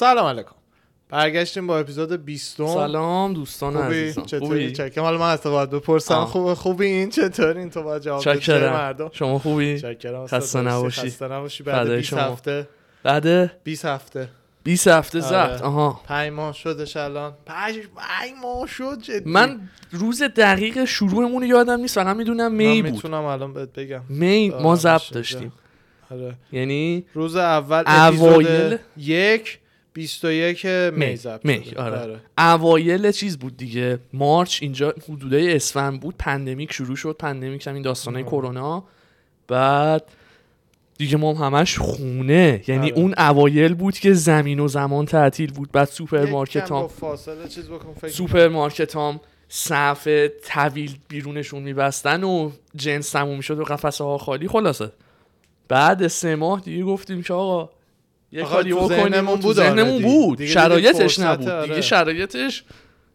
سلام علیکم. برگشتیم با اپیزود 20 سلام دوستان خوبی؟ عزیزم. چطوری؟ خوبی؟ چکم حالا من باید بپرسم. آه. خوبه خوبی؟ این چطوری تو باید جواب چکرم. مردم؟ شما خوبی؟ چکرم. خسته. نباشی. خسته نباشی. بعد فدای 20 شما. هفته. بعد؟ 20 هفته. 20 هفته آره. ضبط آها. 5 ماه شدش الان. 5 5 ماه شد جدی. من روز دقیق شروعمون رو یادم نیست. فقط می‌دونم می بود. می‌تونم الان بهت بگم. می؟ آره، ما ضبط باشه. داشتیم. آره. یعنی روز اول اوایل- اپیزود یک. 21 می می. شده. آره. اوایل چیز بود دیگه March اینجا حدودای اسفند بود pandemic شروع شد pandemic هم این داستانه آه. کرونا بعد دیگه ما هم همش خونه یعنی آره. اون اوایل بود که زمین و زمان تعطیل بود بعد سوپرمارکت ها فاصله چیز بکن فکر سوپرمارکت هم صف طویل بیرونشون میبستن و جنس تموم می‌شد و قفسه ها خالی خلاصه بعد سه ماه دیگه گفتیم که آقا یه کاری تو بکنیم ذهنمون بود ذهنمون آردی. بود دیگه شرایطش نبود آره. دیگه شرایطش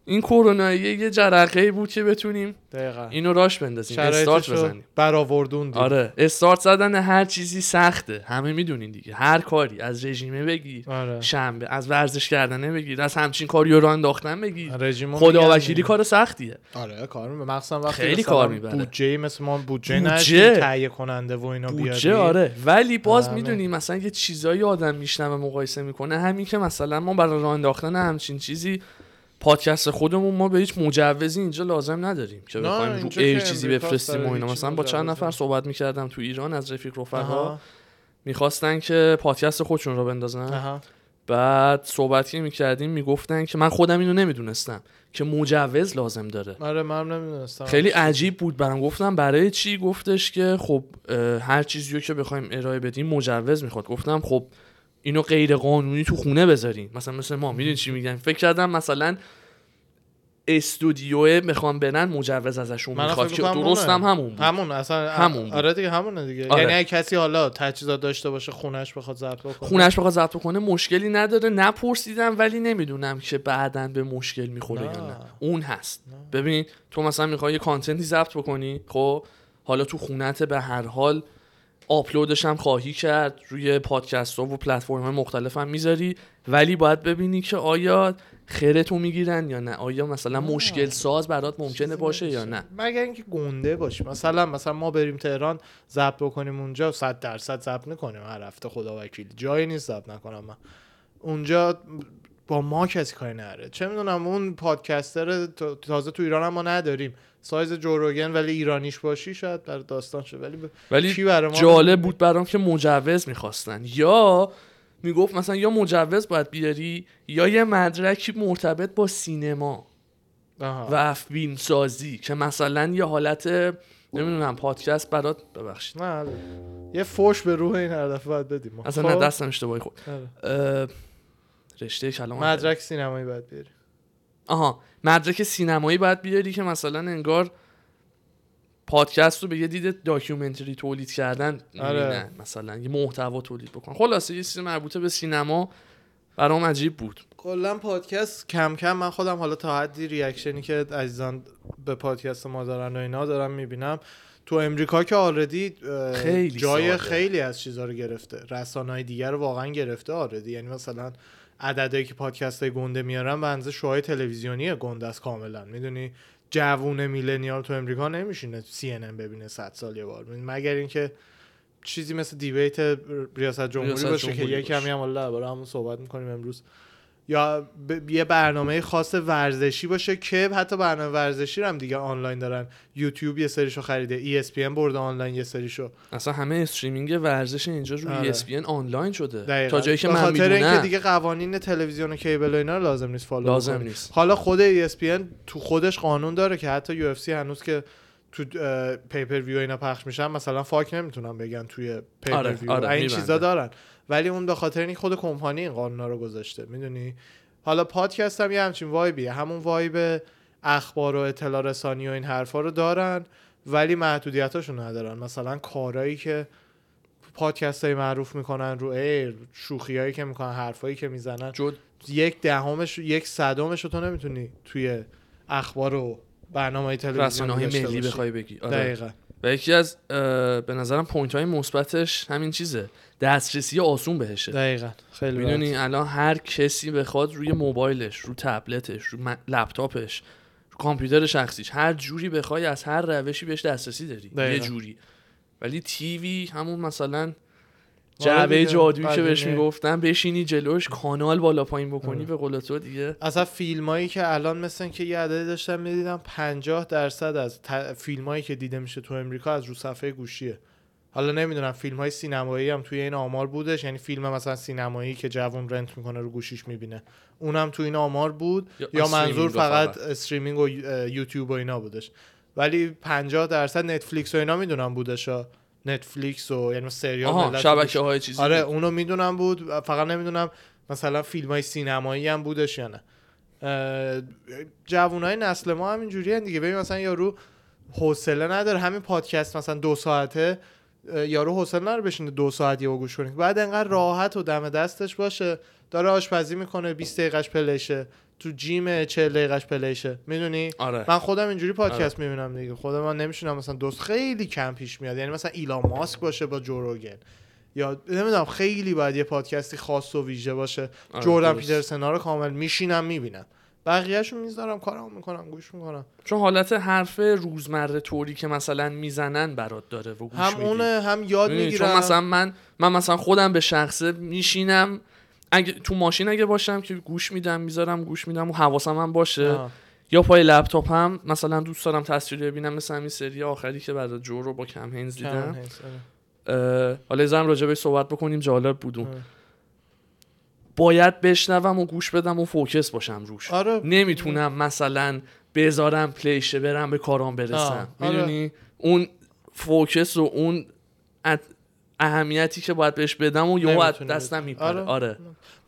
این کرونایی یه جرقه بود که بتونیم دقیقاً. اینو راش بندازیم استارت بزنیم. برآوردون. آره استارت زدن هر چیزی سخته. همه می‌دونین دیگه. هر کاری از رژیمه بگیر آره. شنبه از ورزش کردنه بگیر از همچین کاری رو انداختن بگیر. رژیمو خدا وکیلی کار سختیه. آره کار می مخصوصا وقتی خیلی کار می‌بره. بودجه مثل ما بودجه. نداشتیم تهیه کننده و اینا بودجه بیاریم آره. ولی باز همه. می‌دونی مثلا یه چیزایی آدم میشنوه مقایسه می‌کنه. همین که مثلا ما برای راه انداختن همچین چیزی پادکست خودمون ما به هیچ مجوزی اینجا لازم نداریم که بخوایم رو ایر چیزی بفرستیم و اینا. مثلا با چند نفر. صحبت می‌کردم تو ایران از رفیق رفقا. می‌خواستن که پادکست خودشون رو بندازن. آها. بعد صحبتی می‌کردیم می‌گفتن که من خودم اینو نمی‌دونستم که مجوز لازم داره. آره من نمی‌دونستم. خیلی عجیب بود برام. گفتم برای چی؟ گفتش که خب هر چیزی رو که بخوایم ارائه بدیم مجوز می‌خواد. گفتم خب اینو غیر قانونی تو خونه بذارین. مثلا مثل ما می‌دونی چی میگن؟ فکر کردم مثلا استودیو بخوام برن مجوز ازشون می‌خواد. که درست. هم همون بود. همون اصلا همون بود. آره دیگه همونه دیگه. آره. یعنی اگه کسی حالا تجهیزات داشته باشه خونش بخواد ضبط بکنه. خونش بخواد ضبط کنه مشکلی نداره. نپرسیدم ولی نمی‌دونم که بعدا به مشکل می‌خوره یا نه. نه. اون هست. ببین تو مثلا می‌خوای یه کانتنتی ضبط بکنی خب؟ حالا تو خونت به هر حال آپلودش هم خواهی کرد روی پادکست ها و پلتفرم مختلف هم می‌ذاری. ولی باید ببینی که آیا خیرتو می‌گیرن یا نه. آیا مثلا. مشکل ساز برات ممکنه باشه یا. نه. مگر اینکه گنده باشی مثلا مثلا ما بریم تهران ضبط بکنیم اونجا 100 درصد ضبط نکنیم. هر هفته خدا وکیل. جایی نیست ضبط نکنم من. اونجا با ما کسی کاری نره چه می‌دونم اون پادکستر تا- تازه تو ایران هم ما نداریم. سایز جوروگن ولی ایرانیش باشی شاید بر داستان شد ولی ب... ولی کی برای ما جالب بود برام که مجوز می‌خواستن یا می‌گفت مثلا یا مجوز باید بیاری یا یه مدرکی مرتبط با سینما آها. و فیلم سازی که مثلا یه حالت نمی‌دونم پادکست برات ببخشید نه یه فوش به روح این هر دفعه باید بدیم. اصلا خب؟ نه دستم اشتباهی خود آره. رشته کلام مدرک سینمایی باید بیاری آها مدرک سینمایی باید بیاری که مثلا انگار پادکست رو به یه دید documentary تولید کردن آره. مثلا یه محتوا تولید بکن. خلاصه یه چیز مربوطه به سینما برام عجیب بود. کلا پادکست کم کم من خودم حالا تا حدی reaction ی که عزیزان به پادکست ما دارن و اینا دارم می‌بینم. تو امریکا که already خیلی جای ساده. خیلی از چیزها رو گرفته. رسانه های دیگر رو واقعا گرفته آردی یعنی مثلا عددهایی که پادکست های گنده میارن بنزه شوهای تلویزیونی گنده است کاملا. می‌دونی؟ جوون میلنیال تو امریکا نمیشینه سی ببینه 100 سال یه بار. مگر اینکه چیزی مثل دیبیت ریاست جمهوری باشه که یه. کمی هم حالا همون صحبت می‌کنیم امروز. یا ب... یه برنامه خاص ورزشی باشه که حتی برنامه ورزشی رو هم دیگه آنلاین دارن یوتیوب یه سریشو خریده ESPN برده آنلاین یه سریشو اصلا همه streaming ورزش اینجا روی آره. ESPN آنلاین شده دقیقاً. تا جایی که من خاطر اینکه دیگه قوانین تلویزیون و cable و اینا رو لازم نیست follow لازم. نیست حالا خود ESPN تو خودش قانون داره که حتی UFC هنوز که تو pay-per-view اینا پخش میشن مثلا fuck نمی‌تونن بگن توی pay-per آره، view آره، این. چیزا دارن ولی اون به خاطر این خود کمپانی این قانونا رو گذاشته می‌دونی؟ حالا پادکست هم یه همچین vibe یه. همون vibe اخبار و اطلاع رسانی و این حرفا رو دارن ولی محدودیتاشون ندارن. مثلا کارهایی که پادکست های معروف می‌کنن رو air شوخی هایی که می‌کنن حرفایی که می‌زنن جد یک دهمش یک صدمش رو تو نمی‌تونی توی اخبار و برنامه های تلویزیونی ملی. بخوای بگی. آره. دقیقا. و یکی از به نظرم point های مثبتش همین چیزه. دسترسی آسون بهشه. دقیقا. خیلی می‌دونی الان هر کسی بخواد روی موبایلش رو تبلتش رو لپتاپش رو کامپیوتر شخصیش هر جوری بخوای از هر روشی بهش دسترسی داری. دقیقاً. یه جوری. ولی تیوی همون مثلا جعبه دیگه، جادویی که بهش. می‌گفتن بشینی جلوش کانال بالا پایین بکنی آره. به قول تو دیگه اصلا فیلم هایی که الان مثل که یه عددی داشتم می‌دیدم 50 درصد از ت... فیلم هایی که دیده میشه تو امریکا از رو صفحه گوشیه حالا نمی‌دونم فیلم های سینمایی هم توی این آمار بودش یعنی فیلم مثلا سینمایی که جوون رنت می‌کنه رو گوشیش می‌بینه اونم تو این آمار بود یا یا منظور فقط. streaming و یوتیوب و اینا بودش ولی 50 درصد نتفلیکس و اینا می‌دونم بودش ها. نتفلیکس و یعنی سریال آها شبکه های چیزی آره بود. اونو می‌دونم بود فقط نمی‌دونم مثلا فیلم های سینمایی هم بودش یا نه. جوانای نسل ما هم اینجوری دیگه. ببین مثلا یارو حوصله نداره. همین پادکست مثلا دو ساعته یارو حوصله نداره بشینه دو ساعت یهو گوش کنه. بعد انقدر راحت و دم دستش باشه داره آشپزی می‌کنه 20 دقیقش پلیشه تو جیم 40 دقیقش پلیشه. می‌دونی؟ آره. من خودم اینجوری پادکست می‌بینم دیگه. خودم من نمیشونم مثلا دوست خیلی کم پیش میاد. یعنی مثلا ایلان ماسک باشه با جوروگن یا نمی‌دونم خیلی باید یه پادکستی خاص و ویژه باشه. آره، درست. پیترسن ها رو کامل میشینم می‌بینم. بقیه‌شو می‌ذارم کارم می‌کنم گوش می‌کنم. چون حالت حرف روزمره طوری که مثلا می‌زنن برات داره و گوش هم. اونه هم یاد؟ می‌گیرم چون مثلا من من مثلا خودم به شخصه میشینم اگه تو ماشین اگه باشم که گوش میدم می‌ذارم گوش میدم و حواسم هم باشه آه. یا پای لپتاپ هم مثلا دوست دارم تصویر ببینم مثلا این سری آخری که بعد جو رو با کم هنز دیدم آره. حالا زن راجع به صحبت بکنیم جالب بود اون. آره. باید بشنوم و گوش بدم و فوکس باشم روش آره نمی‌تونم مثلا بذارم پلیشه برم به کارام برسم آه، آره. می‌دونی اون focus و اون اهمیتی که باید بهش بدم و یهو از نمی‌تونی دستم. میپره آره. آره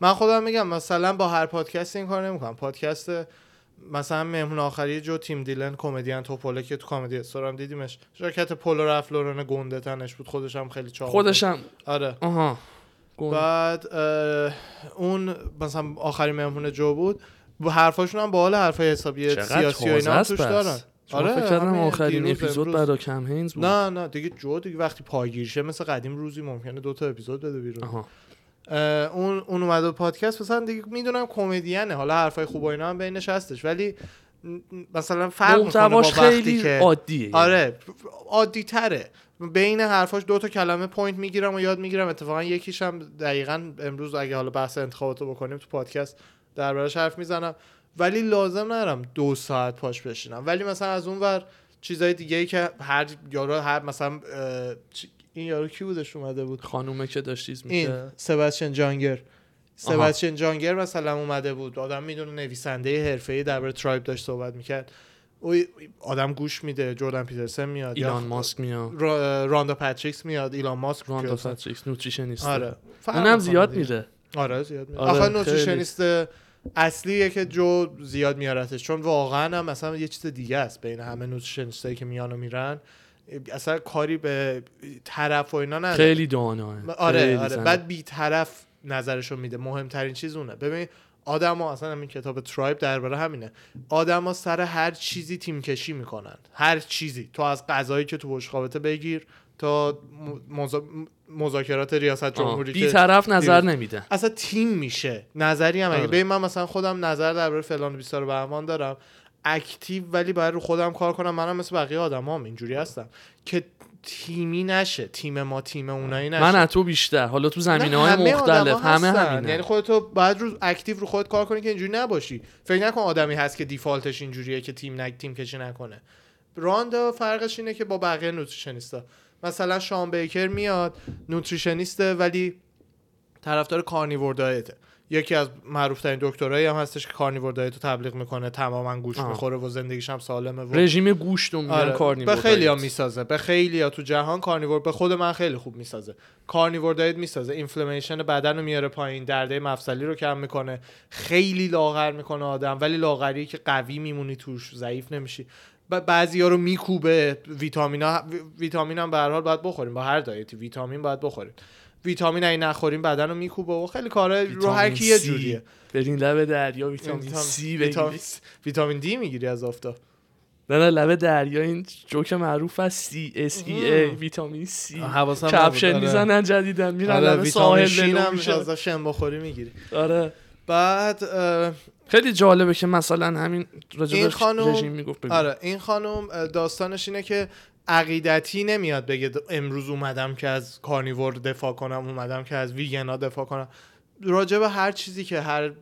من خودم میگم مثلا با هر پادکست این کار نمی‌کنم پادکست مثلا مهمون آخری جو تیم دیلن کمدین توپوله که تو Comedy Store هم دیدیمش تیشرت پولو رالف لورن گنده تنش بود خودش هم خیلی چاق بود. خودشم آره آها. بعد اه، اون مثلا آخرین مهمون جو بود با حرفاشون هم باحال حرفای حسابی سیاسی و اینا هم توش. دارن چون آره، فکر کردم همین آخرین اپیزود امروز. برای کم هینز بود. نه نه دیگه جو دیگه وقتی پایگیرشه مثل قدیم روزی ممکنه دو تا اپیزود بده بیرون. آها. اون اون اومده پادکست مثلا دیگه می‌دونم کمدینه حالا حرفای خوب و اینا هم بینش هستش ولی مثلا فرق می‌کنه با خیلی که عادیه. آره عادی تره بین حرفاش دو تا کلمه point می‌گیرم و یاد می‌گیرم اتفاقا یکیش هم دقیقا امروز اگه حالا بحث انتخاباتو بکنیم تو پادکست دربارش حرف می‌زنم. ولی لازم ندارم دو ساعت پاش بشینم. ولی مثلا از اون ور چیزای دیگه ای که هر یارو هر مثلا این یارو کی بودش اومده بود؟ خانومه که داشت چیز این میشه سباستین جانگر. سباستین جانگر مثلا اومده بود. آدم می‌دونه نویسنده حرفه‌ای درباره tribe داشت صحبت می‌کرد. او آدم گوش میده. جردن پیترسن میاد. یا ایلان ماسک میاد. را- راندا پاتریک میاد. ایلان ماسک راندا پاتریک nutritionist آره. اونم زیاد. میره آره زیاد میره آره، آخه خیلی. اصلیه که جو زیاد میارتش چون واقعا هم مثلا یه چیز دیگه است بین همه نوتریشنیستایی که میان و میرن. اصلا کاری به طرف و اینا نداره. خیلی داناه آره آره. بعد بیطرف نظرشو میده. مهمترین چیز اونه ببین آدما اصلا همین کتاب ترایب درباره همینه. آدما سر هر چیزی تیم کشی می‌کنن. هر چیزی. تو از غذایی که تو بشقابته بگیر تا مذا- مذاکرات ریاست جمهوری بی که طرف نظر نمیده. اصلا تیم میشه. نظری هم اگه آره. ببین من مثلا خودم نظر درباره فلان و بیسار بهمان دارم. active ولی باید رو خودم کار کنم. منم مثل بقیه آدمام اینجوری هستم که تیمی نشه. تیم ما تیم اونایی نشه. من از تو بیشتر. حالا تو زمینه نه، های همه مختلف آدما همه. همینه یعنی خودتو باید رو active رو خودت کار کنی که اینجوری نباشی. فکر نکن آدمی هست که default ش اینجوریه که تیم نک تیم کشی نکنه. راندا فرقش اینه که با بقیه nutritionist ا مثلا شان بیکر میاد nutritionist ه ولی طرفدار carnivore diet ه یکی از معروف ترین دکترایی هم هستش که carnivore diet رو تبلیغ می‌کنه تماما گوشت آه. می‌خوره و زندگیش هم سالمه و رژیم گوشت رو میگن آره. carnivore به خیلی ها. می‌سازه به خیلی ها تو جهان carnivore به خود من خیلی خوب می‌سازه carnivore diet می‌سازه inflammation بدن رو میاره پایین درده مفصلی رو کم می‌کنه خیلی لاغر می‌کنه آدم ولی لاغری که قوی میمونی توش ضعیف نمیشی بعضی ها رو میکوبه ویتامین ها ویتامین هم به هر حال باید بخوریم با هر diet ی ویتامین باید بخوریم. ویتامین اگه نخوریم بدن رو میکوبه و خیلی کاره رو هر کی یه جوریه. برین لب دریا ویتامین ویتامین- سی ویتامین, ویتامین دی می‌گیری از آفتاب. نه نه لبه دریا این جوک معروف از sea S E A vitamin sea caption نبود، آره. می‌زنن جدیدن میرن آره ویتامین ساحل شین ولو هم میشن. از شن بخوری می‌گیری. آره. بعد خیلی جالبه که مثلا همین این خانم- رژیم می‌گفت بگو. آره این خانم داستانش اینه که عقیدتی نمیاد بگه امروز اومدم که از کارنیور دفاع کنم اومدم که از ویگنا دفاع کنم راجع به هر چیزی که هر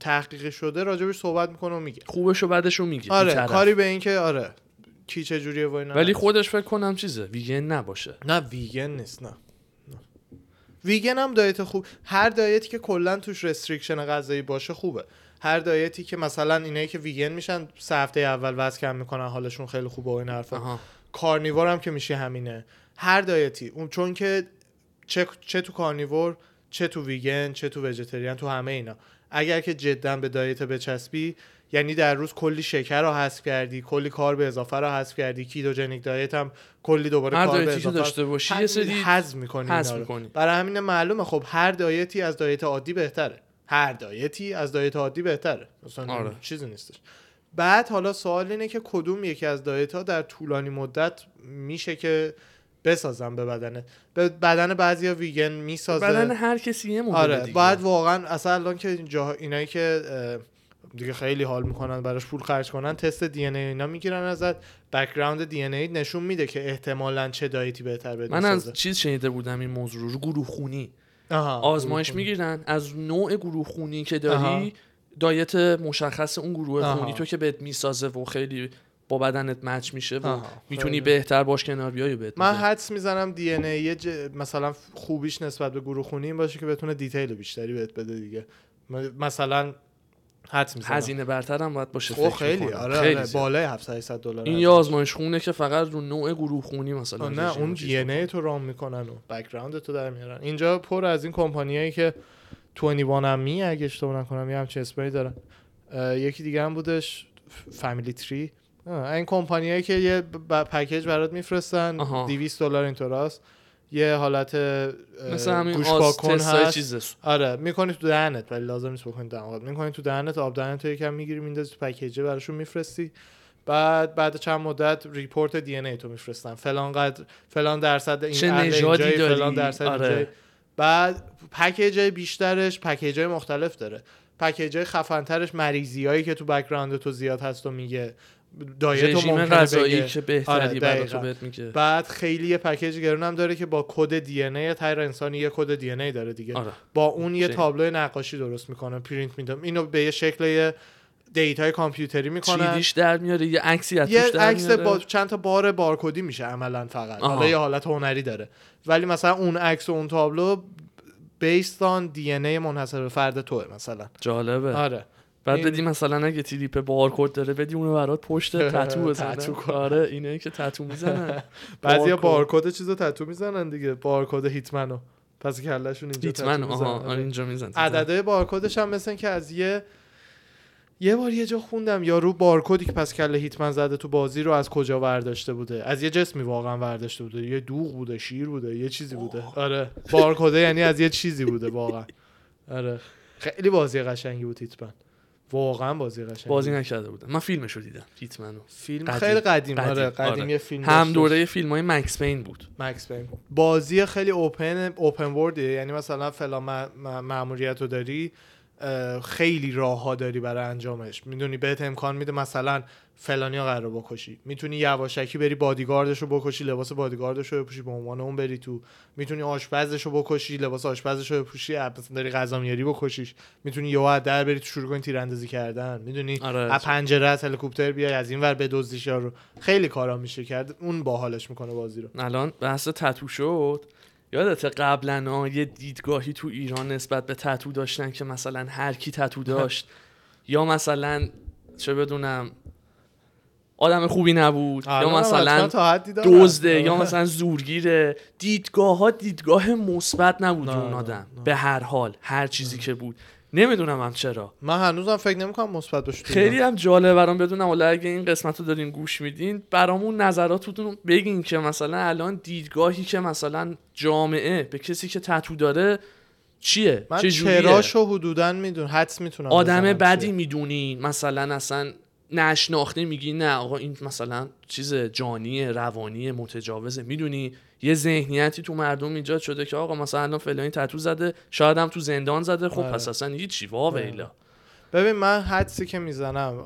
تحقیق شده راجبش صحبت می‌کنه و میگه خوبش و بدش رو میگه آره. کاری به این که آره کی چه جوریه و اینا ولی. خودش فکر کنم چیزه ویگن نباشه نه ویگن نیست نه. ویگن هم diet خوب هر diet ی که کلا توش restriction غذایی باشه خوبه. هر diet ی که مثلا اینایی که ویگن میشن سه هفته اول وزن کم می‌کنن حالشون خیلی خوبه و این حرفا. آها. carnivore هم که میشه همینه. هر diet ی. اون چون که چه, چه تو carnivore چه تو ویگن چه تو vegetarian تو همه اینا. اگر که جدا به diet بچسبی یعنی در روز کلی شکر رو حذف کردی کلی carb اضافه رو حذف کردی ketogenic diet هم کلی دوباره هر کار به اضافه داشته باشی یه سری حذف می‌کنی. برای همین معلومه خب هر دایتی از دایت عادی بهتره. هر دایتی از دایت عادی بهتره. مثلا آره. چیزی نیستش. بعد حالا سوال اینه که کدوم یکی از دایت ها در طولانی مدت میشه که بسازن به بدنه به بدن بعضیا ویگن می‌سازه. بدن هر کسی یه آره. دیگه. باید واقعا اصلا الان که اینجا اینایی که دیگه خیلی حال می‌کنن براش پول خرج کنن تست دی ان ای اینا می‌گیرن ازت background DNA نشون میده که احتمالاً چه diet ی بهتر بهت من. از چیز شنیده بودم این موضوع رو گروه خونی آها، آزمایش. می‌گیرن از نوع گروه خونی که آها. داری diet مشخص اون گروه آها. خونی تو که بهت می‌سازه و خیلی با بدنت مچ میشه و آها، می‌تونی. بهتر باش کنار بیای بهت من. حدس می‌زنم DNA مثلا خوبیش نسبت به گروه خونی این باشه که بتونه detail بیشتری بهت بده دیگه مثلا می‌زنم هزینه برتر هم باید باشه فکر خیلی می‌کنم. آره, خیلی آره. بالای 700 دلار این. یه آزمایش خونه که فقط رو نوع گروه خونی مثلا نه اون دی می‌کنه. تو رام می‌کنن و بکگراند تو در میارن اینجا پر از این کمپانیایی که 21 هم می اگه اشتباه نکنم یه همچین اسپری دارن یکی دیگه هم بودش فامیلی تری این کمپانیایی که یه پکیج برات میفرستن آها. 200 دلار اینطوراست یه حالت مثل همین گوش پاکن هست. آره می‌کنی تو دهنت ولی لازم نیست بکنی دهنت می‌کنی تو دهنت آب دهنت یکم می‌گیری میندازی تو پکیجه براشون میفرستی. بعد بعد چند مدت report DNA تو میفرستن. فلان قدر فلان درصد این چه نژادی داری؟ فلان درصد آره. بعد پکیج بیشترش پکیج مختلف داره. پکیج های خفنترش مریضی هایی که تو background تو زیاد هست و میگه. دایت رژیم غذایی. که بهتری آره، بهت میگه؟ بعد خیلی یه پکیج گرون هم داره که با کد DNA هر انسانی یه کد DNA داره دیگه. آره. با اون یه. تابلو نقاشی درست می‌کنه پرینت میده. اینو به یه شکل یه data ی کامپیوتری می‌کنن. چیدیش در میاره؟ یه عکسی از یه عکس با چند تا بار بارکدی میشه عملا فقط. حالا یه حالت هنری داره. ولی مثلا اون عکس و اون تابلو based on DNA منحصر به فرد توه مثلا. جالبه. آره. بعد بدی مثلا اگه تریپ بارکد داره بدی اونو برات پشت تتو بزنه. آره اینه که تتو می‌زنن. بعضیا بارکد. چیزو تتو می‌زنن دیگه. بارکد هیتمنو. پس کلشون اینجا هیتمن تتو آها می‌زنن. آره. اینجا میزن عدده بارکدش هم مثل که از یه یه بار یه جا خوندم. یارو بارکدی که پس کله هیتمن زده تو بازی رو از کجا ورداشته بوده؟ از یه جسمی واقعا ورداشته بوده. یه دوغ بوده شیر بوده یه چیزی بوده. آره. بارکده یعنی از یه چیزی بوده واقعا. آره. خیلی بازی قشنگی بود هیتمن. واقعا بازی قشنگی بازی. نکرده بودم من فیلمش رو دیدم هیتمنو فیلم قدیم. خیلی قدیم, قدیم، آره قدیم آره. یه فیلم هم. دوره فیلم های مکس پین بود مکس پین بازی خیلی اوپن اوپن وردیه یعنی مثلا فلان ماموریت رو داری خیلی راه ها داری برای انجامش. می‌دونی بهت امکان میده مثلا فلانی رو قرار بکشی. می‌تونی یواشکی بری بادیگاردش رو بکشی لباس بادیگاردش رو بپوشی به عنوان اون بری تو. می‌تونی آشپزش رو بکشی لباس آشپزش رو بپوشی مثلا داری غذا میاری بکشیش. می‌تونی یهو در بری تو شروع کنی تیراندازی کردن. می‌دونی؟ آره. از پنجره از هلیکوپتر بیای از این ور بدزدیش رو. خیلی کارا میشه کرد. اون باحالش می‌کنه بازی رو. الان بحث تتو شد. یادت قبلا ها یه دیدگاهی تو ایران نسبت به تتو داشتن که مثلا هر کی تتو داشت یا مثلا چه بدونم آدم خوبی نبود یا مثلا. دزده یا آره. مثلا زورگیره دیدگاه ها دیدگاه مثبت نبود اون آدم. به هر حال هر چیزی که بود نمی‌دونم هم چرا. من هنوزم فکر نمی‌کنم مثبت باشه خیلی. هم جالبه برام بدونم حالا اگه این قسمت رو دارین گوش میدین برامون نظراتتون بگین که مثلا الان دیدگاهی که مثلا جامعه به کسی که تتو داره چیه؟ من چه جوریه؟ چراشو حدودا میدون حدس می‌تونم آدم بدی. می‌دونین. مثلا اصلا نشناخته میگی نه آقا این مثلا چیز جانی روانی متجاوزه می‌دونی؟ یه ذهنیتی تو مردم ایجاد شده که آقا مثلا الان فلانی تتو زده شاید هم تو زندان زده. خب آره. پس اصلا هیچی وا ویلا ببین من حدسی که می‌زنم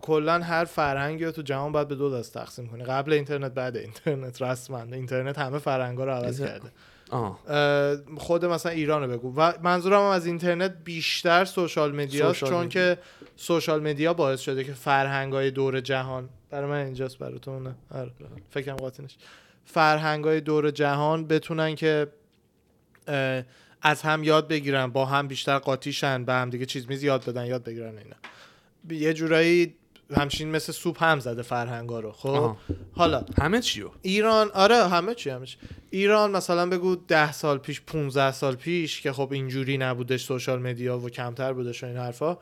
کلا هر فرهنگی رو تو جهان باید به دو دست تقسیم کنی. قبل اینترنت بعد اینترنت. رسما. اینترنت همه فرهنگا رو عوض کرده. آه. خود مثلا ایران رو بگو. و منظورم از اینترنت بیشتر social media چون media. که social media باعث شده که فرهنگ های دور جهان برای من اینجاست برای تو نه آره. فکرم قاطی نشه. فرهنگ های دور جهان بتونن که از هم یاد بگیرن با هم بیشتر قاطیشن به هم دیگه چیز میز یاد بدن یاد بگیرن اینا. یه جورایی همچین مثل سوپ هم زده فرهنگا رو خب. حالا همه چیو؟ ایران آره همه چی همه چی. ایران مثلا بگو ده سال پیش 15 سال پیش که خب اینجوری نبودش social media و کمتر بودش و این حرفا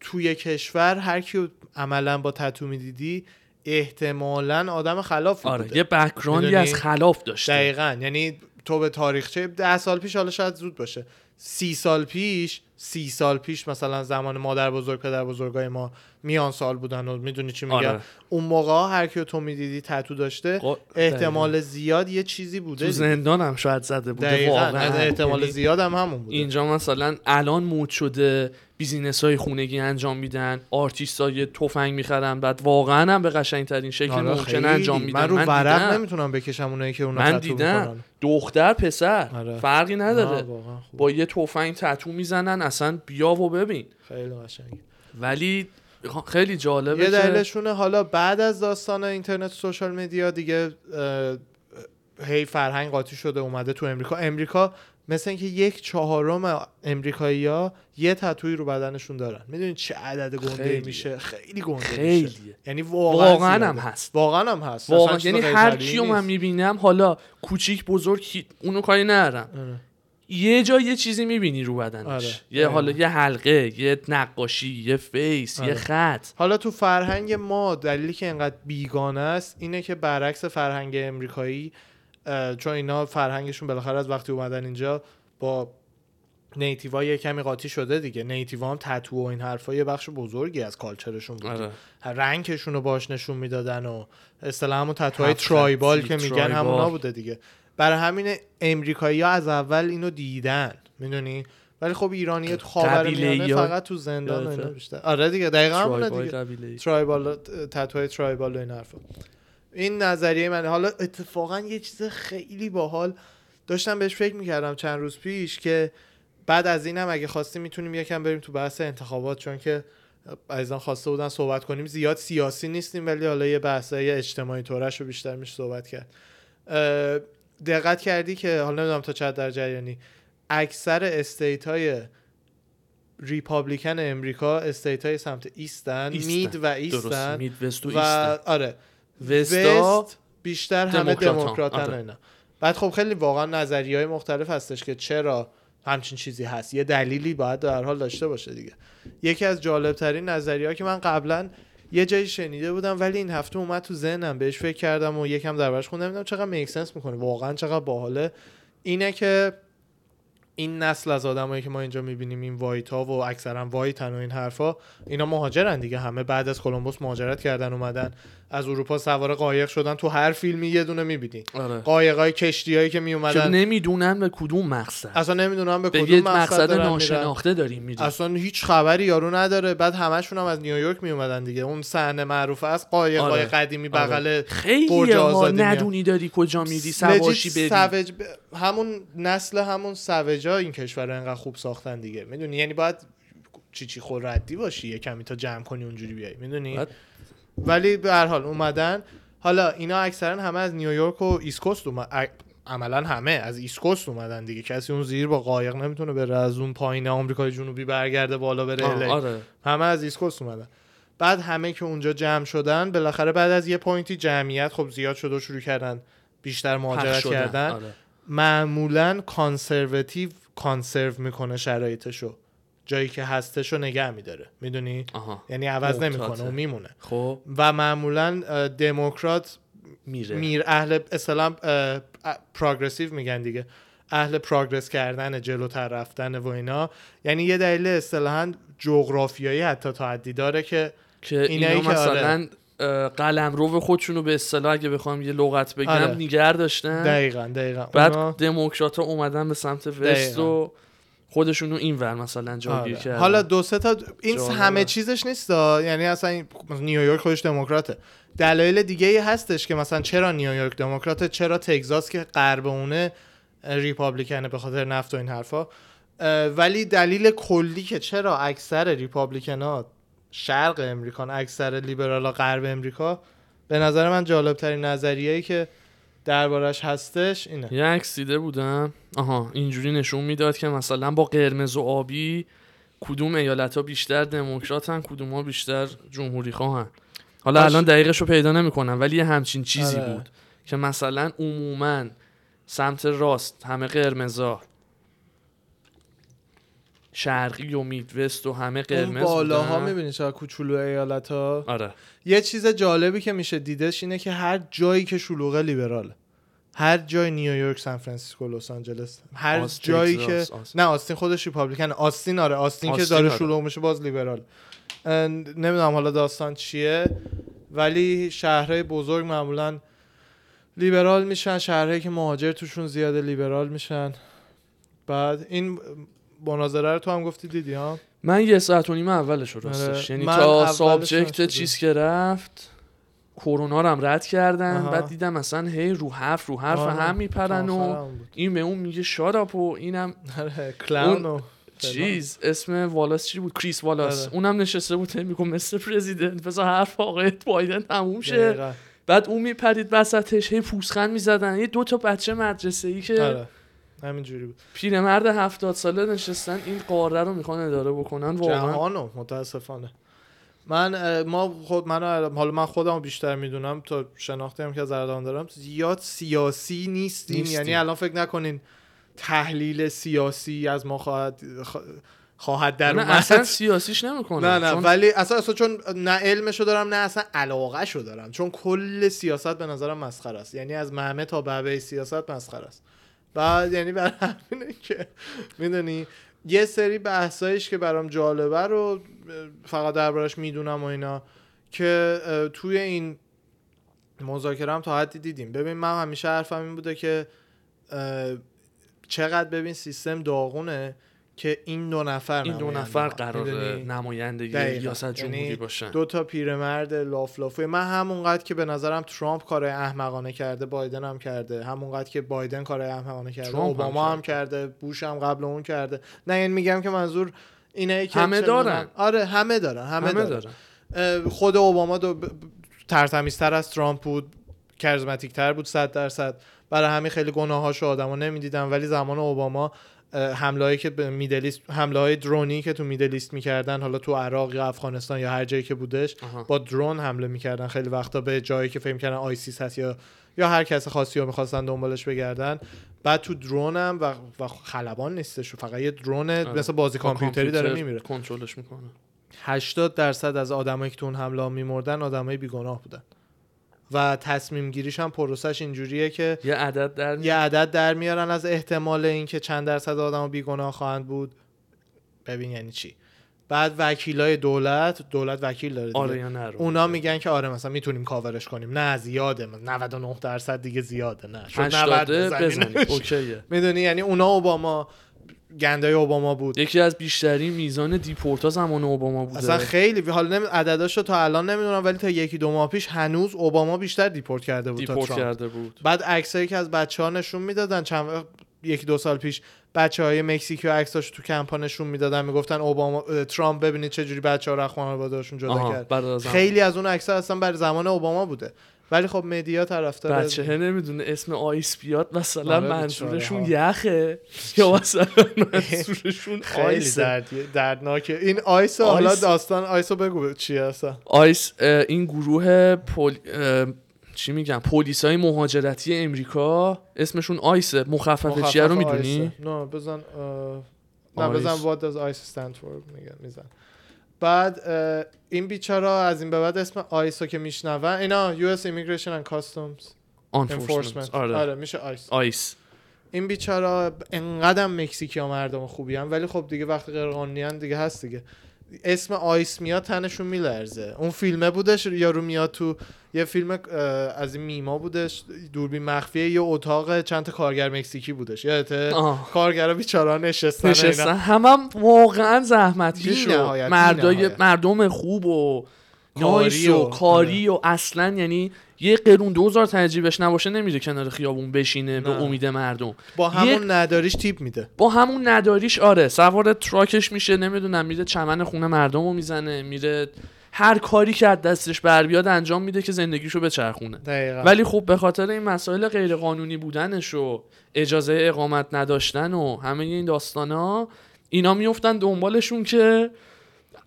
توی کشور هر کی عملا با تتو می‌دیدی احتمالا آدم خلافی آره بوده یه background ی می‌دونی؟ از خلاف داشته. دقیقا یعنی تو به تاریخچه ده سال پیش حالا شاید زود باشه. سی سال پیش سی سال پیش مثلا زمان مادر بزرگ پدر بزرگای ما میان سال بودن و می‌دونی چی میگم آره. اون موقع ها هر کی تو می‌دیدی تتو داشته احتمال زیاد یه چیزی بوده تو زندان هم شاید زده بوده دقیقا واقعا احتمال یعنی زیاد هم همون بوده اینجا مثلا الان مد شده business های خونگی انجام میدن آرتیست های تفنگ می‌خرن بعد واقعا هم به قشنگ ترین شکلی آره، ممکن. انجام میدن من رو ورق. نمی‌تونم بکشم اونایی که اونا من دیدم. دختر پسر آره. فرقی نداره. با یه تفنگ تتو می‌زنن اصلا بیا و ببین. خیلی قشنگه ولی خیلی جالبه یه که دلیلشونه حالا بعد از داستان اینترنت و سوشال مدیا دیگه هی فرهنگ قاطی شده اومده تو امریکا. امریکا مثل اینکه یک چهارم امریکایی‌ها یه تتویی رو بدنشون دارن. می‌دونید چه عدد گنده خیلیه. میشه؟ خیلی گنده میشه. خیلیه. یعنی واقعا واقعا. هم هست. واقعا هم هست. واقعا. یعنی هر کیو من. می‌بینم حالا کوچیک بزرگ اونو کاری ندارم. آره. یه جا یه چیزی می‌بینی رو بدنش آره. یه. حالا یه حلقه یه نقاشی یه face یه آره. خط حالا تو فرهنگ ما دلیلی که اینقدر بیگانه است اینه که برعکس فرهنگ امریکایی چون اینا فرهنگشون بالاخره از وقتی اومدن اینجا با native ا یه کمی قاطی شده دیگه native ا هم تتو و این حرفا یه بخش بزرگی از culture شون بود آره. rank شون رو باش نشون می‌دادن و اصطلاح همون تتوهای tribal که میگن. همونا بوده دیگه برای همین امریکایی ها از اول اینو دیدن. می‌دونی؟ ولی خب ایرانی تو خاورمیانه فقط تو زندان اینا؟ بیشتر. آره دیگه دقیقاً همونه دیگه. ترایبال تتوهای ترایبال این حرفا. این نظریه من حالا اتفاقا یه چیز خیلی باحال. داشتم بهش فکر می‌کردم چند روز پیش که بعد از اینم اگه خواستیم می‌تونیم یکم بریم تو بحث انتخابات چون که عزیزان خواسته بودن صحبت کنیم. زیاد سیاسی نیستیم ولی حالا یه بحثای اجتماعی تورش رو بیشتر میشه صحبت کرد. دقت کردی که حالا نمی‌دونم تا چقدر در جریانی. اکثر state های Republican امریکا state های سمت eastern, eastern. mid و eastern. Midwest و و eastern. آره. west ا west بیشتر همه. دموکراتن آره. اینا. بعد خب خیلی واقعا نظریه های مختلف هستش که چرا همچین چیزی هست. یه دلیلی باید در حال داشته باشه دیگه. یکی از جالب ترین نظریه که من قبلا یه جایی شنیده بودم ولی این هفته اومد تو ذهنم بهش فکر کردم و یکم دربارش خوندم. دیدم چقدر make sense می‌کنه. واقعا چقدر باحاله. اینه که این نسل از آدمایی که ما اینجا می‌بینیم این وایت ها و اکثرا وایتن و این حرفا اینا مهاجرن دیگه. همه بعد از کلمبوس مهاجرت کردن اومدن. از اروپا سوار قایق شدن. تو هر فیلمی یه دونه می‌بینی. آره. قایقای کشتیایی که که میومدن نمی‌دونن به کدوم مقصد. اصلا نمی‌دونم به به کدوم مقصد مقصد دارن میرن. ناشناخته داریم میریم. اصلا هیچ خبری یارو نداره. بعد همشون هم از نیویورک میومدن دیگه. اون صحنه معروفه از قایق آره. قدیمی آره. بغل خیلی. ندونی داری کجا میری سواشی بری سوج ب- همون نسل همون سوجا این کشور رو انقدر خوب ساختن دیگه. می‌دونی؟ یعنی باید چی چی خور ردی باشی یه کمی تا جمع کنی اونجوری بیای. می‌دونی؟ ولی به هر حال اومدن حالا اینا اکثرا همه از نیویورک و ایسکوست اومد عملا همه از ایسکوست اومدن دیگه کسی اون زیر با قایق نمی‌تونه بره از اون پایین آمریکای جنوبی برگرده بالا بره آه،. آره همه از ایسکوست اومدن بعد همه که اونجا جمع شدن بالاخره بعد از یه point ی جمعیت خب زیاد شد و شروع کردن بیشتر مهاجرت. کردن آره. معمولا conservative conserve می‌کنه شرایطشو جایی که هستشو نگه میداره. می‌دونی؟ یعنی عوض. نمی‌کنه و میمونه. خب. و معمولا دموکرات میره. میر اهل اسلام progressive میگن دیگه. اهل progress کردن جلوتر رفتن و اینا. یعنی یه دلیل اصطلاحا جغرافیایی حتی تا حدی داره که که اینا که آره. مثلا قلم رو خودشون رو به اصطلاح اگه بخوام یه لغت بگم آره. نیگر داشتن دقیقا دقیقا. بعد اونا- دموکرات ها اومدن به سمت وست. و خودشون رو این ور مثلا جاگیر آره. حالا دو سه تا این. همه چیزش نیست یعنی اصلا این- نیویورک خودش دموکراته. دلایل دیگه ای هستش که مثلا چرا نیویورک دموکراته؟ چرا تگزاس که غرب اونه ریپابلیکنه به خاطر نفت و این حرفا؟ ولی دلیل کلی که چرا اکثر ریپابلیکن ها شرق امریکان اکثر لیبرال غرب امریکا به نظر من جالب ترین نظریه‌ای که دربارش هستش اینه یه عکس دیده بودم آها اینجوری نشون می‌داد که مثلا با قرمز و آبی کدوم ایالت ها بیشتر دموکراتن کدوم ها بیشتر جمهوری خواهن حالا باش. الان دقیقش رو پیدا نمی‌کنم ولی یه همچین چیزی آره. بود که مثلا عموما سمت راست همه قرمزا شرقی و Midwest و همه اون قرمز بالاها بودن. می‌بینی چقدر کوچولو ایالت ها آره. یه چیز جالبی که میشه دیدش اینه که هر جایی که شلوغه لیبراله هر جای نیویورک سان فرانسیسکو لس آنجلس. هر جایی که آستین. نه آستین خودش Republican. آستین آره. آستین, که آستین داره آره. شلوغ میشه باز لیبرال. نمی‌دونم حالا داستان چیه ولی شهرهای بزرگ معمولا لیبرال میشن. شهرهایی که مهاجر توشون زیاده لیبرال میشن. بعد این مناظره رو تو هم گفتی دیدی ها من یه ساعت و نیم اولش رو راستش آره. یعنی من تا subject. چیز که رفت کرونا رو هم رد کردن آها. بعد دیدم مثلا هی رو حرف رو حرف آره. هم میپرن و. این به اون میگه shut up و اینم آره، clown و چیز اسم والاس چی بود کریس والاس آره. اونم نشسته بود میگم مثل president بذار حرف آقای بایدن تموم شه. بعد اون میپرید وسطش هی پوسخند می‌زدن یه دو تا بچه مدرسه ای که آره همین جوری بود. پیرمرد هفتاد ساله نشستن این قاره رو می‌خوان اداره بکنن واقعا. جهانو متاسفانه. من ما خود من حالا من خودم بیشتر می‌دونم تا شناختی هم که از اردوان دارم زیاد سیاسی نیستیم, نیستیم. یعنی الان فکر نکنین تحلیل سیاسی از ما خواهد خواهد در نه. اصلا سیاسیش نمی‌کنه. نه نه ولی اصلا اصلا چون نه علمشو دارم نه اصلا علاقه شو دارم. چون کل سیاست به نظرم مسخره است. یعنی از مهمه تا بهبه سیاست مسخره است. بعد یعنی برای همینه که می‌دونی یه سری بحثایش که برام جالبه رو فقط دربارش می‌دونم و اینا که توی این مذاکره هم تا حدی دیدیم. ببین من همیشه حرفم این بوده که چقدر ببین سیستم داغونه. که این دو نفر این دو نفر می‌دونی؟ نمایندگی. ریاست جمهوری یعنی باشن. دو تا پیرمرد لافلافه من همونقدر که به نظرم ترامپ کارهای احمقانه کرده بایدن هم کرده. همونقدر که بایدن کارهای احمقانه کرده. ترامپ هم اوباما هم, کرده. بوش هم قبل اون کرده. نه این میگم که منظور اینه که همه دارن. آره همه دارن همه, همه دارن, دارن. خود اوباما دو ترتمیزتر از ترامپ بود کرزماتیک تر بود 100 درصد. برای همین خیلی گناهاشو آدما نمی‌دیدن. ولی زمان اوباما حمله هایی که به میدلیست حمله های درونی که تو میدلیست می‌کردن حالا تو عراق یا افغانستان یا هر جایی که بودش آها. با درون حمله می‌کردن. خیلی وقتا به جایی که فکر کردن آیسیس هست یا یا هر کس خاصی رو می‌خواستن دنبالش بگردن. بعد تو درون هم و, و خلبان نیستش. فقط یه درون آره. مثل بازی با کامپیوتری داره میمیره. کنترلش می‌کنه. 80 درصد از آدمایی که تو اون حمله ها میمردن آدمای بیگناه بودن. و تصمیم گیریش هم پروسش اینجوریه که یه عدد در یه عدد در میارن از احتمال اینکه چند درصد آدم بیگناه خواهند بود. ببین یعنی چی. بعد وکیلای دولت دولت وکیل داره. آره یا نه. اونا میگن که آره مثلا می‌تونیم کاورش کنیم. نه زیاده. 99 درصد دیگه زیاده. نه. شد 90 هشتاده بزنینش. بزنید اوکیه. می‌دونی؟ یعنی اونا اوباما گندای اوباما بود. یکی از بیشترین میزان deport ا زمان اوباما بوده. اصلا خیلی حالا نمی... عدداشو تا الان نمی‌دونم ولی تا یکی دو ماه پیش هنوز اوباما بیشتر deport کرده بود تا deport ترامپ. کرده بود. بعد عکسایی که از بچه ها نشون می‌دادن چند یکی دو سال پیش بچه های مکزیکی و عکساش تو کمپا نشون می‌دادن می‌گفتن اوباما ترامپ ببینید چه جوری بچه ها رو از خانواده‌هاشون جدا کرد. خیلی از اون عکس‌ها اصلا برای زمان اوباما بوده. ولی خب media طرفدار بچه نمی‌دونه اسم ICE بیاد مثلا آره، منظورشون یخه یا مثلا منظورشون خیلی ice ه. درد... دردناکه. این ICE رو حالا ICE. داستان ICE رو بگو چیه اصلا ICE این گروه پول... چی میگم پلیس های مهاجرتی امریکا اسمشون ICE ه. مخفف چیه رو می‌دونی. نه بزن نه ICE. بزن what does ICE stand for میگن میزن. بعد این بیچارا از این به بعد اسم آیس رو که میشنون اینا US Immigration and Customs Enforcement. Enforcement. آره. آره میشه آیس. آیس. این بیچارا انقدر مکزیکی ها مردم خوبی هم ولی خب دیگه وقتی غیر قانونی دیگه هست دیگه. اسم آیس میاد تنشون میلرزه اون فیلمه بودش یارو میاد تو یه فیلم از این میما بودش دوربین مخفیه یه اتاق چند تا کارگر مکزیکی بودش یادته. کارگرا بیچارا نشستن. نشستن همم واقعا زحمت کش مردای. مردم خوب و نایس و- و کاری و اصلا یعنی یه قرون دوزار تجربهش نباشه نمیره کنار خیابون بشینه به نه. امید مردم. با همون نداریش تیپ میده. با همون نداریش آره. سوار تراکش میشه نمی‌دونم میره چمن خونه مردم رو می‌زنه میره هر کاری که از دستش بر بیاد انجام میده که زندگیشو بچرخونه. دقیقا. ولی خب به خاطر این مسائل غیرقانونی بودنش و اجازه اقامت نداشتن و همه این داستانا اینا میفتن دنبالشون که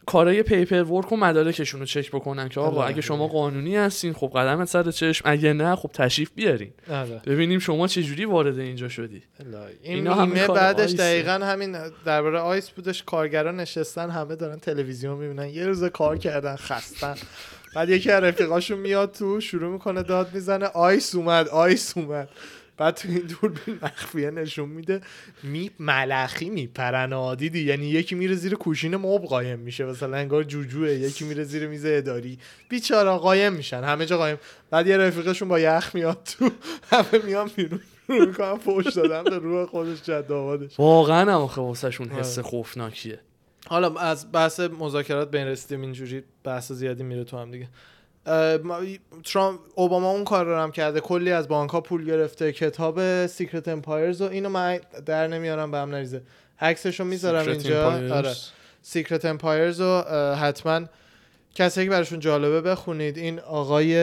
کارای paperwork و مدارکشون رو چک بکنن که آقا یالا اگه شما الله. قانونی هستین خب قدمت سر چشم اگه نه خب تشریف بیارین آره. ببینیم شما چه جوری وارد اینجا شدی این اینا همه میمه کار بعدش ICE ه. دقیقا همین درباره ICE بودش کارگرا نشستن همه دارن تلویزیون می‌بینن یه روز کار کردن خستن بعد یکی از رفیقاشون میاد تو شروع می‌کنه داد می‌زنه ICE اومد ICE اومد بعد تو این دوربین مخفیه نشون میده می ملخی میپرن ها. دیدی؟ یعنی یکی میره زیر کوشین مب قایم میشه مثلا انگار جوجوه یکی میره زیر میز اداری. بیچارا قایم میشن همه جا قایم. بعد یه رفیقشون با یخ میاد تو همه میان بیرون. شروع می‌کنن فوش دادن به روح خودش جد آبادش. واقعا هم آخه واسهشون حس آره. خوفناکیه. حالا از بحث مذاکرات بین رسیدیم اینجوری بحث زیادی میره تو هم دیگه. ترامپ اوباما اون کار رو هم کرده. کلی از بانک ها پول گرفته کتاب Secret Empires و اینو من در نمیارم به هم نریزه. عکسشو می‌ذارم Secret اینجا. آره. Secret Empires رو حتما کسی که براشون جالبه بخونید. این آقای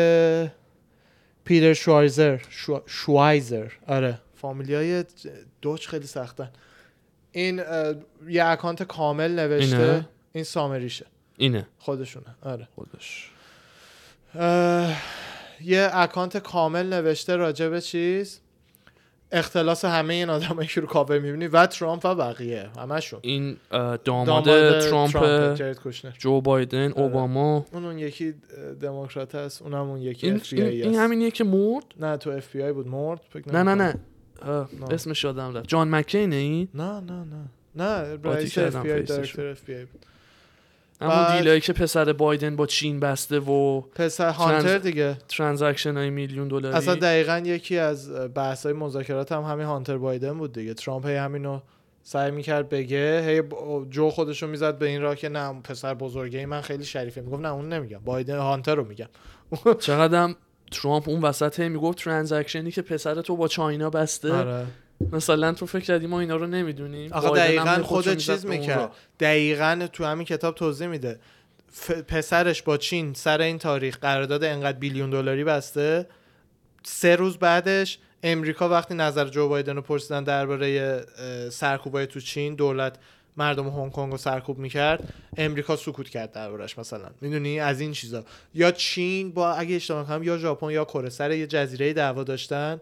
پیتر شوایزر. شو... شوایزر. آره. فامیلیای Deutsch خیلی سختن. این یه account کامل نوشته. اینه؟ این summary شه. اینه. خودشونه. آره. خودش. یه account کامل نوشته راجع به چیز. اختلاس همه این آدمایی که رو کاور می‌بینی و ترامپ و بقیه همشون این داماد, داماد ترامپ, جو بایدن اوباما. اون اون یکی دموکرات هست اونم اون یکی این, این, این همینیه که مرد؟ نه تو اف بی آی بود مرد نه نه. نه. نه. اسمش یادم رفت. جان مکینه این؟ نه نه نه. نه رئیس اف بی آی. director اف بی آی بود. همون بعد- deal ایی که پسر بایدن با چین بسته و پسر هانتر trans- دیگه. transaction های میلیون دلاری. اصلا دقیقا یکی از بحث های مذاکرات هم همین هانتر بایدن بود دیگه. ترامپ هی همینو سعی می‌کرد بگه هی جو خودشو می‌زد به این راه که نه پسر بزرگه من خیلی شریفه. می‌گفت نه اون نمیگم. بایدن هانتر رو میگم. چقدرم ترامپ اون وسط هی می‌گفت transaction ی که پسر تو با China بسته. آره. مثلا تو فکر کردی ما اینا رو نمی‌دونیم. هم دقیقا خود چیز می‌کرد. دقیقا تو همین کتاب توضیح میده. ف- پسرش با چین سر این تاریخ قرارداد انقدر بیلیون دلاری بسته. سه روز بعدش امریکا وقتی نظر جو بایدن رو پرسیدن درباره سرکوبای تو چین دولت مردم هنگ کنگ رو سرکوب می‌کرد امریکا سکوت کرد دربارش مثلا. می‌دونی؟ از این چیزا. یا چین با اگه اشتباه کنم یا ژاپن یا کره سر یه جزیره دعوا داشتن.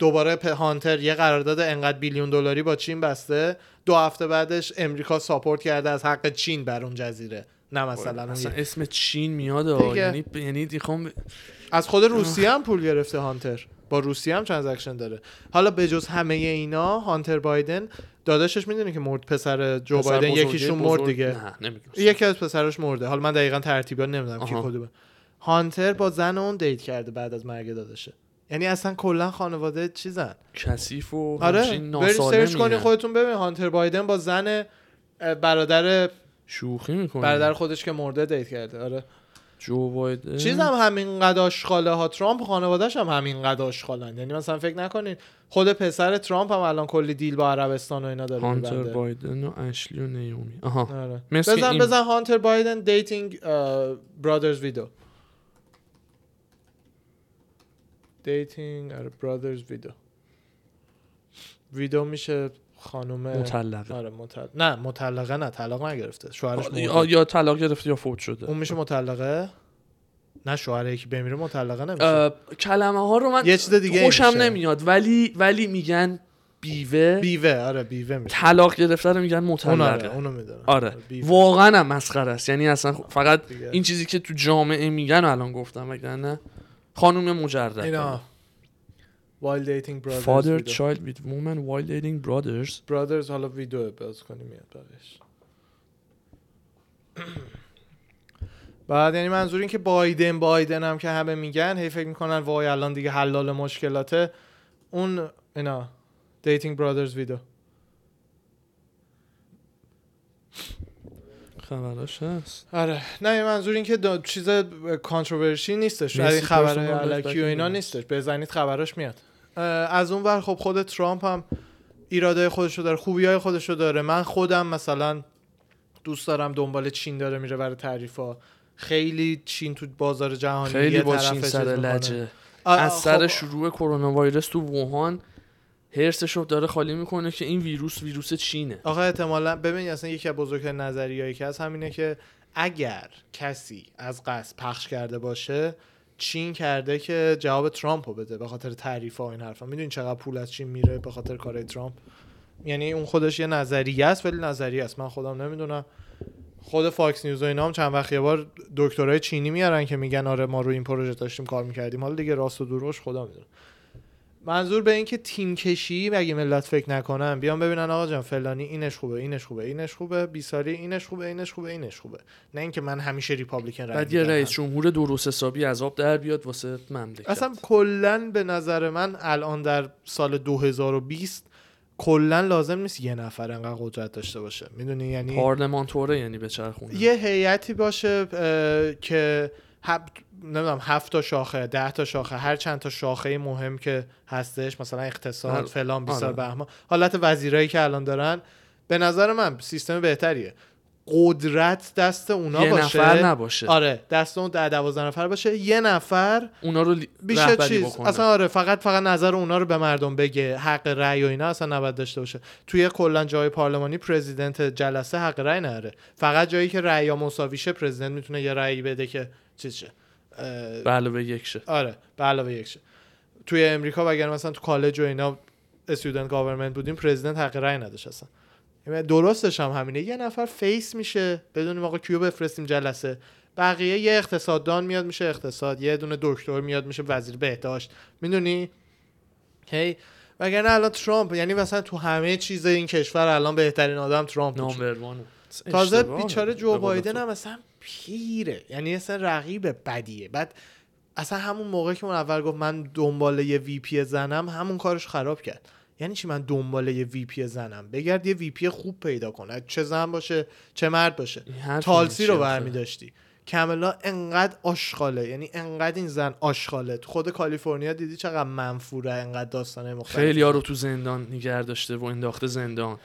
دوباره هانتر یه قرارداد انقدر billion دلاری با چین بسته دو هفته بعدش امریکا support کرده از حق چین بر اون جزیره. نه مثلا اصلا یه- اسم چین میاد. یعنی یعنی می‌خوام از خود روسیه هم پول گرفته هانتر. با روسیه هم transaction داره. حالا به جز همه اینا هانتر بایدن داداشش می‌دونه که مرد پسر جو پسر بایدن یکیشون بزرگ- مرد دیگه. نه یکی از پسرش مرده. حالا من دقیقا ترتیبا نمی‌دونم کی. کدومه. هانتر با زن اون date کرده بعد از مرگ داداشه. یعنی اصلا کلا خانواده چیزن. کثیف و آره برید search ناسالمیه. خودتون ببین هانتر بایدن با زن برادر شوخی می‌کنه برادر خودش که مرده date کرده آره. جو بایدن. چیز هم همین قد آشغاله ها. ترامپ خانوادهش هم همین قد آشغالن. یعنی مثلا فکر نکنین خود پسر ترامپ هم الان کلی deal با عربستان و اینا داره هانتر. بایدن و اشلی و نیومی. آها. آره. بزن بزن هانتر بایدن dating brother's widow. dating آره brother's widow widow میشه خانم مطلقه. آره مطلقه نه مطلقه نه طلاق نگرفته. شوهرش یا, طلاق گرفته یا فوت شده. اون میشه مطلقه؟ نه شوهر یکی بمیره مطلقه نمیشه. کلمه ها رو من یه چیز دیگه خوشم. نمیاد ولی ولی میگن بیوه. بیوه آره بیوه میشه. طلاق گرفته رو میگن اون مطلقه. آره اونو می‌دونم. آره. بیوه. واقعا مسخره است. یعنی اصلا خ- فقط دیگه. این چیزی که تو جامعه میگن الان گفتم وگرنه خانم مجرد اینا. Dating brothers father ویدو. child with woman while dating brothers. Brothers حالا ویدیو باز کنی میاد بقیش بعد یعنی منظور این که بایدن بایدن هم که همه میگن هی فکر می‌کنن وای الان دیگه حلال مشکلاته. اون اینا. دیتینگ برادرز ویدیو. خبراش هست؟ آره. نه منظور این که چیز کانتروورشی نیستش. نیستی این خبر علکی و اینا نیستش. بزنید خبراش میاد. از اون ور خب خود ترامپ هم ایراده خودشو داره خوبی های خودشو داره. من خودم مثلا دوست دارم دنبال چین داره میره برای تعریفا خیلی چین تو بازار جهانی خیلی با چین سر. لجه. از خب، سر شروع کرونا ویروس تو ووهان هرسش رو داره خالی می‌کنه که این ویروس ویروس چینه. آقا احتمالا ببین اصلا یکی از بزرگترین نظریهایی که هست همینه که اگر کسی از قصد پخش کرده باشه چین کرده که جواب ترامپ رو بده به خاطر تعریف ها این حرفا. می‌دونی چقدر پول از چین میره به خاطر کارهای ترامپ؟ یعنی اون خودش یه نظریه است ولی نظریه است. من خودم نمی‌دونم. خود فاکس نیوز و اینا هم چند وقت یه بار دکترای چینی میارن که میگن آره ما رو این پروژه داشتیم کار می‌کردیم. حالا دیگه راست و دروغش خدا می‌دونه منظور به این که تیم کشی اگه ملت فکر نکنن بیان ببینن آقا جان فلانی اینش خوبه اینش خوبه اینش خوبه. بیساری اینش خوبه اینش خوبه اینش خوبه. نه اینکه من همیشه ریپابلیکن رای بعد یه. رئیس جمهور درست حسابی از آب در بیاد واسه مملکت اصلا کلا به نظر من الان در سال 2020 کلا لازم نیست یه نفر انقدر قدرت داشته باشه. می‌دونی؟ یعنی پارلمانتوره یعنی به چرخونه. یه هیئتی باشه که هب... نمی‌دونم هفت تا شاخه ده تا شاخه هر چند تا شاخه مهم که هستش مثلا اقتصاد هر- فلان بیسار آره. بهمان حالت وزیرایی که الان دارن به نظر من سیستم بهتریه. قدرت دست اونا یه باشه. نفر نباشه. آره دست اون ده دوازده نفر باشه. یه نفر اونا رو بیشه چیز بکنه. اصلا آره فقط فقط نظر اونا رو به مردم بگه. حق رأی و اینا اصلا نباید داشته باشه. توی کلا جای پارلمانی پرزیدنت جلسه حق رأی نداره. فقط جایی که رأی مساویشه پرزیدنت می‌تونه یه رأی بده که چیز شه. به علاوه یک شه. آره به علاوه یک شه. توی امریکا اگر مثلا تو کالج و اینا student government بودیم president حق رأی نداشت اصلا. یعنی درستش هم همینه. یه نفر face میشه بدونیم آقا کیو بفرستیم جلسه. بقیه یه اقتصاددان میاد میشه اقتصاد. یه دونه دکتر میاد میشه وزیر بهداشت. می‌دونی؟ هی؟ وگرنه الان ترامپ یعنی مثلا تو همه چیز این کشور الان بهترین آدم ترامپ. تازه. بیچاره جو بایدن. هم اصلا پیره. یعنی اصلا رقیب بدیه. بعد اصلا همون موقع که اون اول گفت من دنبال یه VP زنم همون کارش خراب کرد. یعنی چی من دنبال یه VP زنم؟ بگرد یه VP خوب پیدا کنه. چه زن باشه چه مرد باشه. Tulsi رو؟ برمی داشتی Kamala انقدر آشغاله. یعنی انقدر این زن آشغاله. تو خود کالیفرنیا دیدی چقدر منفوره انقدر داستانه مختلف. خیلی ها رو تو زندان نگه داشته و انداخته زندان.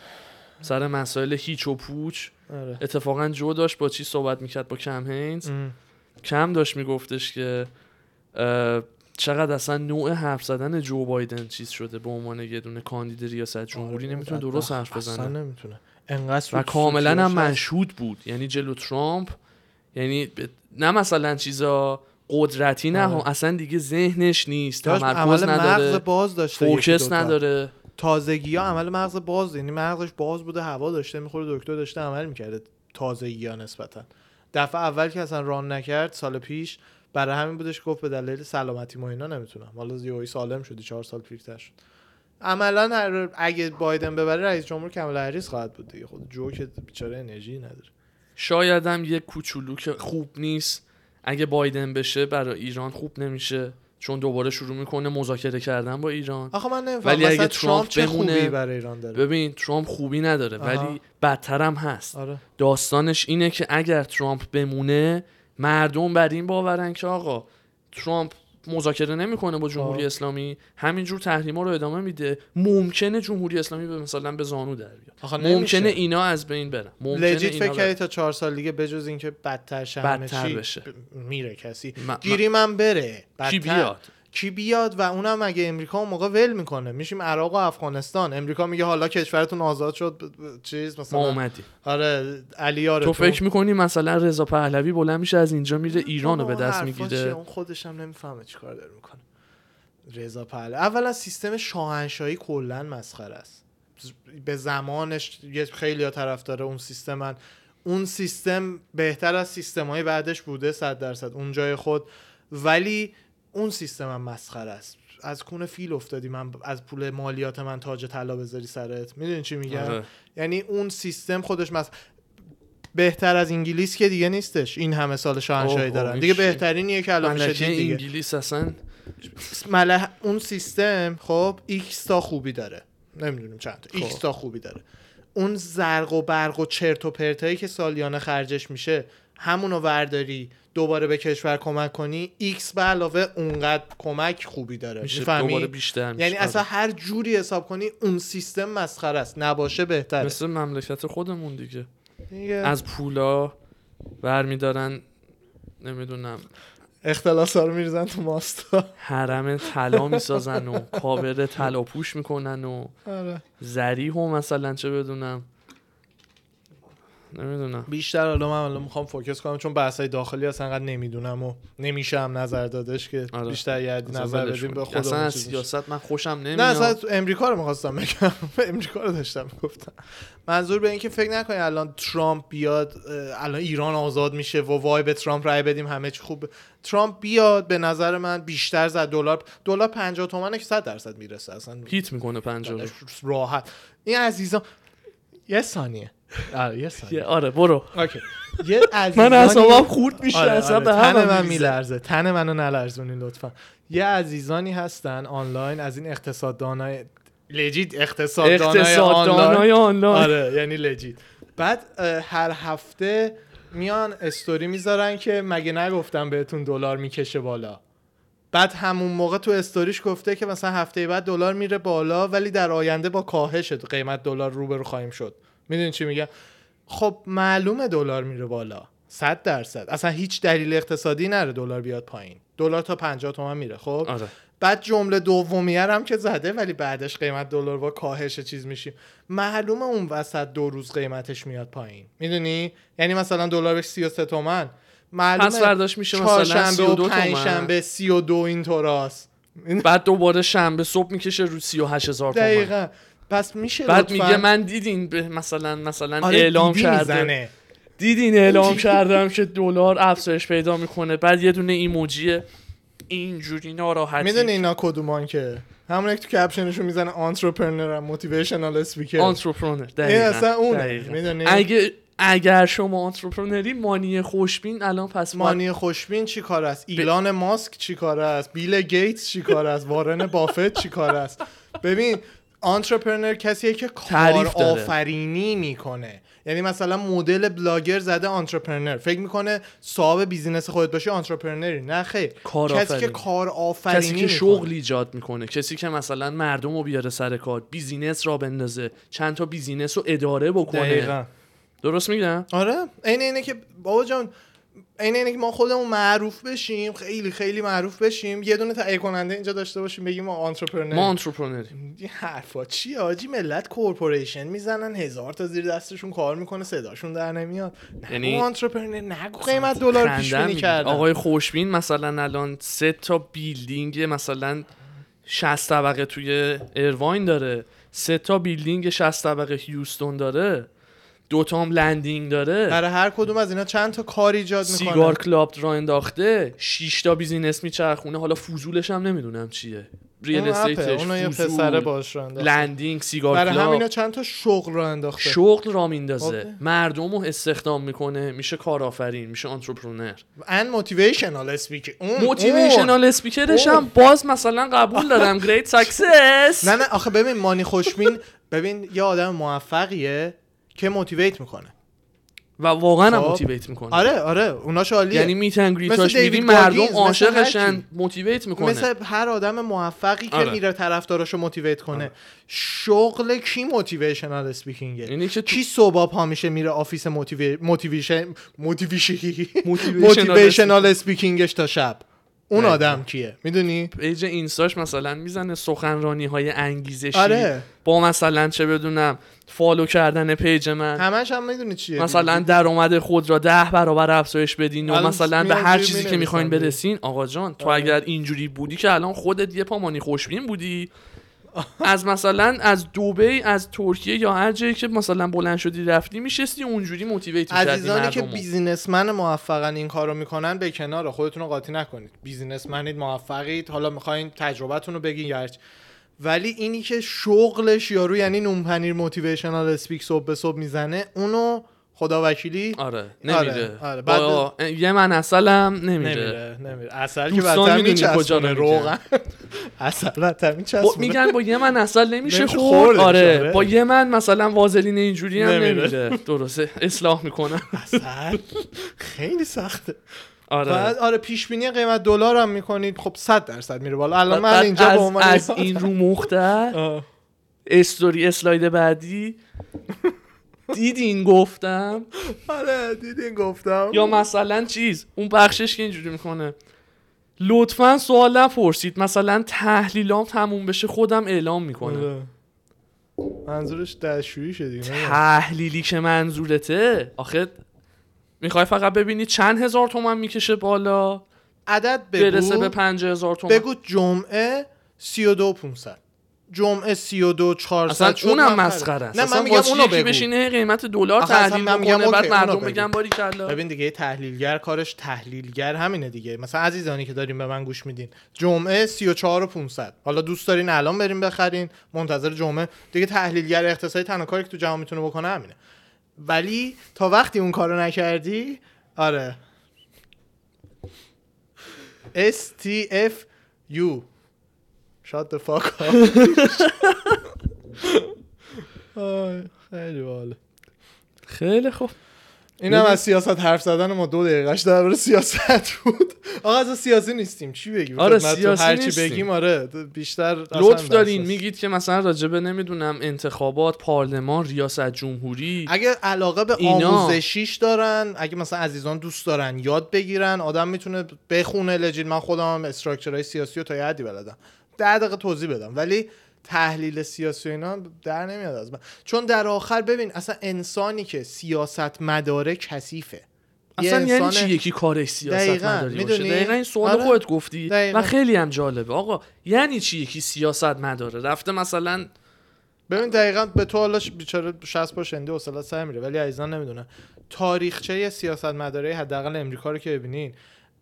سر مسائل هیچ و پوچ آره. اتفاقا جو داشت با چی صحبت می‌کرد با کم هینز ام. کم داشت میگفتش که چقدر اصلا نوع حرف زدن جو بایدن چیز شده به عنوان یه دونه کاندید ریاست جمهوری آره، نمی‌تونه. درست حرف اصلا بزنه نمی‌تونه انقدر و کاملا هم. مشهود بود یعنی جلو ترامپ یعنی ب- نه مثلا چیزا قدرتی نه آره. اصلا دیگه ذهنش نیست تمرکز عمل مغز نداره باز داشته فوکس. نداره تازگی ها عمل مغز باز یعنی مغزش باز بوده هوا داشته می‌خوره دکتر داشته عمل می‌کرده تازگی ها نسبتا. دفعه اول که اصلا ران نکرد سال پیش برای همین بودش گفت به دلیل سلامتی ما اینا نمی‌تونم. حالا یهویی سالم شدی چهار سال پیرتر شد. عملا اگه بایدن ببره رئیس جمهور کاملا هریس خواهد بود دیگه. خود جو که بیچاره انرژی نداره. شاید هم یه کوچولو که خوب نیست. اگه بایدن بشه برای ایران خوب نمیشه. چون دوباره شروع می‌کنه مذاکره کردن با ایران. آخه من نمی‌فهمم ولی اگه ترامپ چه بمونه- خوبی برای ایران داره؟ ببین ترامپ خوبی نداره آها. ولی بدتر هم هست. آره. داستانش اینه که اگر ترامپ بمونه مردم بر این باورن که آقا ترامپ مذاکره نمی‌کنه با جمهوری آه. اسلامی همینجور تحریما رو ادامه میده ممکنه جمهوری اسلامی به مثلا به زانو در بیاد ممکنه. اینا از بین برن ممکنه لجیت اینا فکر تا چهار سال دیگه بجز اینکه بدتر بدتر بشه. میره کسی م- گیری من بره کی بدتر. بیاد کی بیاد و اونم اگه امریکا اون موقع ول می‌کنه. میشیم عراق و افغانستان. امریکا میگه حالا کشورتون آزاد شد ب- ب- چیز ما مثلا اومدیم. آره علی آره تو فکر می‌کنی مثلا رضا پهلوی بلند میشه از اینجا میره ایران رو به دست می‌گیره؟ اون خودش هم نمی‌فهمه چیکار داره می‌کنه. رضا پهلوی. اولا سیستم شاهنشاهی کلا مسخره است. به زمانش یه خیلی ها طرف داره اون سیستمن اون سیستم بهتر از سیستم های بعدش بوده صد درصد. اون جای خود. ولی اون سیستم هم مسخره است. از کون فیل افتادی. من از پول مالیات من تاج طلا بذاری سرت. می‌دونی چی میگم؟ آره. یعنی اون سیستم خودش مس... بهتر از انگلیس که دیگه نیستش. این همه سال شاهنشاهی دارن. دیگه؟ بهترینیه که الان میشه دید دیگه. انگلیس اصلا. مله اون سیستم خب X تا خوبی داره. نمی‌دونیم چند تا. X خب. تا خوبی داره. اون زرق و برق و چرت و پرتایی که سالیانه خرجش میشه همونو ورداری. دوباره به کشور کمک کنی X به علاوه اونقدر کمک خوبی داره. میشه؟ دوباره بیشتر میشه. یعنی آره. اصلا هر جوری حساب کنی اون سیستم مسخره است. نباشه بهتره. مثل مملکت خودمون دیگه. دیگه. از پولا برمیدارن نمی‌دونم. اختلاس ها رو میریزن تو ماستا. حرم طلا می‌سازن و کاور طلا پوش می‌کنن و آره. ضریح و مثلا چه بدونم. نمی‌دونم. بیشتر حالا من حالا می‌خوام فوکس کنم چون بحث های داخلی اصلا انقدر نمی‌دونم و نمیشه هم نظر دادش که آره. بیشتر اصلا نظر بدیم. به خودمون اصلا از. سیاست من خوشم نمیاد نه اصلا تو امریکا رو می‌خواستم بگم. امریکا رو داشتم گفتم منظور به اینکه فکر نکنی الان ترامپ بیاد الان ایران آزاد میشه و وای به ترامپ رای بدیم همه چی خوب. ترامپ بیاد به نظر من بیشتر زد دلار دلار 50 تومنه که 100 درصد می‌رسه. اصلا هیت می‌کنه پنجاه. راحت. این عزیزان یه ثانیه. آره یه ثانیه آره برو. اوکی. یه عزیزانی من اصابم خورد میشه آره، اصلا آره. به تن من میلرزه. تن منو نلرزونین لطفا. یه عزیزانی هستن آنلاین از این اقتصاددانای لجیت اقتصاددانای آنلاین. آنلاین. آره یعنی لجیت. بعد هر هفته میان استوری می‌ذارن که مگه نگفتم بهتون دلار می‌کشه بالا. بعد همون موقع تو استوریش گفته که مثلا هفته بعد دلار میره بالا ولی در آینده با کاهش قیمت دلار روبرو خواهیم شد. می‌دونی چی میگم؟ خب معلومه دلار میره بالا. 100 درصد. اصلا هیچ دلیل اقتصادی نره دلار بیاد پایین. دلار تا 50 تومن میره خب؟ آره. بعد جمله دومیه هم که زده ولی بعدش قیمت دلار با کاهش چیز میشیم. معلومه اون وسط دو روز قیمتش میاد پایین. می‌دونی؟ یعنی مثلا دلار بهش 33 تومن. معلومه پس برداشت میشه مثلا چهارشنبه 32 و تومن. پنجشنبه 32 اینطوراست بعد دوباره شنبه صبح می‌کشه رو 38 هزار تومن. دقیقا. پس میشه بعد میگه من دیدین به مثلا مثلا آره، اعلام کرده. دیدین اعلام کردم که دلار افزایش پیدا می‌کنه. بعد یه دونه ایموجی اینجوری ناراحتی. می‌دونی اینا کدومان که؟ همون که تو caption شون می‌زنه entrepreneur motivational speaker entrepreneur این اصلا دقیقاً. می‌دونی؟ اگه اگر شما entrepreneur ی مانی خوشبین الان پس مانی خوشبین چی کار است؟ ایلان ماسک چی کار است؟ بیل گیتس چی کار است؟ وارن بافت چی کار است؟ ببین entrepreneur کسیه که کار. آفرینی می‌کنه. یعنی مثلا مدل بلاگر زده entrepreneur. فکر می‌کنه صاحب business خودت باشی entrepreneur ی. نه خیر. کار کسی آفرینی. که کار آفرینی کسی که. شغل ایجاد می‌کنه. کسی که مثلا مردم رو بیاره سر کار business راه بندازه. چند تا business رو اداره بکنه. دقیقاً. درست میگم؟ آره. عین اینه که بابا جان عین اینه که ما خودمون معروف بشیم خیلی خیلی معروف بشیم. یه دونه تهیه کننده اینجا داشته باشیم بگیم ما entrepreneur ما entrepreneur یم این حرفا چیه آجی؟ ملت corporation می‌زنن هزار تا زیر دستشون کار می‌کنه صداشون در نمیاد. یعنی- entrepreneur نگو قیمت دلار پیش بینی. کردن. آقای خوشبین مثلا الان سه تا building مثلا 60 طبقه توی Irvine داره سه تا بیلدینگ 60 طبقه هیوستون داره. دو تا هم لندینگ داره. برای هر کدوم از اینا چند تا کار ایجاد می‌کنه؟ سیگار کلاب را انداخته 6 تا بیزینس میچرخونه. حالا فوزولش هم نمی‌دونم چیه. ریل اون استیتش اونو یه پسره باش رو انداخته. لندینگ سیگار برای کلاب. همینا چند تا شغل رو انداخته. شغل را میندازه. مردم رو استخدام می‌کنه میشه کارآفرین میشه آنترپرونر ان موتیویشنال اسپیکر اون موتیویشنال اسپیکرش اون. هم باز مثلا قبول دارم. great success نه نه آخه ببین مانی خوشبین ببین یه آدم موفقیه. که motivate می‌کنه. و واقعا هم خب. motivate می‌کنه. آره آره اونا عالیه. یعنی meet and greet اش دیوید مردم عاشقشن. motivate می‌کنه. مثل هر آدم موفقی که آره. میره طرفداراشو motivate کنه. شغل کی motivational speaking ه یعنی که کی صبح پا میشه میره office motiva... motivation Motivational motivational speaking ش تا شب؟ اون. آدم کیه؟ می‌دونی؟ page اینستاش مثلا می‌زنه سخنرانی های انگیزشی. آره. با مثلا چه بدونم follow کردن page من. همش هم می‌دونی چیه؟ مثلا درآمد خود را ده برابر افزایش بدین و مثلا به هر چیزی که می‌خواین. برسین آقا جان تو آره. اگر اینجوری بودی که الان خودت یه پا مانی خوشبین بودی. از مثلا از دوبی از ترکیه یا هر جایی که مثلا بلند شدی رفتی میشستی اونجوری motivate می‌کردی عزیزانی که. بیزینسمن موفقن این کارو می‌کنن به کنار خودتون رو قاطی نکنید بیزینسمنید موفقید حالا می‌خواین تجربتون رو بگین هرچی. ولی اینی که شغلش یارو یعنی نون پنیر موتیویشنال اسپیک صبح به صبح می‌زنه اونو خدا وکیلی آره نمیره آره. با یه من اصلم نمیره نمیره نمیره اصل که وطن می‌دونی کجا رو روغن. اصل میچسبونه. میگن با یه من اصل نمیشه خورد. آره آره. با یه من مثلا وازلین اینجوری هم نمیره. درسته اصلاح می‌کنم. اصل؟ خیلی سخته. آره. بعد آره پیش بینی قیمت دلار هم می‌کنید. خب 100 درصد میره بالا. الان من بعد اینجا به عنوان از این رو مختر آه. استوری اسلاید بعدی. دیدین گفتم؟ آره دیدین گفتم. یا مثلا چیز اون بخشش که اینجوری می‌کنه. لطفا سوال نپرسید. مثلا تحلیلام تموم بشه خودم اعلام می‌کنم. آره. منظورش دستشویی شدی تحلیلی که منظورته؟ آخه می‌خوای فقط ببینی چند هزار تومن می‌کشه بالا؟ عدد برسه به بگو پنج هزار تومن. بگو جمعه 32 500 جمعه 32 400 اصلا شد. اونم. مسخره است. نه من میگم اونو بگو. بشینه قیمت دلار تحلیل اوکی، بعد مردم. بگن باری کلا. ببین دیگه تحلیلگر کارش تحلیلگر همینه دیگه. مثلا عزیزانی که داریم به من گوش میدین. جمعه 34 و 500 حالا دوست دارین الان بریم بخرین. منتظر جمعه. دیگه تحلیلگر اقتصادی تنها کاری که تو جهان می‌تونه بکنه همینه. ولی تا وقتی اون کارو نکردی؟ آره. S Shut the fuck up. خیلی باحاله خیلی خوب. این هم از سیاست حرف زدن ما دو دقیقهش درباره سیاست بود. آقا از سیاسی نیستیم. چی بگیم؟ آره،؟ سیاسی هر چی. بگیم آره بیشتر لطف دارین. میگید که مثلا راجبه نمی‌دونم انتخابات پارلمان ریاست جمهوری. اگه علاقه به اینا- آموزشیش دارن اگه مثلا عزیزان دوست دارن یاد بگیرن آدم می‌تونه بخونه لجید من خودم هم استراکچرهای سیاسی رو تا یه حدی بلدم. ده دقیقه توضیح بدم. ولی تحلیل سیاسی و اینا در نمیاد از من. چون در آخر ببین اصلا انسانی که سیاست مداره کثیفه اصلا یعنی انسان- چی؟ یکی کارش سیاست دقیقاً، مداری باشه. می‌دونی؟ دقیقا این سوال آره. خودت گفتی. دقیقاً. و خیلی هم جالبه. آقا یعنی چی یکی سیاست مداره؟ رفته مثلا ببین دقیقا به تو حالا بیچاره 60 بار شنیده حوصله سر میره ولی عزیزان نمی‌دونن. تاریخچه سیاست مداره حداقل امریکا رو که ببینین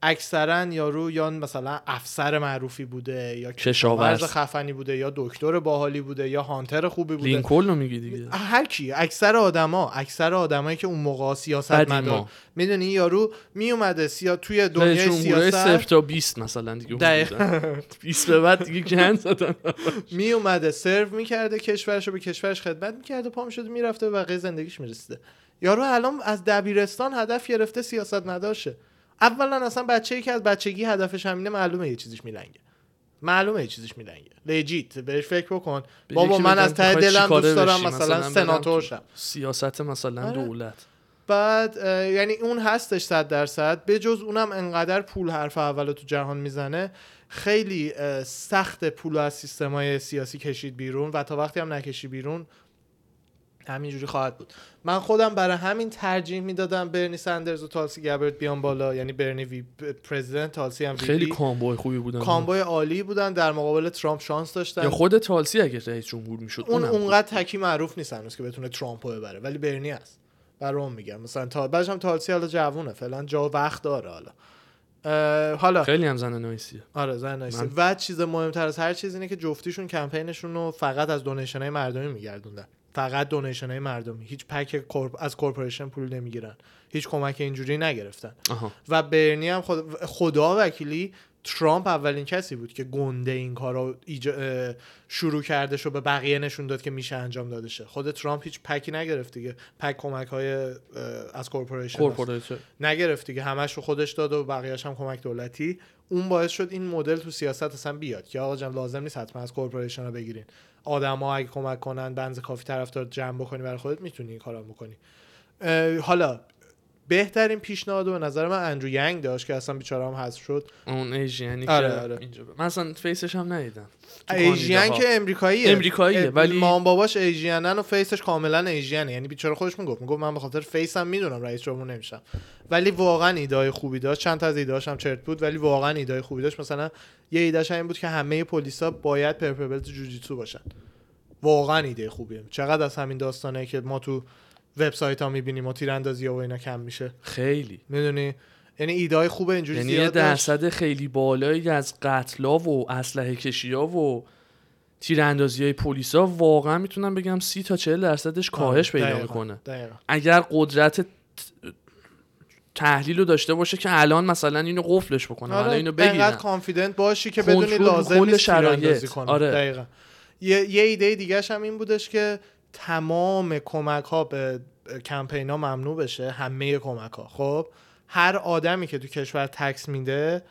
اکثرا یارو یا مثلا افسر معروفی بوده یا کشاورز. خفنی بوده یا دکتر باحالی بوده یا هانتر خوبی بوده. لینکلن رو میگی دیگه. هر کی اکثر آدما اکثر آدمایی که اون موقع سیاست. مدار می‌دونی یارو می اومده سیا توی دنیای سیاست. تا 20 مثلا دیگه دقیقاً. 20 به بعد دیگه گند زدن؟ می اومده سرو می‌کرده کشورش رو به کشورش خدمت می‌کرده پا می‌شده می‌رفته و بقیه زندگیش می‌رسیده. یارو الان از دبیرستان هدف گرفته سیاست نداشه اولا اصلا بچه ای که از بچگی هدفش همینه معلومه یه چیزیش میلنگه. معلومه یه چیزیش میلنگه. لجیت بهش فکر بکن. بابا من از ته دلم دوست دارم؟ مثلا برم سناتور تو شم سیاست مثلا آره. دولت. بعد یعنی اون هستش صد درصد. به جز اونم انقدر پول حرف اول تو جهان می‌زنه. خیلی سخت پول از سیستمای سیاسی کشید بیرون و تا وقتی هم نکشی بیرون همینجوری خواهد بود. من خودم برای همین ترجیح می‌دادم برنی سندرز و تالسی گبرت بیان بالا. یعنی برنی وی president تالسی هم خیلی VP ی. combo ی خوبی بودن. combo ی عالی بودن. در مقابل ترامپ شانس داشتن. یا خود تالسی اگه رئیس جمهور می‌شد اون اونقدر تکی معروف نیست هنوز که بتونه ترامپو ببره. ولی برنی هست. برام میگم. مثلا تا بعدش هم تالسی حالا جوونه. فعلا جا وقت داره حالا. حالا خیلی هم زن nice یه آره زن nice ی من- و چیز مهمتر از هر چیز اینه که جفتیشون کمپینشون رو فقط از donation های مردمی میگردوندن. فقط donation های مردمی. هیچ PAC corp... از corporation پول نمی‌گیرن. هیچ کمک اینجوری نگرفتن. آها. و برنی هم خود... خدا وکیلی ترامپ اولین کسی بود که گنده این کار رو ایجا... شروع کردش و به بقیه نشون داد که میشه انجام داده شه خود ترامپ هیچ PAC ی نگرفت دیگه. PAC کمک های از corporation نگرفت دیگه. همش رو خودش داد و بقیه‌اش هم کمک دولتی. اون باعث شد این مدل تو سیاست اصلا بیاد که آقا جان لازم نیست حتما از corporation رو بگیرین. آدما اگه کمک کنن بنز کافی طرفدار جمع بکنی برای خودت می‌تونی این کارو بکنی. حالا بهترین پیشنهاد به نظر من اندرو ینگ داشت که اصلا بیچاره هم حذف شد. اون Asian ی آره، که آره. اینجا ب... من اصلا face ش هم ندیدم. کاندیداها. که امریکاییه. امریکاییه، ولی- مام باباش Asian ن و face ش کاملا Asian ه یعنی بیچاره خودش می‌گفت می‌گفت من به خاطر face م می‌دونم رئیس جمهور نمیشم. ولی واقعا ایدای خوبی داشت. چند تا از ایداش هم چرت بود ولی واقعا ایدای خوبی داشت. مثلا یه ایدهش این بود که همه پلیسا باید پرپبلت جوجیتسو باشن. واقعا ایده خوبیه. چقدر از همین داستانه که ما تو وبسایت ها می‌بینیم و تیراندازی و اینا کم میشه خیلی می‌دونی یعنی ایدای خوب اینجوری یعنی یه. درصد خیلی بالایی از قتلا و اسلحه کشیا و تیراندازی های پلیسا واقعا می‌تونم بگم سی تا 40 درصدش کاهش پیدا می‌کنه دقیقاً. اگر قدرت تحلیل رو داشته باشه که الان مثلا اینو قفلش بکنه آره الان اینو انقدر بگیرن کانفیدنت باشی که بدونی لازم نیست. تیراندازی آره. دقیقاً. یه, یه ایده دیگه هم این بودش که تمام کمک ها به کمپین ها ممنوع بشه همه کمک ها خب هر آدمی که تو کشور تکس میده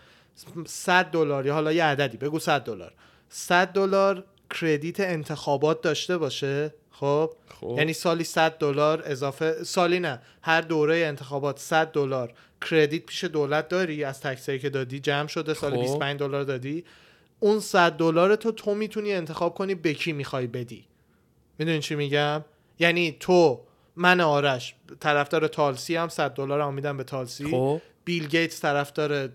100 دلار یا حالا یه عددی بگو 100 دلار. 100 دلار کردیت انتخابات داشته باشه خب؟ خب. یعنی سالی 100 دلار اضافه سالی نه هر دوره انتخابات 100 دلار کردیت پیش دولت داری از تکسایی که دادی جمع شده سال خب. 25 دلار دادی. اون 100 دلار تو تو می‌تونی انتخاب کنی به کی می‌خوای بدی. می‌دونی چی میگم؟ یعنی تو من آرش طرفدار تالسی هم 100 دلار هم میدم به تالسی. خب. بیل گیتس طرفدار.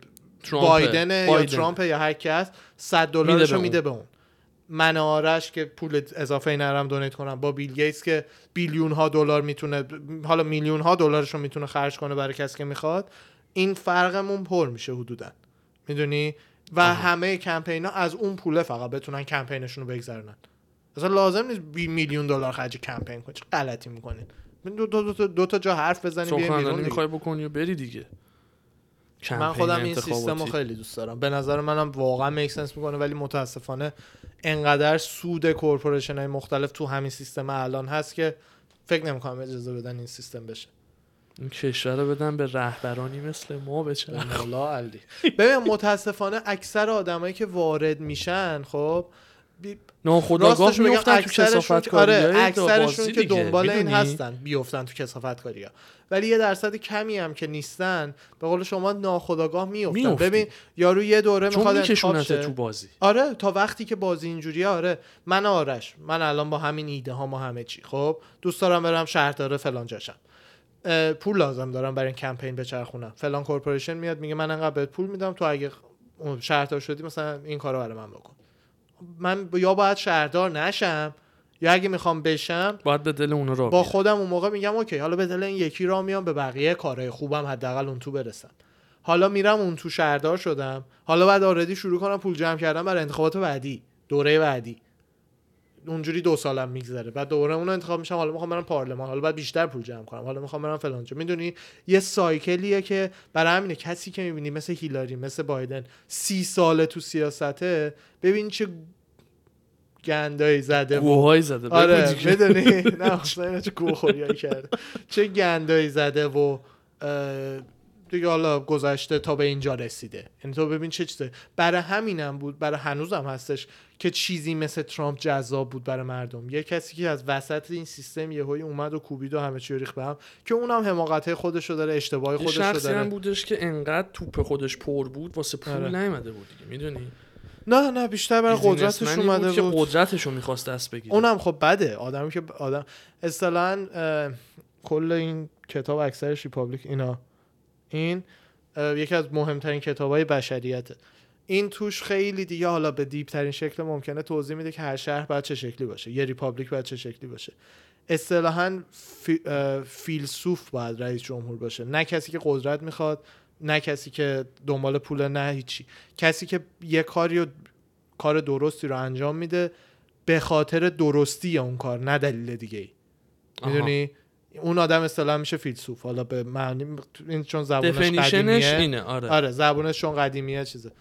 بایدن یا. ترامپ یا هر کی هست 100 میده دلارشو به میده به اون. من آرش که پول اضافه نرم donate کنم. با بیل گیتس که billion ها دلار می‌تونه حالا میلیون ها دلارشو می‌تونه خرج کنه برای کسی که می‌خواد این فرقمون پر میشه حدودا. می‌دونی؟ و همه کمپین ها از اون پوله فقط بتونن کمپینشون رو بگذرونن. اصلا لازم نیست بی میلیون دلار خرج کمپین کنی غلطی می‌کنین دو, دو, دو, تا- دو تا جا حرف سخنرانی دیگه. می‌خوای بکنی و بری دیگه من خودم این سیستم رو. خیلی دوست دارم به نظر منم واقعا make sense می‌کنه ولی متاسفانه انقدر سود کورپوریشن های مختلف تو همین سیستم الان هست که فکر نمی‌کنم اجازه بدن این سیستم بشه این کشور رو بدن به رهبرانی مثل ما بچه به مولا علی ببین متاسفانه اکثر آدمایی که وارد میشن خب. ناخداگاه میفتن تو کسافت که- آره کاری اکثرشون که دنبال این هستن بیفتن تو کسافت کاری ولی یه درصد کمی هم که نیستن به قول شما ناخداگاه میفتن. ببین یارو یه دوره می‌خواد انتخاب تو بازی. آره تا وقتی که بازی اینجوریه آره. من آرش من الان با همین ایده ها ما همه چی. خب؟ دوست دارم برم شهردار فلان جاشم. پول لازم دارم برای این کمپین بچرخونم. فلان corporation میاد میگه من انقدر بهت پول میدم تو اگه شهردار شدی مثلا این کارو برای من بکن. من یا باید شهردار نشم یا اگه می‌خوام بشم باید به دل اونا را با. خودم اون موقع میگم okay حالا به دل این یکی را میام به بقیه کارهای خوبم حداقل اون تو برسم. حالا میرم اون تو شهردار شدم. حالا بعد آردی شروع کنم پول جمع کردن برای انتخابات بعدی دوره بعدی. اونجوری دو سالم میگذره. بعد دوره اون انتخاب میشم حالا می‌خوام برم پارلمان. حالا بعد بیشتر پول جمع کنم. حالا می‌خوام برم فلان جا. می‌دونی؟ یه سایکلیه که برای همینه. کسی که می‌بینی مثل هیلاری مثل بایدن سی ساله تو سیاسته ببین چه گندایی زده گوهای زده. آره نه اصلا اینا چه گوخوریایی کرده چه گندایی زده و دیگه حالا گذشته تا به اینجا رسیده. یعنی تو ببین چه چیزه. برای همینم بود برای هنوزم هستش که چیزی مثل ترامپ جذاب بود برای مردم. یه کسی که از وسط این سیستم یهویی اومد و کوبید و همه چی ریخت به هم که اونم حماقت خودش رو داره اشتباه خودش رو شخصی هم داره بودش که انقدر توپ خودش پر بود واسه پول آره. نیومده بود دیگه می‌دونی؟ نه نه بیشتر برای قدرتش اومده که بود. قدرتش رو می‌خواست دست بگیره. اونم خب بده. آدمی که آدم اصطلاحا کل این کتاب اکثرش Republic اینا. این یکی از مهمترین کتاب های بشریته. این توش خیلی دیگه حالا به deep ترین شکل ممکنه توضیح میده که هر شهر باید چه شکلی باشه. یه republic باید چه شکلی باشه. اصطلاحا فی، فیلسوف باید رئیس جمهور باشه. نه کسی که قدرت می‌خواد نه کسی که دنبال پول نه هیچی. کسی که یه کاری رو کار درستی رو انجام میده به خاطر درستی اون کار نه دلیل دیگه ای. می‌دونی؟ اون آدم اصطلاح میشه فیلسوف. حالا به معنی این چون definition ش قدیمیه. اینه آره. آره زبانش چون قدیمیه چیزه.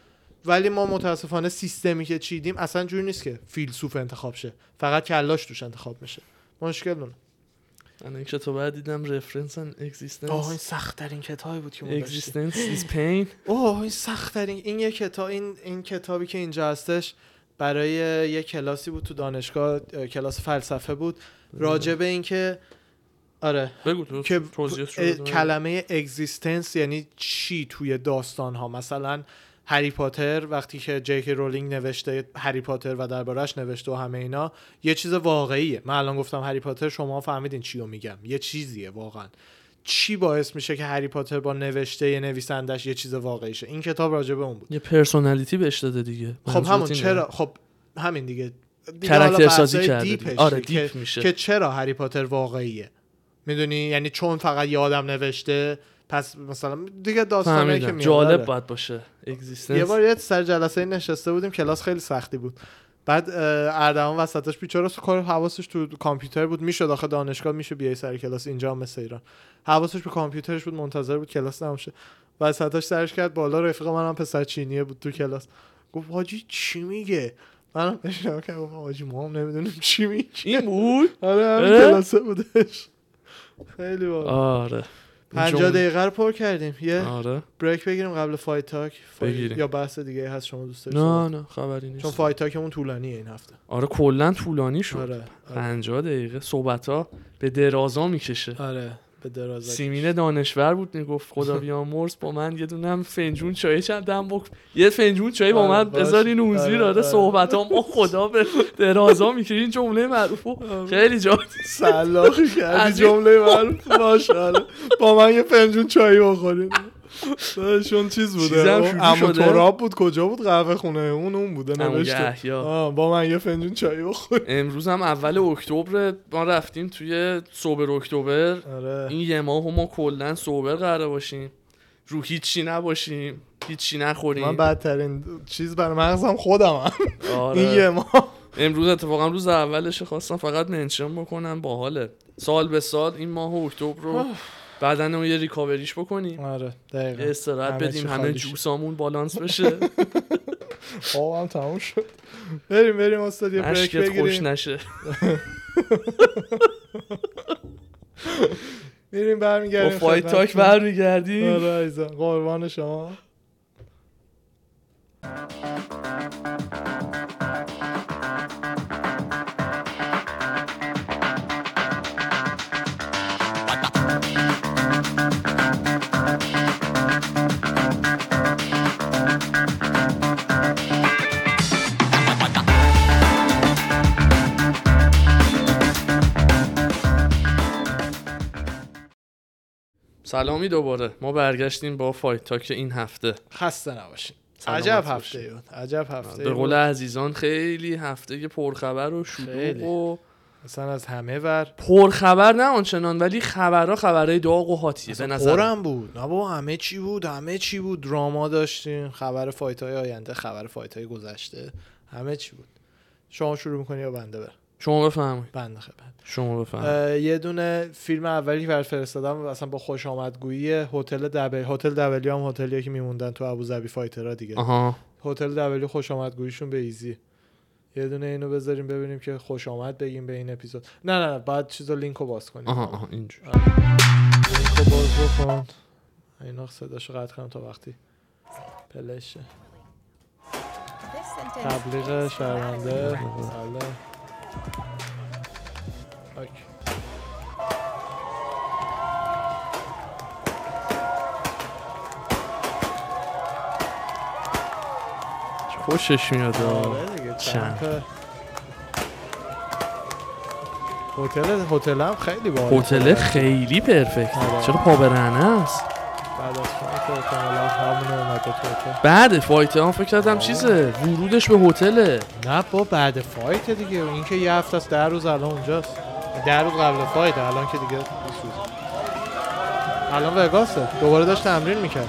ولی ما متاسفانه سیستمی که چیدیم اصلا جوری نیست که فیلسوف انتخاب شه. فقط کلاش توش انتخاب میشه. مشکل اونه. من این کتاب بعد دیدم reference ان آه این existence سخت ترین کتابی بود که existence is pain اوه این سخت ترین این یه کتاب این این کتابی که اینجا هستش برای یه کلاسی بود تو دانشگاه اه، کلاس فلسفه بود. راجع به اینکه آره. بگو تو که. کلمه existence یعنی چی توی داستان ها مثلا هری پاتر وقتی که جی کی رولینگ نوشته هری پاتر و دربارش نوشته و همه اینا یه چیز واقعیه. من الان گفتم هری پاتر شما فهمیدین چی رو میگم. یه چیزیه واقعا. چی باعث میشه که هری پاتر با نوشته یه نویسندش یه چیز واقعیشه این کتاب راجع به اون بود. یه personality بهش داده دیگه. خب همون؟ چرا؟ خب همین دیگه. دیگه character سازی کرده دیگه. آره deep میشه. که چرا هری پاتر واقعیه؟ می‌دونی؟ یعنی چون فقط یه آدم نوشته پس مثلا دیگه داستانه که میاد. جالب آره. باید باشه. یه existence بار یه سر جلسه نشسته بودیم کلاس خیلی سختی بود. بعد اردوان وسطش بیچاره کار حواسش تو کامپیوتر بود. می‌شد آخه دانشگاه میشه بیای سر کلاس اینجا هم مثل ایران. حواسش به کامپیوترش بود منتظر بود کلاس تموم شه وسطش سرش کرد بالا رفیق منم پسر چینیه بود تو کلاس. گفت حاجی چی میگه؟ منم نگاه کردم گفتم حاجی ما هم نمی‌دونیم چی میگه. این بود؟ آره؟ کلاسه بودش. خیلی باحال. آره. 50 جمله- دقیقه رو پر کردیم. یه آره. break بگیریم قبل fight talk fight- بگیریم. یا بحث دیگه هست شما دوست دارید نه؟ نه خبری نیست. چون fight talk مون طولانیه این هفته. آره کلا طولانی شد. آره آره, 50 دقیقه. صحبت ها به درازا می‌کشه. آره. به دراز سیمین دانشور بود می‌گفت خدا بیامرز با من یه دونم فنجون چای چندم بک یه فنجون چای با آره، من. بذارین اون زیر آره، آره آره. صحبت ها ما خدا به درازا می‌کشه این جمله معروف خیلی جا سلاخی کردی جمله معروف ماشاءالله. با من یه فنجون چای بخورید چون چیز بوده؟ شده؟ تراب بود؟ کجا بود قهوه خونه؟ اون اون بوده نوشته. با من یه فنجون چای بخور. امروز هم اول اکتبر ما رفتیم توی سوبر اکتبر. آره. این یه ماه ما کلا سوبر قراره باشیم. رو هیچی نباشیم. هیچی نخوریم. من بدترین چیز برای مغزم خودم هم. آره. این یه ماه. امروز اتفاقا روز اولش خواستم فقط منشن بکنم. باحاله. سال به سال این ماه اکتبر رو بعدن رو یه ریکاوریش بکنیم. آره دقیقا. استراحت بدیم همه. جوسامون بالانس بشه. خوابم تموم شد. بریم بریم استاد یه بریک مشکت خوش بگیریم نشه. میریم با برمیگردیم فایت تاک. برمیگردیم. آره عزیزم قربان شما. سلامی دوباره. ما برگشتیم با fight talk این هفته. خسته نباشین. سلامت عجب. هفته بود. عجب هفته به قول. عزیزان خیلی هفته پرخبر و شلوغ. و اصلا از همه ور. پرخبر نه آنچنان ولی خبرها خبرهای داغ و hot یه به نظر پرم بود. نه بابا همه چی بود همه چی بود. drama داشتیم خبر fight های آینده خبر fight های گذشته همه چی بود. شما شروع می‌کنی یا بنده برم شما بفرمایید. بنده خیلی بنده. شما بفرمایید. یه دونه فیلم اولی که برات فرستادم اصلا با خوش آمدگویی هتل دبل هتل W هم هتلیه که میموندن تو ابوظبی fighter ها دیگه. آها. هتل W خوش آمدگوییشون به ایزی. یه دونه اینو بذاریم ببینیم که خوش آمد بگیم به این اپیزود. نه نه نه بعد چیزا لینکو باز کنیم. آها آها اینجور. لینکو باز بکن. اینا صداشو قطع کنم تا وقتی play شه تبلیغ شرمنده بله. خوشش میاد. آره دیگه چند. هتل هتل هم خیلی باحال هتل خیلی perfect. آره. چرا پا برهنه است؟ بعد از fight بعد fight هم فکر کردم چیزه ورودش به هتله. نه با بعد fight دیگه این که یه هفته است ده روز الان اونجاست. ده روز قبل fight الان که دیگه. الان وگاسه دوباره داشت تمرین می‌کرد.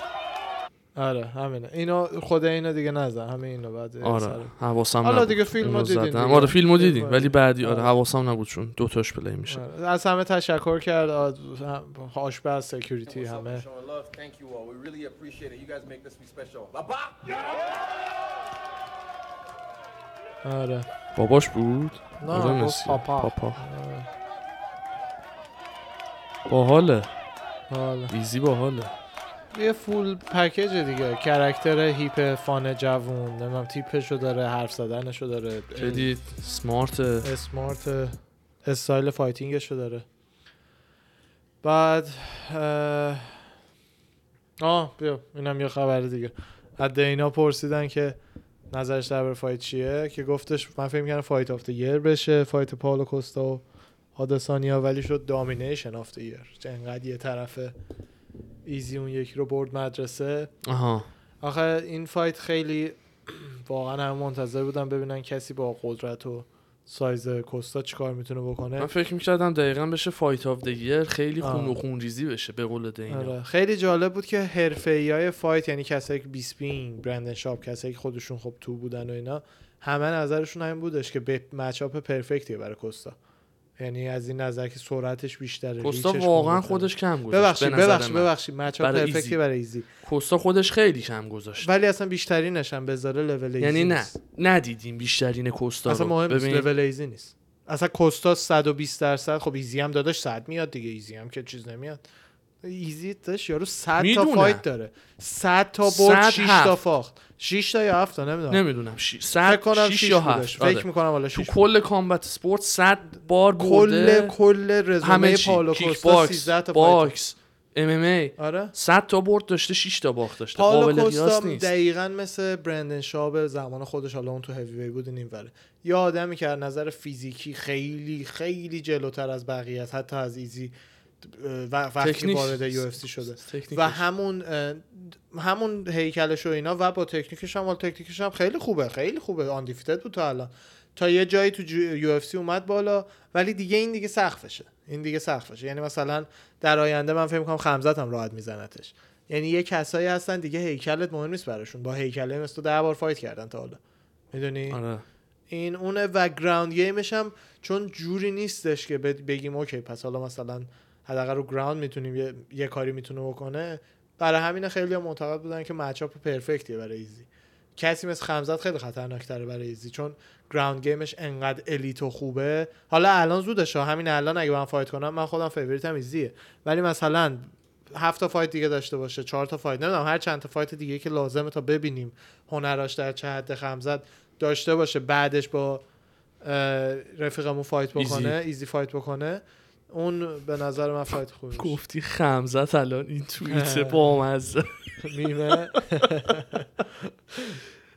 آره همینه اینو خود اینو دیگه نزن همه اینو بعد آره حواسم حالا. دیگه فیلمو. دیگه. آره فیلمو دیدیم ولی بعدی آره آره. حواسم نبود چون دو تاش play میشه آره. از همه تشکر کرد آشپز security همه showing love. Thank you all. We really appreciate it. You guys make this be special. Bye-bye. آره باباش بود نه آره. پاپا پاپا آره. باحاله حالا. ایزی باحاله یه full package دیگه. character hip fun جوون. نمی‌دونم تیپشو داره حرف زدنشو داره. خیلی smart smart style fighting شو داره. بعد آه بیا اینم یه خبر دیگه. از دینا پرسیدن که نظرش درباره fight چیه که گفتش من فکر می‌کردم fight of year بشه fight پاولو کوستا و آدسانیا ولی شد domination of year انقدر یه طرف ایزی اون یکی رو برد مدرسه. آها. آخه این fight خیلی واقعا هم منتظر بودم ببینن کسی با قدرت و سایز کوستا چیکار می‌تونه بکنه. من فکر می‌کردم دقیقا بشه fight of year خیلی خون و. خون ریزی بشه به قول دینا. آره. خیلی جالب بود که حرفه های fight یعنی کسایی که بیسپینگ برندن شاب کسایی که خودشون خب تو بودن و اینا همه نظرشون همین بودش که یه matchup perfect یه برای کوستا. یعنی از این نظر که سرعتش بیشتره کوستا واقعا. خودش کم گذاشت ببخشید ببخشید. ببخشید perfect ی ایزی. برای ایزی کوستا خودش خیلی کم گذاشت ولی اصلا بیشترینش هم بذاره لول ایزی یعنی نه. ندیدیم بیشترین کوستا اصلا مهم ببین لول ایزی نیست اصلا کوستا 120 درصد خب ایزی هم داداش 100 میاد دیگه ایزی هم که چیز نمیاد ایزی داشت یارو 100 تا. fight داره 100 تا برد 100 6 تا. فاخت 6 تا یا 7 تا نمی‌دونم. نمی‌دونم. فکر صد کنم شیش 6 یا بودش هفت. آره. فکر می‌کنم حالا تو 6 کل کامبت سپورت 100 بار کل کل رزومه کیک کوستا باکس 13 تا باکس ام ام ای. آره. 100 تا برد داشته 6 تا باخت داشته. قابل قیاس نیست. دقیقا مثل برندن شاب زمان خودش حالا اون تو هیوی وی بود این وره. یه آدمی که از نظر فیزیکی خیلی خیلی جلوتر از بقیه است حتی از ایزی وقتی تکنیک. وارد UFC شده. تکنیکش. و همون همون هیکلش و اینا و با تکنیکش هم تکنیکش هم خیلی خوبه خیلی خوبه. undefeated بود تا الان. تا یه جایی تو UFC اومد بالا ولی دیگه این دیگه سقفشه. این دیگه سقفشه. یعنی مثلا در آینده من فکر می‌کنم خمزت هم راحت میزنتش. یعنی یه کسایی هستن دیگه هیکلت مهم نیست براشون. با هیکله مثل تو ده بار fight کردن تا حالا. می‌دونی؟ آره. این اونه و ground game ش هم چون جوری نیستش که بگیم okay پس حالا مثلا حداقل رو ground می‌تونیم یه, یه کاری می‌تونه بکنه. برای همین خیلی هم معتقد بودن که matchup perfect یه برای ایزی کسی مثل خمزت خیلی خطرناکتره برای ایزی چون ground game ش انقدر elite و خوبه. حالا الان زودشه همین الان اگه من fight کنم من خودم favorite م ایزیه ولی مثلا هفت تا fight دیگه داشته باشه چهار تا fight نمی‌دونم هر چند تا fight دیگه که لازمه تا ببینیم هنراش در چه حد خمزت داشته باشه بعدش با رفیقمون فایت بکنه ایزی. ایزی, فایت بکنه. اون به نظر من فایت خوبی. گفتی خمزت الان این توییت. بامزه میمه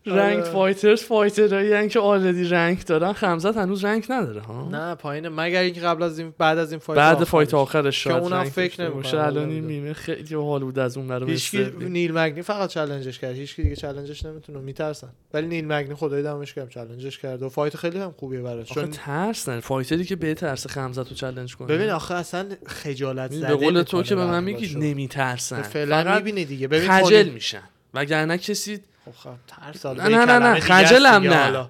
رنگ آره. فایترز فایترایی که آردی رنگ دارن. خمزت هنوز رنگ نداره ها؟ نه پایینه. مگر اینکه قبل از این بعد از این فایت بعد آخرش. فایت آخرش شاید اونم رنگ فکر باشه. الان این. میمه خیلی حال بود از اون برای هیچکی نیل مگنی فقط challenge ش کرد. هیچکی دیگه challenge ش نمی‌تونه میترسن. ولی نیل مگنی خدای دمش گرم challenge ش کرد و fight خیلی هم خوبیه براش. چون ترس نه fighter ی که به ترس خمزت رو چالش کنه. ببین آخه اصلا خجالت زده به قول تو که به من میگی. نمیترسن. فعلا می‌بینی دیگه. ببین خجل میشن. وگرنه کسی خب خب ترس حالا نه، نه، نه، نه، خجلم نه.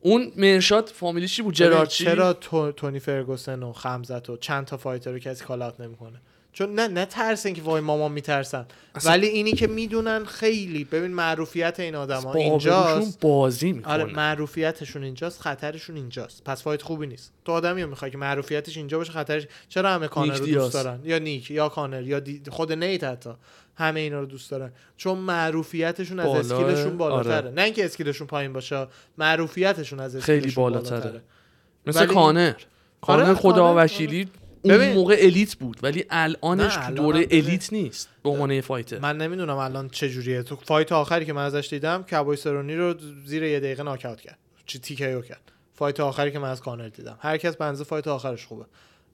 اون مرشاد فامیلیش چی بود؟ جرارچی چرا تو- تونی فرگوسن و خمزت و چند تا fighter رو کسی call out نمی‌کنه؟ چون نه نه ترس که وای مامان میترسن. ولی اینی که می‌دونن خیلی ببین معروفیت این آدما اینجاست. بازی می‌کنه آره معروفیتشون اینجاست خطرشون اینجاست. پس fight خوبی نیست. تو آدمی رو می‌خوای که معروفیتش اینجا باشه خطرش چرا همه کانر رو. دوست دارن؟ یا نیت یا کانر یا دی- خود نیت حتی. همه اینا رو دوست دارن. چون معروفیتشون از skill شون بالاتره. آره. نه اینکه skill شون پایین باشه معروفیتشون از خیلی skill شون بالاتره. مثل ولی- کانر. کانر آره، خدا کانر، وکیلی اون ببین. موقع elite بود ولی الانش تو دوره. elite نیست به عنوان یه fighter. من نمی‌دونم الان چه جوریه. تو fight آخری که من ازش دیدم کابوی سرونی رو زیر یه دقیقه ناکاوت کرد. چی TKO کرد. fight آخری که من از کانر دیدم. هر کس بنزه fight آخرش خوبه.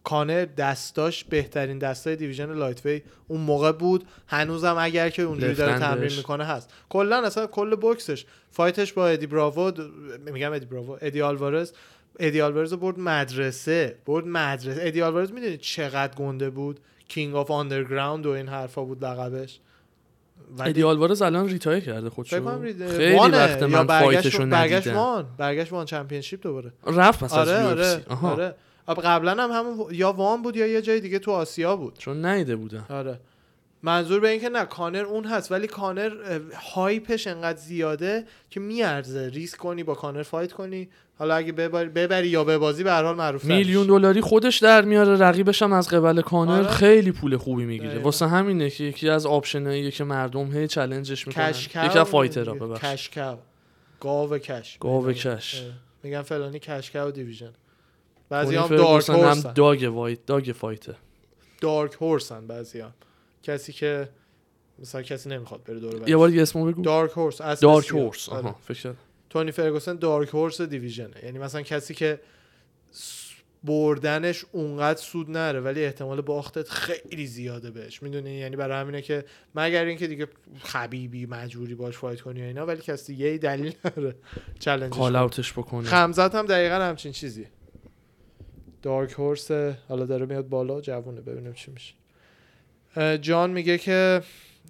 کانر دستاش بهترین دستای division lightweight اون موقع بود. هنوزم اگر که اونجوری داره تمرین. می‌کنه هست. کلا اصلا کل بوکسش fight ش با ادی براوو میگم ادی براوو ادی آلوارز. ادی آلوارز برد مدرسه. برد مدرسه. ادی آلوارز می‌دونی چقدر گنده بود؟ king of underground و این حرفا بود لقبش. ولی ادی آلوارز الان retire کرده خودشو. خیلی وقت من برگشت fight شو برگشت ندیدم. ONE. برگشت ONE Championship دوباره. رفت پس از آره UFC. آره. آره. آب قبلا هم همون یا ONE بود یا یه جای دیگه تو آسیا بود. چون نیده بودم آره. منظور به این که نه کانر اون هست ولی کانر hype ش انقدر زیاده که میارزه. ریسک کنی با کانر fight کنی. حالا اگه ببری, ببری یا ببازی به هر حال معروف میلیون دلاری خودش در میاره. رقیبش هم از قبل کانر آره. خیلی پول خوبی می‌گیره. واسه همینه که یکی از option اییه که مردم هی challenge ش می‌کنن. یکی از fighter ها ببخش cash cow گاو کش. گاو. کش. میگن فلانی cash cow division. بعضی تونی هم دارک فرگوسن هم داگ وایت داگ فایته. دارک هورسن بعضی هم. کسی که مثلا کسی نمی‌خواد بره دور یه بار دیگه اسمو بگو. دارک هورس از دارک. هورس آره. آها فکر. تونی فرگوسن دارک هورس دیویژنه. یعنی مثلا کسی که بردنش اونقدر سود نره ولی احتمال باختت خیلی زیاده بهش. می‌دونی؟ یعنی برای همینه که مگر اینکه دیگه خبیبی مجبوری باش فایت کنی اینا ولی کسی ای دلیل نداره. چالش call out ش بکنه خمزت هم دقیقا همچین چیزی dark horse حالا داره میاد بالا جوونه ببینیم چی میشه. جان میگه که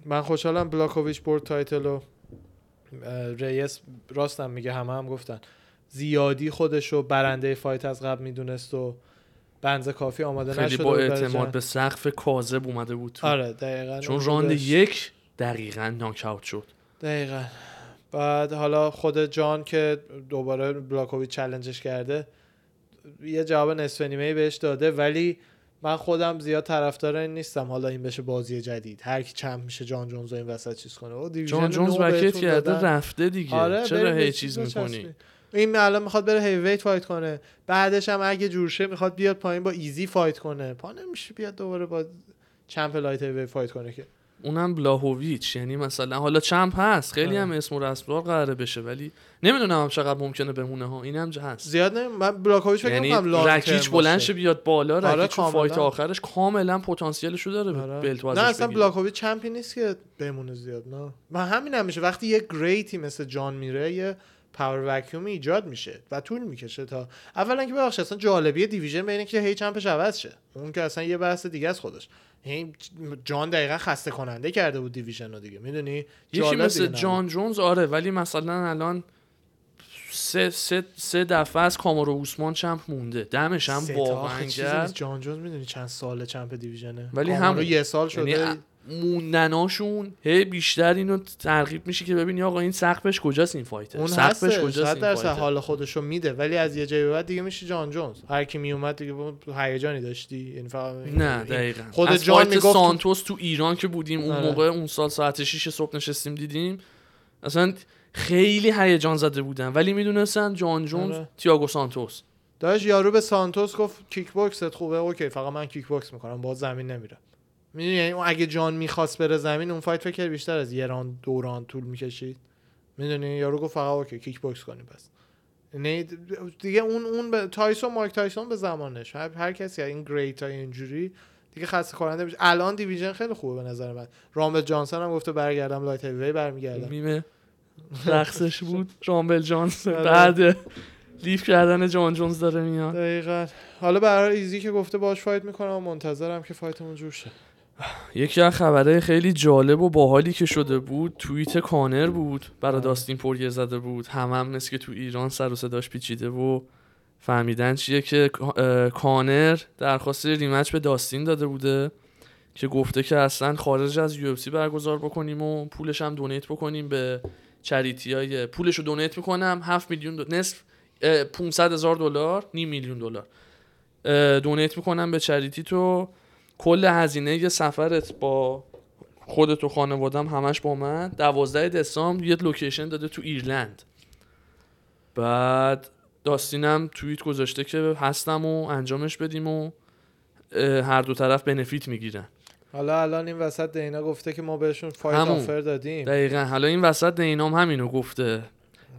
من خوشحالم بلاکوویچ برد title و ریس راستم میگه همه هم گفتن. زیادی خودشو برنده fight از قبل می‌دونست و بنز کافی آماده خیلی نشده با اعتماد. به سقف کاذب اومده بود تو. آره دقیقا چون راند. یک دقیقا ناک اوت شد. دقیقا. بعد حالا خود جان که دوباره بلاکوویچ challenge ش کرده یه جواب نصف نیمه بهش داده ولی من خودم زیاد طرفدار این نیستم حالا این بشه بازی جدید. هر کی چند میشه جان جونز این وسط چیز کنه. او جان جونز بهتون کرده. رفته دیگه. آره چرا هی چیز. می‌کنی؟ این الان می‌خواد بره heavyweight fight کنه. بعدش هم اگه جورشه می‌خواد بیاد پایین با ایزی fight کنه. پا نمیشه بیاد دوباره با چمپ لایت هیویت فایت کنه که. اونم بلاهویچ یعنی مثلا حالا چمپ هست خیلی آره. هم اسم و رسمدار قراره بشه ولی نمی‌دونم هم چقدر ممکنه بمونه ها اینم هست زیاد نه من بلاکوویچ فکر یعنی رکیچ بلند بیاد بالا آره، رکیچ فایت. آخرش کاملا پتانسیلشو داره آره. بلتو نه اصلا. بلاکوویچ چمپی نیست که بمونه زیاد نه من همین هم میشه وقتی یه گریتی مثل جان میره یه پاور وکیوم ایجاد میشه و طول می‌کشه تا اولا که ببخشید اصلا جالبی دیویژن بینه که هی چمپش عوض شه اون که اصلا یه بحث دیگه از خودش این جان دقیقا خسته کننده کرده بود دیویژن رو دیگه. می‌دونی؟ یکی مثل جان جونز آره ولی مثلا الان سه, سه, سه دفعه از کامارو اوسمان چمپ مونده. دمش هم واقعا جان جونز می‌دونی چند سال چمپ دیویژنه. ولی هم- یه سال شده. یعنی موندناشون هی بیشتر اینو ترغیب میشه که ببینی آقا این سقفش کجاست این فایتر؟ اون سقفش کجاست این درصد حال خودشو میده ولی از یه جایی بعد دیگه میشه جان جونز. هر کی میومد دیگه هیجانی داشتی. یعنی فقط نه این- دقیقا. خود از جان می‌گفت سانتوس تو ایران که بودیم اون آره. موقع اون سال ساعت 6 صبح نشستیم دیدیم. اصلا خیلی هیجان زده بودن ولی می‌دونستن جان جونز آره. تییاگو سانتوس. داشت یارو به سانتوس گفت kickbox ت خوبه okay فقط من kickbox می‌کنم با زمین نمیرم می‌دونی؟ یعنی اون اگه جان می‌خواست بره زمین اون fight فکر بیشتر از یه راند دو راند طول می‌کشید. می‌دونی؟ یارو گفت فقط okay kickbox کنیم پس. یعنی دیگه اون اون به تایسون مایک تایسون به زمانش. هر, هر کسی این great های اینجوری دیگه خسته کننده میشه. الان division خیلی خوبه به نظر من. رامبل جانسون هم گفته برگردم light heavy برمیگردم. میمه. رقصش بود. رامبل جانز آره. بعد leave کردن جان جونز داره میاد. دقیقا. حالا برای ایزی که گفته باش fight می‌کنم و منتظرم که fight مون جور شه. یکی از خبره خیلی جالب و باحالی که شده بود توییت کانر بود برای آه. داستین پوریه زده بود. هم هم مثل که تو ایران سر و صداش پیچیده و فهمیدن چیه که کانر درخواست rematch به داستین داده بوده که گفته که اصلا خارج از یو برگزار بکنیم و پولش هم donate بکنیم به charity های پولش رو donate می‌کنم. 7 میلیون دو... نصف اه، 500 هزار دلار نیم میلیون دلار. donate می‌کنم به charity تو. کل هزینه یه سفرت با خودت و خانوادم همش با من. دوازده دسامبر یه location داده تو ایرلند. بعد داستینم توییت گذاشته که هستم و انجامش بدیم و هر دو طرف benefit می‌گیرن. حالا الان این وسط دینا گفته که ما بهشون همون. offer دادیم. دقیقا. حالا این وسط دینام همینو گفته.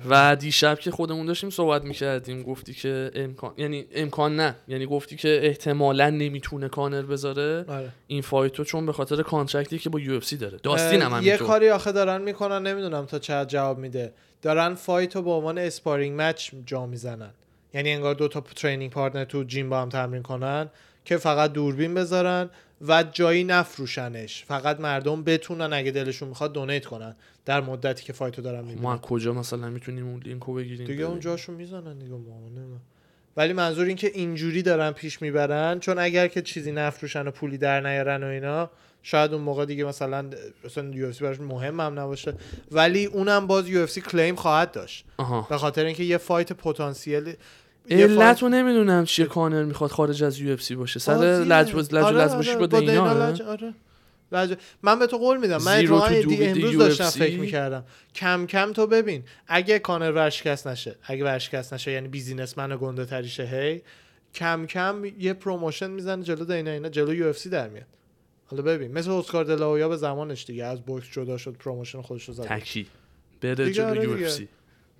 و دیشب که خودمون داشتیم صحبت می‌کردیم گفتی که امکان یعنی امکان نه. یعنی گفتی که احتمالا نمی‌تونه کانر بذاره. آره. این fight و چون به خاطر contract ی که با یو داره. داستین هم یه کاری آخه دارن می‌کنن نمی‌دونم تا چه جواب میده. دارن fight رو به عنوان sparring match جا می‌زنن. یعنی انگار دو تا training partner تو gym با هم تمرین کنن. که فقط دوربین بذارن و جایی نفروشنش. فقط مردم بتونن اگه دلشون می‌خواد donate کنن. در مدتی که fight و دارن ما می‌بینن از کجا مثلا می‌تونیم اون لینکو بگیریم؟ دیگه ببینیم؟ اون جاشو می‌زنن دیگه ما. ولی منظور این که اینجوری دارن پیش می‌برن چون اگر که چیزی نفروشن و پولی در نیارن و اینا شاید اون موقع دیگه مثلا مثلا UFC براش مهم هم نباشه. ولی اونم باز UFC claim خواهد داشت. به خاطر اینکه یه fight پتانسیل علت رو نمی‌دونم چیه کانر می‌خواد خارج از UFC باشه سر. لج لج آره، لجباشی آره، با دینا؟ لج- آره. لج- من به تو قول میدم من اتفاقا دی امروز داشتم UFC. فکر می‌کردم کم کم تو ببین اگه کانر ورشکست نشه اگه ورشکست نشه یعنی businessman گنده تری شه هی کم کم یه promotion می‌زنه جلو دینا اینا جلو UFC در میاد حالا ببین مثل اسکار دلاویا به زمانش دیگه از بوکس جدا شد promotion خودش رو زد تکی بره جلو آره UFC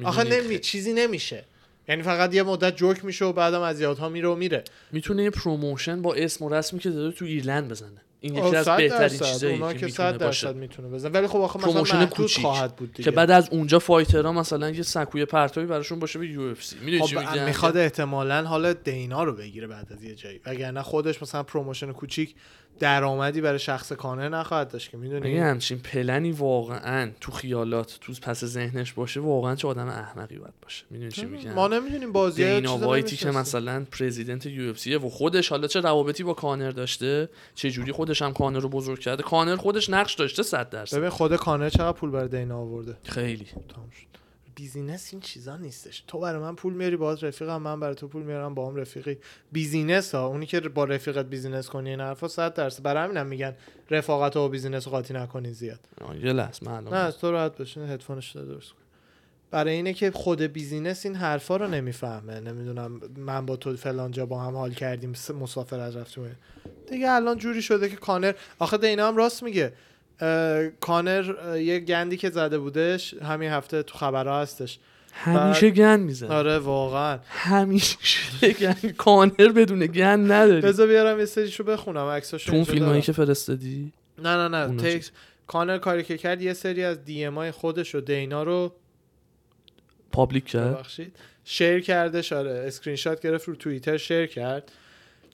آخه؟ نمی چیزی نمیشه یعنی فقط یه مدت جوک میشه و بعدم از یادها میره و میره. می‌تونه یه promotion با اسم و رسمی که داره تو ایرلند بزنه. این یکی از بهترین. چیزایی که می‌تونه باشه. درصد می‌تونه بزن ولی خب آخه مثلا promotion محدود کوچیک. خواهد بود دیگه. که بعد از اونجا fighter ها مثلا یه سکوی پرتابی براشون باشه به UFC. می‌دونی چی خب میگم می‌خواد احتمالا حالا دینا رو بگیره بعد از یه جایی. وگرنه خودش مثلا promotion کوچیک درآمدی برای شخص کانر نخواهد داشت که می‌دونی؟ همچین پلنی واقعا تو خیالات تو پس ذهنش باشه واقعا چه آدم احمقی باید باشه. می‌دونی چی میگم؟ ما نمی‌دونیم بازی دینا وایتی که مثلا president یو اف سی و خودش حالا چه روابطی با کانر داشته چه جوری خودش هم کانر رو بزرگ کرده. کانر خودش نقش داشته 100 درصد. ببین خود کانر چقدر پول برای دینا آورده؟ خیلی. تمام شد. business این چیزا نیستش. تو برای من پول میاری باز رفیقم من برای تو پول میارم با هم رفیقی. business ها اونی که با رفیقت business کنی این حرفا 100 درصد. برای همینم میگن رفاقت و business قاطی نکنی زیاد. یه لحظه معلومه نه تو راحت بشین هدفونش درست کن. برای اینه که خود business این حرفا رو نمی‌فهمه. نمی‌دونم من با تو فلان جا با هم حال کردیم مسافر از رفتیم. دیگه الان جوری شده که کانر آخه دینا هم راست میگه. کانر یه گندی که زده بودش همین هفته تو خبرها هستش. همیشه گند می‌زنه آره واقعا. همیشه گند کانر بدون گند نداری. بذار بیارم یه سریشو بخونم. عکساشو تو اون اینجا فیلم هایی دارم. که فرستادی؟ نه نه نه. تکس کانر کاری که کرد یه سری از DM های خودش و دینا رو public کرد. ببخشید. share کردش آره اسکرین شات گرفت رو توییتر share کرد.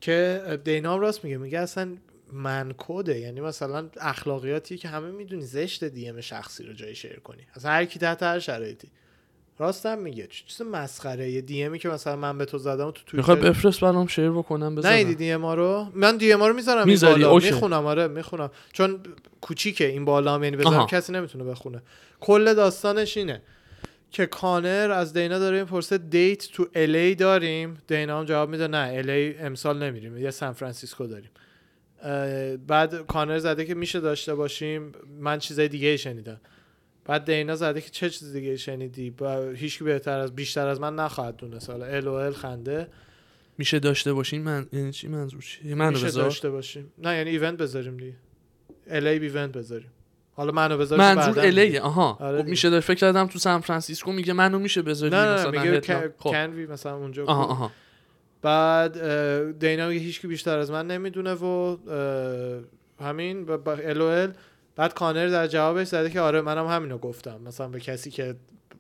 که دینا هم راست میگه میگه اصلا man code ه. یعنی مثلا اخلاقیاتی که همه می‌دونی زشت DM شخصی رو جای share کنی. اصلا هر کی تحت هر شرایطی. راستم میگه. چه چیز مسخره. یه DM ی که مثلا من به تو زدم تو می‌خوای توییتر بفرست برام share بکنم نه بزنم DM رو. من DM رو می‌ذارم می‌ذاری؟ می‌خونم آره می‌خونم. چون کوچیکه این بالا هم یعنی بذارم. کسی نمی‌تونه بخونه. کل داستانش اینه. که کانر از دینا داره می‌پرسه date تو LA داریم؟ دینا هم جواب میده نه LA امسال نمیریم یه سان فرانسیسکو داریم. بعد کانر زده که میشه داشته باشیم؟ من چیزای دیگه شنیدم. بعد دینا زده که چه چیز دیگه شنیدی؟ با هیچ بهتر از بیشتر از من نخواهد دونست. حالا LOL خنده. میشه داشته باشین من یعنی چی منظور چیه؟ منو میشه داشته باشیم. نه یعنی event بذاریم دیگه. LA event بذاریم. حالا منو بذار منظور LA ه آها آره خب. میشه داشت فکر کردم تو سان فرانسیسکو میگه منو میشه بذاری نه نه, مثلا میگه headline. خب کنوی مثلا اونجا آها. آها بعد دینا میگه هیچ کی بیشتر از من نمی‌دونه و همین با, ال ال. بعد کانر در جوابش زده که آره منم همینو گفتم مثلا به کسی که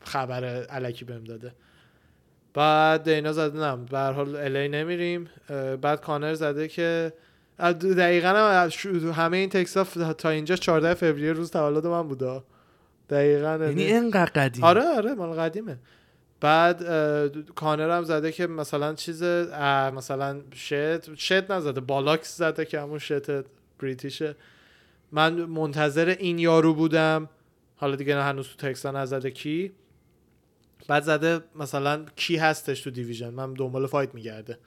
خبر علکی بهم داده بعد دینا زده نه به حال الی نمیریم بعد کانر زده که دقیقا هم همه این تکسا تا اینجا 14 فوریه روز تولد من بوده دقیقا یعنی انقدر قدیم؟ آره آره مال قدیمه. بعد کانر هم زده که مثلا چیز مثلا شت شت نزده بالاکس زده که همون شت بریتیشه. من منتظر این یارو بودم. حالا دیگه نه هنوز تو تکسا نزده کی. بعد زده مثلا کی هستش تو دیویژن. من دنبال فایت میگرده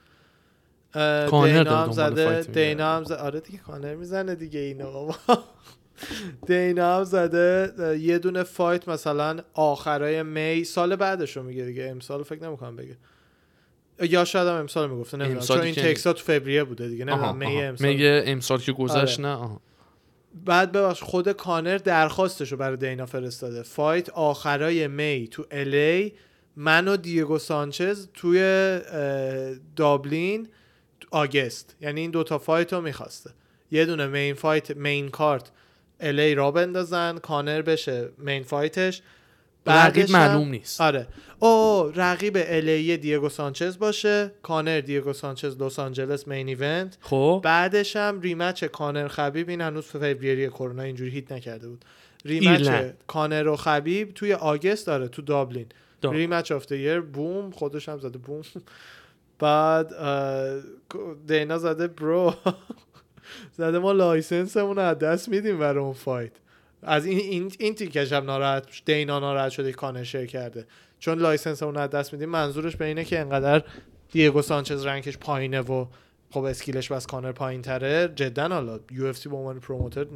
کانر دینا داره هم دنبال زده. دینا هم زده آره دیگه کانر می‌زنه دیگه اینو بابا. دینا هم زده یه دونه فایت مثلا آخرای می سال بعدش رو میگه دیگه. امسال فکر نمی‌کنم بگه. یا شاید هم امسال می‌گفته نمی‌دونم. چون این تکسا تو فوریه بوده دیگه نمی‌دونم. می. امسال. میگه امسال که گذشت آره. نه؟ آها. بعد ببخش خود کانر درخواستش رو برای دینا فرستاده. fight آخرای می تو LA من و دیگو سانچز توی دابلین August. یعنی این دوتا fight رو می‌خواسته. یه دونه main fight main card LA را بندازن کانر بشه main fight ش رقیب معلوم نیست. آره. او رقیب LA دیگو سانچز باشه کانر دیگو سانچز لس آنجلس main event خب. بعدش هم rematch کانر خبیب این هنوز فوریه کرونا اینجوری hit نکرده بود. rematch. کانر و خبیب توی August داره تو دابلین. داب. rematch of boom خودش هم زده boom. بعد دینا زده bro. زده ما license مون رو از دست میدیم برای اون fight. از این این, این تیکش هم ناراحت دینا ناراحت شده share کرده. چون license مون رو از دست میدیم منظورش به اینه که انقدر دیگو سانچز rank ش پایینه و خب skill ش پس کانر پایین تره جدا حالا یو اف سی به عنوان promoter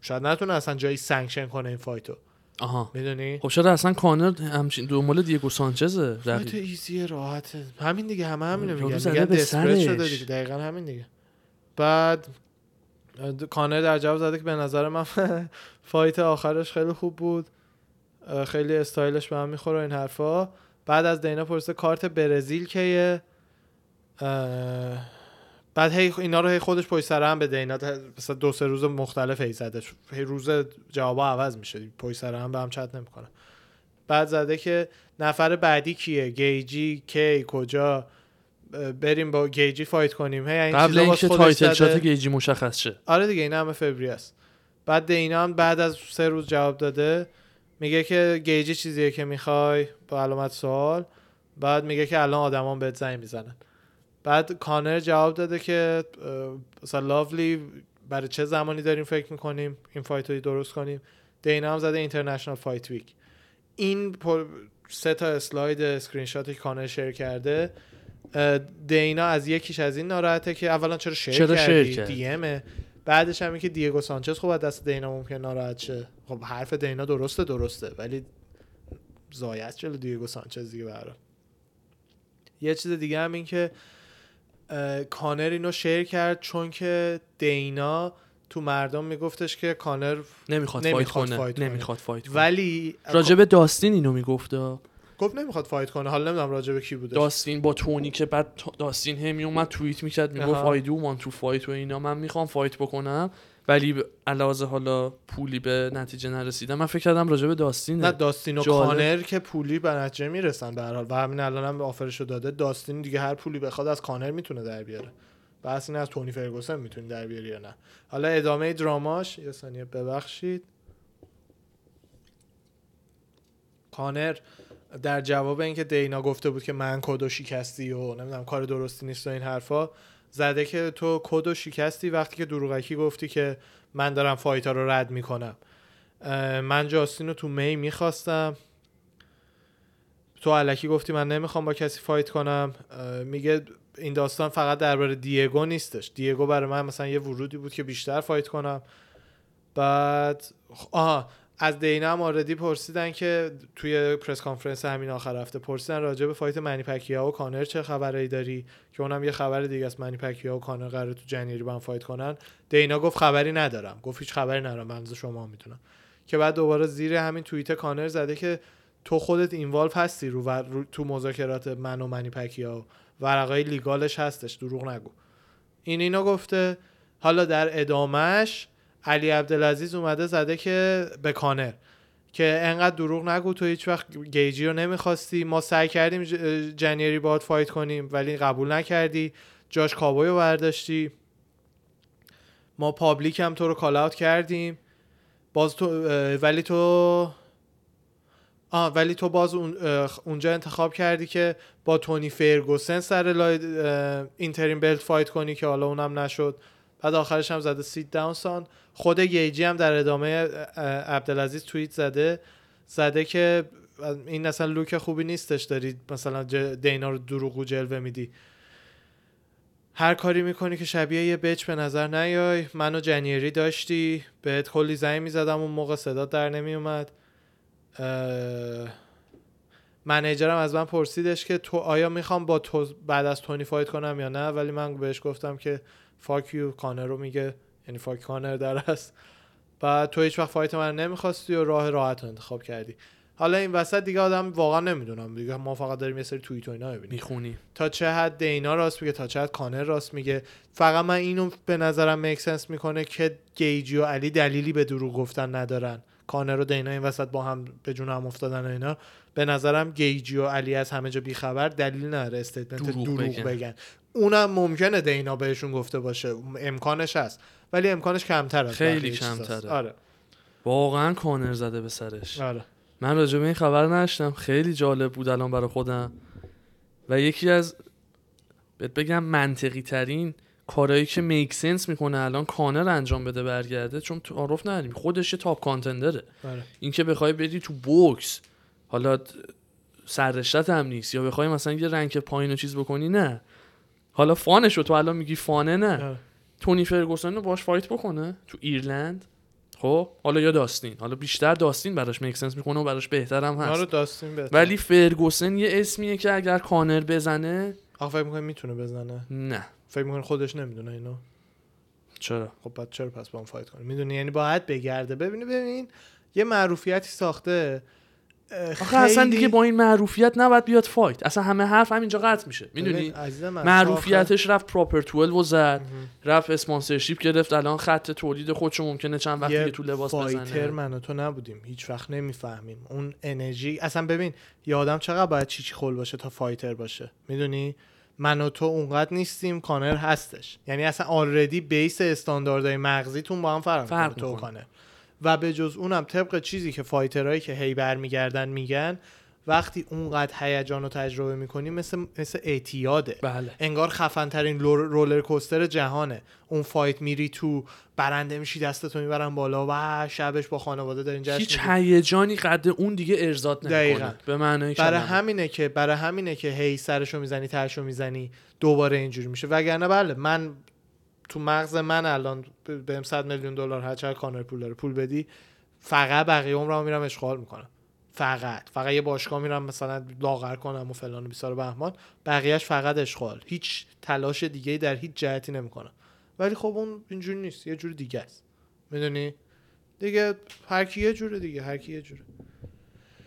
شاید نتونه اصلا جایی sanction کنه این fight و. آها. می‌دونی؟ خب چرا اصلا کانر همچین دنبال دیگو سانچزه رقیب easy راحته. همین دیگه همه همینو یارو میگن. میگن desperate. شده دیگه. دقیقا همین دیگه. بعد کانر در جواب زده که به نظر من فایت آخرش خیلی خوب بود. خیلی استایلش به هم می‌خوره این حرفا. بعد از دینا پرسه کارت برزیل کیه؟ اه، بعد هی اینا رو هی خودش پشت سر هم به دینا ت- مثلا دو سه روز مختلف هی زده هی روز جوابا عوض میشه. پشت سر هم به هم چت نمی‌کنه. بعد زده که نفر بعدی کیه؟ گیجی کی کجا؟ بریم با گیجی fight کنیم. هی این قبل اینکه title. shot گیجی مشخص شه. آره دیگه این همه فوریه است. بعد دینا هم بعد از سه روز جواب داده. میگه که گیجی چیزیه که می‌خوای؟ با علامت سوال. بعد میگه که الان آدمان بهت زنگ می‌زنن. بعد کانر جواب داده که مثلا لاولی برای چه زمانی داریم فکر می‌کنیم؟ این fight رو درست کنیم. دینا هم زده international fight week این پر- سه تا اسلاید اسکرین شاتی که کانر share کرده دینا از یکیش از این ناراحته که اولا چرا share چرا کردی؟ کرد؟ DM ه بعدش هم که دیگو سانچز خب از دست دینا ممکن ناراحت شه. خب حرف دینا درسته درسته ولی ضایعه ت جلو دیگو سانچز دیگه برا یه چیز دیگه هم این که کانر اینو share کرد چون که دینا تو مردم میگفتش که کانر نمی‌خواد fight کنه. fight. نمی‌خواد fight کنه. ولی راجب داستین اینو می‌گفت. گفت نمی‌خواد fight کنه. حالا نمی‌دونم راجع به کی بوده داستین با تونی که بعد داستین هم میومد توییت می‌کرد می‌گفت. I do want to fight و اینا. من می‌خوام fight بکنم. ولی علاوه حالا پولی به نتیجه نرسیدم من فکر کردم راجع به داستینه نه داستین و جالب. کانر که پولی به نتیجه می‌رسن به هر حال. و همین الان هم offer شو داده. داستین دیگه هر پولی بخواد از کانر می‌تونه در بیاره. بحث این از تونی فرگوسن می‌تونی در بیاری یا نه. حالا ادامه drama ش یه ثانیه ببخشید. کانر در جواب اینکه دینا گفته بود که من کد و شکستی و نمی‌دونم کار درستی نیست و این حرفا زده که تو کد و شکستی وقتی که دروغکی گفتی که من دارم fight ا رو رد می‌کنم. من جاستین رو تو می می‌خواستم. تو الکی گفتی من نمی‌خوام با کسی fight کنم. میگه این داستان فقط درباره Diego نیستش. Diego برای من مثلا یه ورودی بود که بیشتر fight کنم. بعد آها از دینا هم already پرسیدن که توی press conference همین آخر هفته پرسیدن راجع به fight منی و کانر چه خبری داری؟ که اونم یه خبر دیگه است منی و کانر قراره تو January با هم fight کنن. دینا گفت خبری ندارم. گفت هیچ خبری ندارم. من از شما می‌دونم. که بعد دوباره زیر همین توییت کانر زده که تو خودت involve هستی رو, ور- رو تو مذاکرات من و منی پکیائو ورقای legal ش هستش. دروغ نگو. این اینا گفته. حالا در ادامهش علی عبدالعزیز اومده زده که به کانر. که انقدر دروغ نگو تو هیچ وقت گیجی رو نمی‌خواستی. ما سعی کردیم January باهات fight کنیم ولی قبول نکردی. جاش کابوی رو برداشتی. ما public هم تو رو call out کردیم. باز تو ولی تو آه ولی تو باز اونجا انتخاب کردی که با تونی فرگوسن سر لای اینترین بلت فایت کنی که حالا اونم نشد. بعد آخرش هم زده سیت داونسان. خود گیجی هم در ادامه عبدالعزیز توییت زده زده که این اصلا لوک خوبی نیستش داری مثلا دینا رو دروغو جلوه میدی. هر کاری می‌کنی که شبیه یه بچ به نظر نیای. منو جنیری داشتی بهت کلی زنگ می‌زدم اون موقع صدا در نمیومد منیجرم از من پرسیدش که تو آیا می‌خوام با تو بعد از تونی fight کنم یا نه؟ ولی من بهش گفتم که fuck you کانر رو میگه. یعنی fuck کانر در است. بعد تو هیچ وقت fight من نمی‌خواستی و راه راحت رو انتخاب کردی. حالا این وسط دیگه آدم واقعا نمی‌دونم دیگه. ما فقط داریم یه سری توییت و اینا ببینیم می‌خونی. تا چه حد دینا راست میگه تا چه حد کانر راست میگه. فقط من اینو به نظرم make sense می‌کنه که گیجی و علی دلیلی به دروغ گفتن ندارن. کانر و دینا این وسط با هم به جون هم افتادن و اینا. به نظرم گیجی و علی از همه جا بیخبر دلیل نداره. statement دروغ دروغ, بگن. بگن. اونم ممکنه دینا بهشون گفته باشه. امکانش هست. ولی امکانش کمتر از خیلی. کمتره. آره. واقعا کانر زده به سرش. آره. من راجع به این خبر نداشتم. خیلی جالب بود الان برای خودم. و یکی از بهت بگم منطقی ترین کارهایی که make sense می‌کنه الان کانر انجام بده برگرده چون تعارف نداریم. خودش یه top contender ه آره. اینکه بخوای بری تو بوکس حالا سررشتت هم نیست. یا بخوای مثلا یه رنگ پایین و چیز بکنی نه. حالا fun ش رو تو الان میگی fun ه نه. آره. تونی فرگوسن رو باش fight بکنه تو ایرلند. خب حالا یا داستین. حالا بیشتر داستین براش make sense می‌کنه و براش بهتر هم هست. آره داستین بهتر. ولی فرگوسن یه اسمیه که اگر کانر بزنه آخه فکر می‌کنی می‌تونه بزنه؟ نه. فکر می‌کنی خودش نمی‌دونه اینو؟ چرا؟ خب بعد چرا پس با هم fight کنه می‌دونی یعنی باید برگرده. ببینی ببین یه معروفیتی ساخته. آخه اصلا دیگه با این معروفیت نباید بیاد fight. اصلا همه حرف همینجا قطع میشه. می‌دونی؟ معروفیتش رفت Proper 12 و زد. رفت sponsorship گرفت. الان خط تولید خودشو ممکنه چند وقت یه دیگه تو لباس fighter بزنه من و تو نبودیم. هیچ وقت نمی‌فهمیم. اون انرژی اصلا ببین یه آدم چقدر باید چی چی خل باشه تا fighter باشه؟ می‌دونی؟ من و تو اونقدر نیستیم کانر هستش. یعنی اصلا already base استانداردهای مغزیتون با هم فرق, فرق تو. کانر. و به جز اونم طبق چیزی که فایترهایی که هی برمیگردن میگن وقتی اونقدر هیجان رو تجربه می‌کنی مثل مثل اعتیاده بله انگار خفن ترین رولر کوستر جهانه اون فایت میری تو برنده میشی دستتو می‌برن بالا و شبش با خانواده دارین جشن هیچ. هیجانی قد اون دیگه ارزاد دقیقاً. نمی‌کنه به معنای برای. همینه که برای همینه که هی سرشو می‌زنی ترشو می‌زنی دوباره اینجوری میشه وگرنه بله من تو مغز من الان بهم 100 میلیون دلار هر چقدر کانر پول داره پول بدی فقط بقیه عمرمو میرم اشغال می‌کنم. فقط. فقط یه باشگاه میرم مثلا لاغر کنم و فلان و بیسار بهمان بقیهش فقط اشغال. هیچ تلاش دیگه در هیچ جهتی نمی‌کنم. ولی خب اون اینجوری نیست یه جور دیگه است. می‌دونی؟ دیگه هر کی یه جوره دیگه هر کی یه جوره.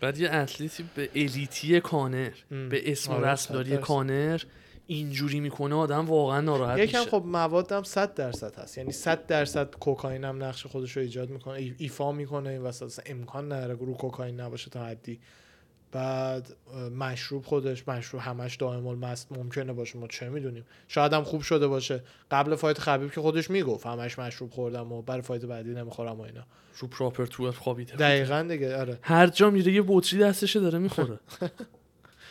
بعد یه اتلیتی به الیتی کانر ام. به اسم و آره، رسمداری. کانر اینجوری می‌کنه آدم واقعا ناراحت یکم میشه. خب موادم 100 درصد هست. یعنی 100 درصد کوکائین هم نقش خودش رو ایجاد می‌کنه ای- ایفا می‌کنه این وسط امکان نداره رو کوکائین نباشه تا حدی. بعد مشروب خودش مشروب همش دائم المست ممکنه باشه ما چه می‌دونیم. شاید هم خوب شده باشه. قبل فایت خبیب که خودش می‌گفت همش مشروب خوردم و برای فایت بعدی نمی‌خورم و اینا. رو پراپر تو خوابیده دقیقا دیگه آره. هر جا میره یه بطری دستشه داره می‌خوره.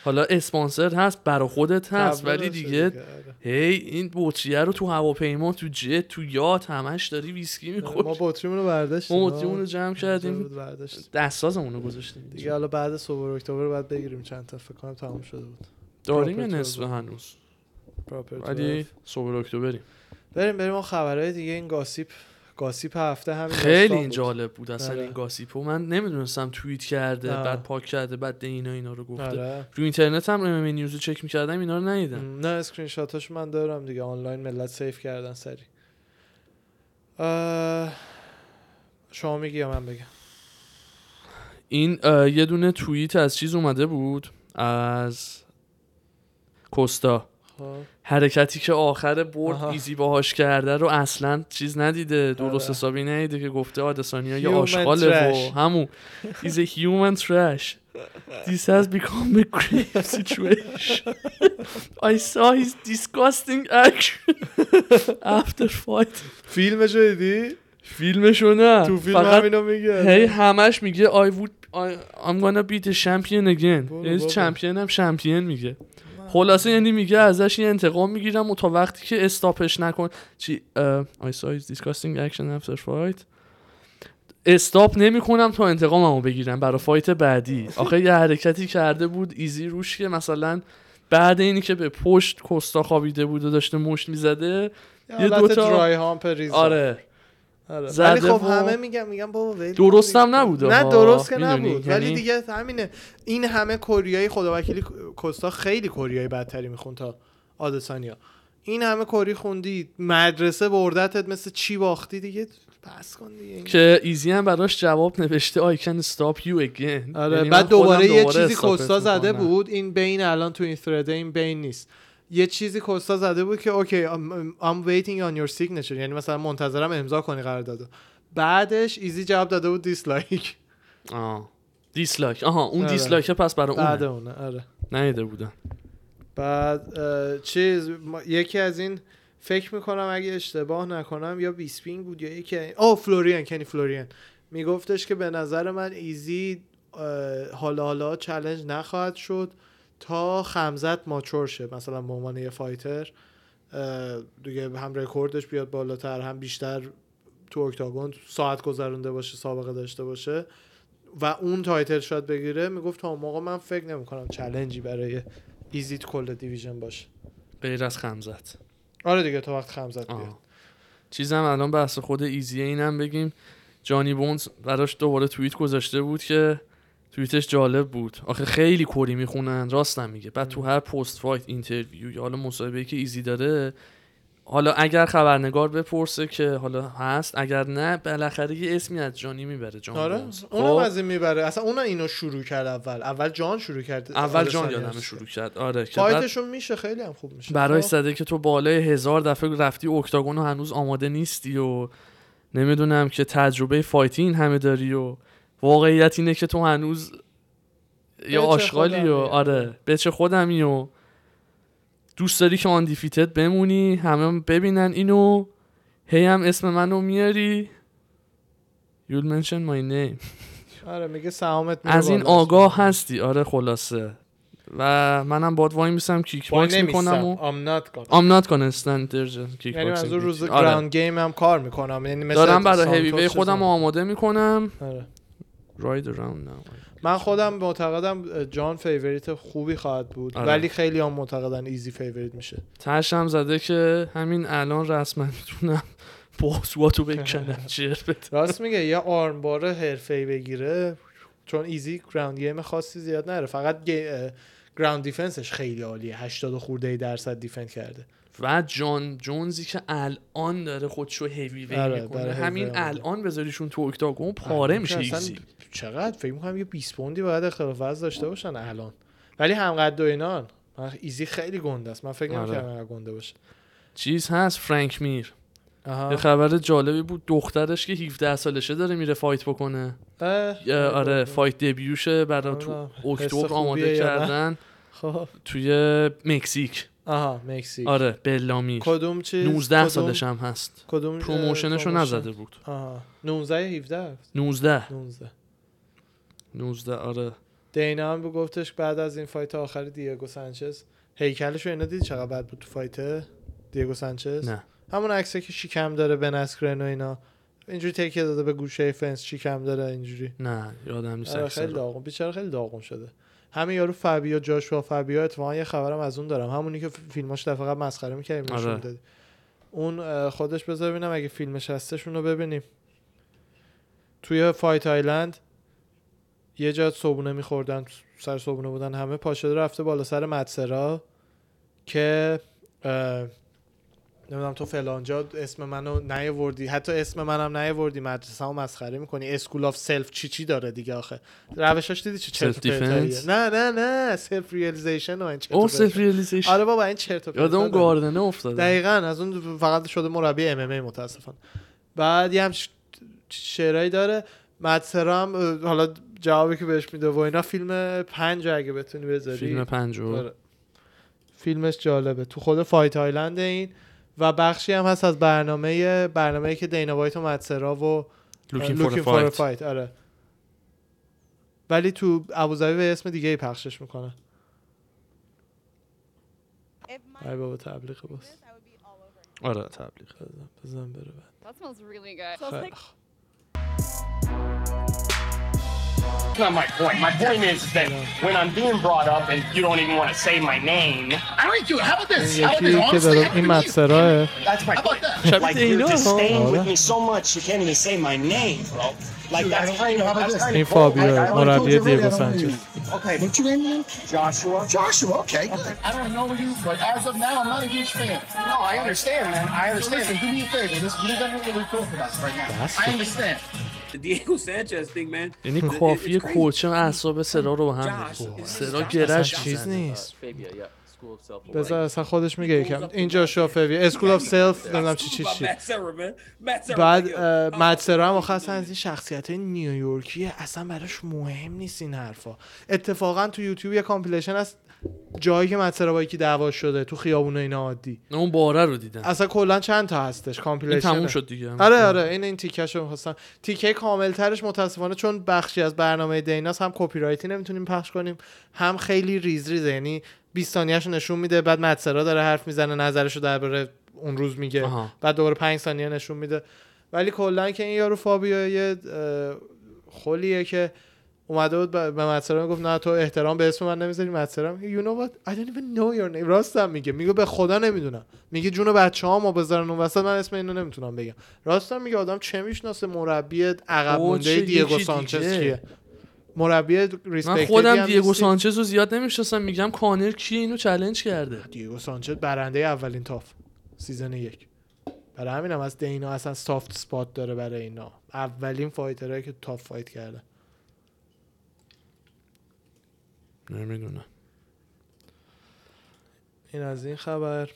حالا اسپانسر هست برا خودت هست ولی دیگه آره. هی این بطریه رو تو هواپیما تو جت تو یات همش داری ویسکی ما می‌خوری. بطریمون رو برداشتیم ما بطریمون رو جمع کردیم. دستازمون رو گذاشتیم دیگه حالا بعد صبح اکتبر باید بگیریم چند تا فکر کنم تمام شده بود. داریم یه نصف. هنوز. ولی صبح اکتبریم. بریم بریم اون خبرهای دیگه این گاسیپ گاسیپ هفته همین خیلی این. جالب بود اصلا آره. این گاسیپو من نمی‌دونستم توییت کرده آه. بعد پاک کرده بعد اینا اینا رو گفته. آره. رو اینترنت هم ام نیوز رو چک می‌کردم اینا رو ندیدم. نه اسکرین شاتاش من دارم دیگه. آنلاین ملت سیف کردن سری. اه، شما میگی یا من بگم؟ این یه دونه توییت از چیز اومده بود؟ از کوستا. حرکتی که آخر برد آها. ایزی باهاش کرده رو اصلا چیز ندیده. درست آره. حسابی ندیده که گفته آدسانیا یه Human آشغاله و. همون. A human trash. This has become a grave situation. I saw his disgusting action after fight. فیلمشو دیدی؟ فیلمشو نه. تو فیلم فقط همینو میگه. هی همش میگه I would I, I'm gonna be the champion again. یعنی. چمپیون هم شمپیون میگه. خلاصه یعنی میگه ازش یه انتقام می‌گیرم و تا وقتی که استاپش نکن چی؟ saw his disgusting action after fight. استاپ نمی‌کنم تا انتقاممو بگیرم برای فایت بعدی. آخه یه حرکتی کرده بود ایزی روش که مثلا بعد اینی که به پشت کوستا خوابیده بود و داشته مشت می‌زده یه دوتا- آره. آره. ولی خب همه میگم میگم بابا ول درست کن هم. نبوده نه. درست که؟ نبود ولی یعنی- دیگه همینه این همه کوریایی خداوکیلی کوستا خیلی کوریایی بدتری میخون تا آدسانیا این همه کوری خوندی مدرسه بردتت مثل چی باختی دیگه بس کن دیگه که Izzy هم براش جواب نوشته I can stop you again آره یعنی بعد دوباره خودم یه دوباره چیزی کوستا زده. بود این بین الان تو این thread ه این بین نیست یه چیزی کوستا زده بود که اوکی I'm waiting on your signature. یعنی مثلا منتظرم امضا کنی قراردادو بعدش Izzy جواب داده بود dislike. آه. dislike. آها اون آره. dislike پس برای بعد اونه. اونه آره. ندیده بودم بعد چیز یکی از این فکر می‌کنم اگه اشتباه نکنم یا بیسپینگ بود یا یکی آه فلوریان کنی فلوریان. میگفتش که به نظر من ایزی حالا حالا challenge نخواهد شد. تا خمزت mature شه مثلا به عنوان یه fighter دیگه هم رکوردش بیاد بالاتر هم بیشتر تو octagon ساعت گذرونده باشه سابقه داشته باشه. و اون title شاید بگیره می‌گفت تا موقع من فکر نمی‌کنم challenge ی برای ایزی تو کل division باشه. غیر از خمزت. آره دیگه تا وقت خمزت بیاد. آه. چیزم الان بحث خود ایزیه اینم بگیم. جانی بونز براش دوباره توییت گذاشته بود که توییتش جالب بود آخه خیلی کری می‌خونن راستم میگه بعد تو هر post fight interview یا حالا مصاحبه که ایزی داره حالا اگر خبرنگار بپرسه که حالا هست اگر نه بالاخره یه اسمی از جانی می‌بره جان آره. اونم خب؟ از این می‌بره اصلا اون اینو شروع کرد اول اول جان شروع کرد اول جان آدسانیا یادم رو. شروع کرد آره فایتشون میشه خیلی هم خوب میشه برای خب. صده که تو بالای هزار دفعه رفتی اکتاگون و هنوز آماده نیستی و نمی‌دونم که تجربه فایتی این همه داری و واقعیت اینه که تو هنوز یا آشغالی. و آره بچه خودمی و دوست داری که آن دیفیتد بمونی همه ببینن اینو هی هم اسم منو میاری You'll mention my name آره میگه سهامت از این. آگاه هستی آره خلاصه و منم باد وای میسم کیک باکس می‌کنم و. I'm not kickboxing. یعنی منظور روز آره. گراوند گیم هم کار می‌کنم یعنی مثل دارم برای هیوی وی. خودم آماده می‌کنم آره. راید راوند now من خودم معتقدم جان فیوریت خوبی خواهد بود. آره. ولی خیلی هم معتقدن ایزی فیوریت میشه. تشم زده که همین الان رسما می‌تونم باسواتو بکنم راست میگه یه armbar حرفه‌ای بگیره چون ایزی ground game خاصی زیاد نره. فقط ground defense ش خیلی عالیه. 80 خورده ای درصد defend کرده. و جان جونزی که الان داره خودشو هیوی وی آره، می‌کنه. همین. الان بذاریشون تو octagon پاره میشه ایزی. چقدر؟ فکر می‌کنم یه 20 پوندی باید اختلاف وزن داشته باشن الان. ولی هم قد و اینان من ایزی خیلی گنده است. من فکر آره. نمی‌کردم انقدر گنده باشه. چیز هست فرانک میر. یه آها خبر جالبی بود. دخترش که 17 سالشه داره میره fight بکنه. اه، یه آره fight debut شه برای تو اکتبر آماده؟ کردن. خب. توی مکزیک. آها مکزیک. آره بلا میر کدوم چیز؟ 19 کدوم- سالش هم هست. کدوم promotion شو promotion؟ نزده بود. آها. 19 یا 17 19 19 19 آره. دینا هم گفتش بعد از این fight آخر دیگو سانچز. هیکلش رو اینا دیدی چقدر بد بود تو fight دیگو سانچز؟ نه. همون عکسه که شیکم داره به نسکرن و اینا. اینجوری تکیه داده به گوشه فنس شیکم داره اینجوری. نه یادم نیست آره خیلی رو. داغون. بیچاره خیلی داغون شده. همین یارو فابیو جاشوا فابیو اتفاقا یه خبرم از اون دارم. همونی که فیلماش دفعه قبل مسخره می‌کردیم آره. اون خودش بذار ببینم اگه فیلمش هستش اونو ببینیم. توی Fight Island یه جا صبونه میخوردن سر صبونه بودن همه پاشده رفته بالا سر مت سرا که نمی‌دونم تو فلانجا اسم منو نیاوردی حتی اسم منم نیاوردی مدرسه هم مسخره می‌کنی. School of Self چی چی داره دیگه آخه؟ روشاش دیدی چه چرت؟ نه نه نه self realization و این چرت او. self realization آره بابا این چرت و یاد اون. گاردنه افتاده. دقیقا از اون فقط شده مربی MMA متاسفانه. بعد یه هم شعرهایی داره. مت سرا هم حالا جوابی که بهش میده و اینا فیلم پنج اگه بتونی بذاری. فیلم پنجو آره. فیلمش جالبه. تو خود Fight Island این و بخشی هم هست از برنامه برنامه که دینا وایت و مت سرا و Looking for a Fight، آره. ولی تو ابوظبی به اسم دیگه ای پخشش می‌کنه. ای بابا تبلیغ بس. آره تبلیغ. بزن بره That's not my point. My point is that when I'm being brought up and you don't even want to say my name, I don't do it. How about this? این How about یکی this? که Honestly, داره how این about you? مدسراه that's my How about point. that? Like you're disdain with آره. me so much you can't even say my name, bro. Like that's kind of that's kind این of bull. I- I فابیو don't- مربی told you already, دیگو I don't know سانچز you. Okay, What's your name again? Joshua. Joshua. Okay. I don't know you, but as of now, I'm not a huge fan. No, I understand, man. I So understand. listen, do me a favor. This we don't really talk about this right now. I understand. The Diego Sanchez thing, man. یعنی کافی. کوچه اعصاب سرا رو به هم سرا گرش چیز نیست. self بذار اصلا خودش میگه یکم. اینجا شافوی اسکول آف سلف نمی‌دونم چی چی چی. بعد مدسرا هم آخه اصلا از این شخصیت های نیویورکیه. اصلا براش مهم نیست این حرفا. اتفاقا تو یوتیوب یه کامپیلیشن هست. جایی که مدسرا با یکی دعوا شده تو خیابون اینا عادی. اون باره رو دیدم. اصلا کلا چند تا هستش؟ این کامپیلیشن تموم شد دیگه. آره آره این این تیکش رو می‌خواستم. تیکه کامل ترش متاسفانه چون بخشی از برنامه دیناس هم کپی رایتی نمی‌تونیم پخش کنیم هم خیلی ریز ریزه. یعنی 20 ثانیه‌شو نشون میده بعد مت سرا داره حرف می‌زنه نظرشو درباره اون روز میگه. آها. بعد دوباره 5 ثانیه نشون میده. ولی کلا که این یارو فابیو یه خلیه که اومده بود به مت سرا گفت نه تو احترام به اسم من نمی‌ذاری. مت سرا میگه you know what? I don't even know your name. راستم میگه. میگه به خدا نمی‌دونم. میگه جون بچه ها ما بذارن اون وسط. من اسم اینو نمی‌تونم بگم. راستم میگه آدم چه می‌شناسه؟ مربی عقب مونده دیگو سانچز. کیه؟ مربی من respected ی خودم دیگو؟ سانچز رو زیاد نمی‌شناسم. میگم کانر کیه؟ اینو challenge کرده. دیگو سانچز برنده اولین TUF. season یک. برای همینم از دینا اصلا soft spot داره برای اینا. اولین fighter هایی که TUF fight کرده. نمی‌دونم. این از این خبر.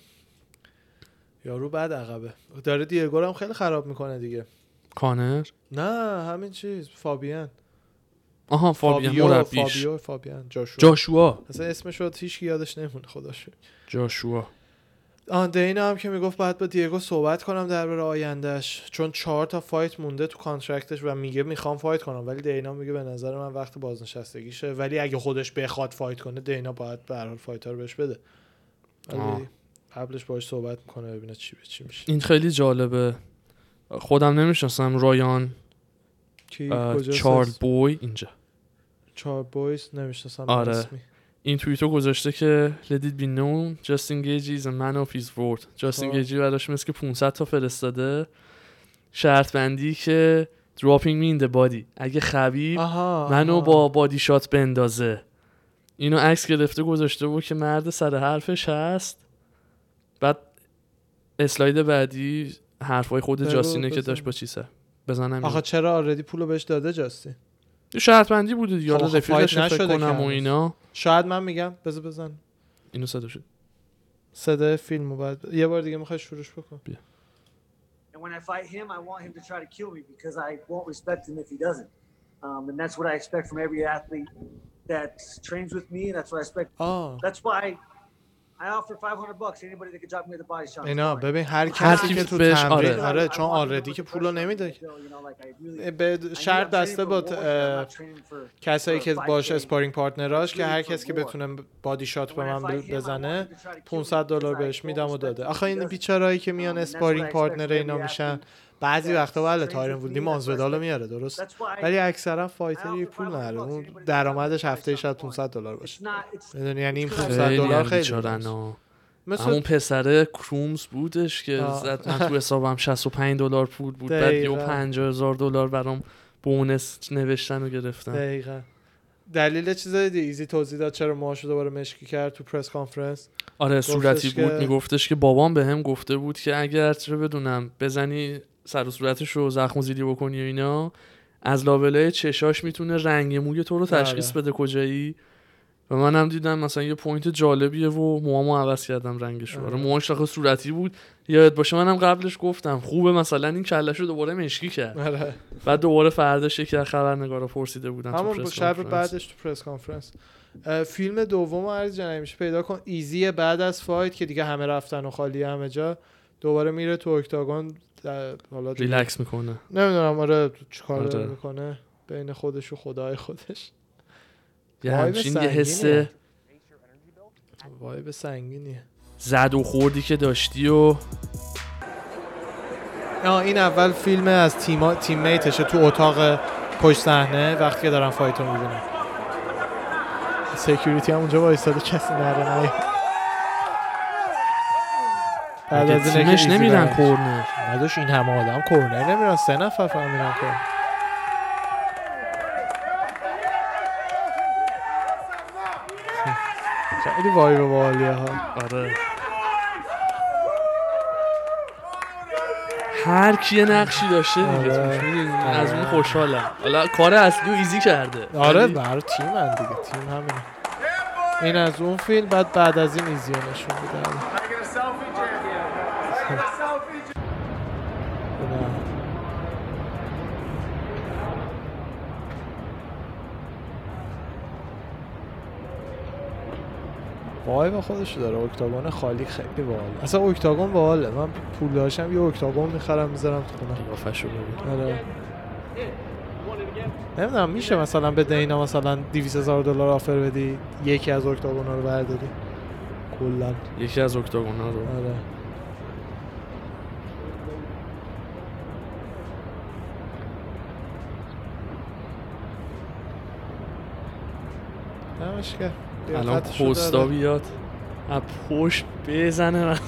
یارو بعد عقبه. داره دیگو هم خیلی خراب می‌کنه دیگه. کانر؟ نه همین چیز. فابیان. آها فابیان فابیو مربیش. فابیو فابیان. جاشوا. جاشوا. اصلا اسمش رو هیچ یادش نمونه خداش. جاشوا. آن دینا هم که می‌گفت بعد با دیگو صحبت کنم درباره آیندهش چون چهار تا فایت مونده تو contract ش و میگه می‌خوام fight کنم. ولی دینا میگه به نظر من وقت بازنشستگیشه. ولی اگه خودش بخواد fight کنه دینا باید به هر حال fight رو بهش بده. ولی قبلش باهاش صحبت می‌کنه ببینه چی به چی میشه. این خیلی جالبه. خودم نمی‌شناسم. رایان کی؟ چارل بوی اینجا. چهار بویز نمی‌شناسم آره. اسمی. این توییتو گذاشته که let it be known Justin Gagey is a man of his word. جاستین خب. گیجی براش مثل که 500 تا فرستاده. شرط بندی که in the body. اگه خبیب آها منو آها. با بادی شات بندازه. اینو عکس گرفته گذاشته بود که مرد سر حرفش هست. بعد اسلاید بعدی حرفای خود جاستینه که. داشت با چیزه بزنم آخه چرا آردی پولو بهش داده جاستی یه شرط بندی بوده دیگه. خب حالا رفیقش فکر کنم و. اینا. شاید من میگم بذار بزن اینو صدا شد صدای فیلمو بعد یه بار دیگه می‌خوای شروعش بکن And when I fight him, I want him to try to kill me because I won't respect him if he doesn't. Um, and that's what I expect from every athlete that trains with me. That's what I expect. آه That's why اینا ببین هر هر کسی که تو بهش- تمرین آره. آره چون آردی که پولو نمیده به شرط بسته با کسایی که باشه sparring partner اش که هر کسی که بتونه body shot به من بزنه 500 دلار بهش میدم و داده. آخه این بیچارهایی که میان sparring partner اینا میشن بعضی وقتا بله تایرن وودلی مازویدالو میاره درست؟ ولی اکثرا fighter ی پول نداره. اون درآمدش هفته شاید 500 دلار باشه. می‌دونی یعنی این 500 خیلی دلار خیلی. مثل همون پسره کرومز بودش که. زد من تو حسابم 65 دلار پول بود بعد یه دقیقاً. 50 هزار دلار برام bonus نوشتن و گرفتن. دقیقا. دلیل چیزای دی ایزی توضیح داد چرا موهاشو دوباره مشکی کرد تو press conference. آره صورتی که- بود میگفتش که بابام به هم گفته بود که اگر چه بدونم بزنی سر و صورتش رو زخم و زیلی بکنی و اینا از لابلای چشاش می‌تونه رنگ موی تو رو تشخیص آره. بده کجایی. و منم دیدم مثلا یه point جالبیه و موامو عوض کردم رنگش رو. آره آره. موهاش صورتی بود. یاد باشه منم قبلش گفتم خوبه مثلا این کلش رو دوباره مشکی کرد. آره. بعد دوباره فرداش یکی از خبرنگارا پرسیده بودن همون شب. بعدش تو press conference فیلم دوم عرض جنایی میشه. پیدا کن. ایزی بعد از fight که دیگه همه رفتن و خالی همه جا. دوباره میره تو octagon اه، حالا ریلکس می‌کنه. نمی‌دونم آره چیکار آره. می‌کنه. بین خودش و خدای خودش. یه همچین یه حس. vibe سنگینیه. زد و خوردی که داشتی و آه این اول فیلم از تیما teammate شه تو اتاق پشت صحنه. وقتی که دارن fight و می‌بینن security هم اونجا وایستاده کسی نره بعد از اینه که تیمش ایزی نمیرن. corner. نداشت این همه آدم corner نمیرن سه نفر فقط میرن corner. خیلی vibe باحالیه ها. آره. هر کی یه نقشی داشته دیگه آره. توش می‌دونی؟ از اون خوشحالم. حالا کار اصلی رو ایزی کرده. آره برای تیم هم دیگه تیم همینه. این از اون فیلم بعد بعد از این ایزی رو نشون میده. نه. وای به خودش داره. اکتاگون خالی خیلی باحال اصلا اکتاگون باحاله. من پول داشتم یه اکتاگون می‌خرم می‌ذارم تو خونه. قیافش رو ببین. آره. نمی‌دونم میشه مثلا به دینا مثلا 200 هزار دلار آفر بدی؟ یکی از اکتاگونا رو برداری. کلا. یکی از اکتاگونا رو. آره. نمشکر الان پستا بیاد. از پشت بزنه. من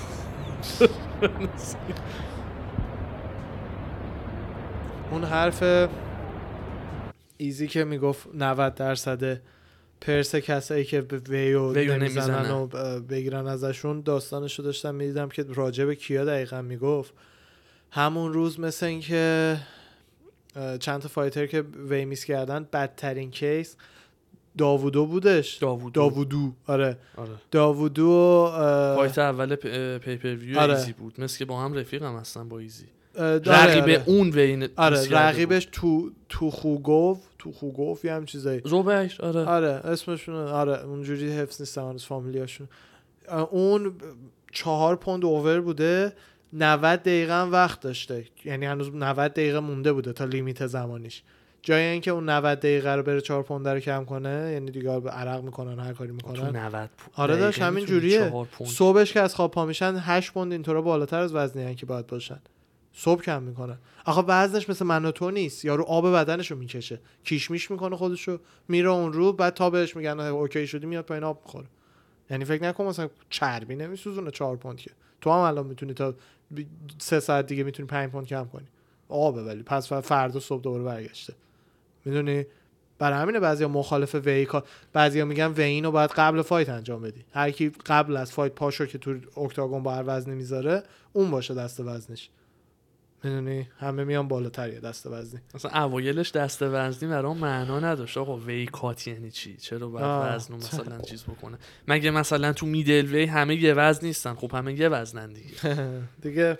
اون حرف ایزی که می‌گفت 90 درصد purse کسایی که به ویو ویو نمی‌زنن. و بگیرن ازشون داستانش رو داشتم می‌دیدم که راجع به کیا دقیقا می‌گفت. همون روز مثل اینکه چند تا fighter که weight miss کردن بدترین case داوودو بودش؟ داوودو. داوودو آره. آره. داوودو fight اول pay-per-view آره. ایزی بود. مثل که با هم رفیق هم هستن با ایزی. رقیب آره. اون وین آره رقیبش تو تو خوگوف تو خوگوف یه هم چیزایی. زوبش آره. آره اسمشون آره اونجوری حفظ نیستم هنوز فامیلیاشون. اون چهار پوند over بوده 90 دقیقه هم وقت داشته. یعنی هنوز 90 دقیقه مونده بوده تا limit زمانیش. جای اینکه اون 90 دقیقه رو بره 4 پوند رو کم کنه یعنی دیگه به عرق می‌کنن هر کاری تو می‌کنن 90 پوند آره داشت همین جوریه. صبحش که از خواب پا میشن 8 پوند اینطورا بالاتر از وزنی که باید باشن. صبح کم می‌کنن. آخه وزنش مثل من و تو نیست. یارو آب بدنشو می‌کشه. کیشمیش می‌کنه خودشو. میره اون رو بعد تا بهش میگن اوکی شدی میاد پایین آب می‌خوره. یعنی فکر نکن مثلا چربی نمیسوزونه 4 پوند که. تو هم الان می‌تونی تا ب- سه ساعت دیگه می‌تونی 5 پوند کم کنی. آبه ولی. پس فردا صبح دوباره برگشته. می‌دونی؟ برای همینه بعضیا مخالف وی بعضیا میگن weigh-in رو باید قبل fight انجام بدی. هر کی قبل از fight پاشو که تو octagon با هر وزنی می‌ذاره اون باشه دست وزنش. می‌دونی؟ همه میان بالاتر یه دست وزنی. مثلا اوایلش دست وزنی برام معنا نداشت. آقا weight cut یعنی چی؟ چرا باید آه. وزن رو مثلا چیز بکنه؟ مگه مثلا تو middleweight همه یه وزن نیستن. خب همه یه وزنن دیگه. دیگه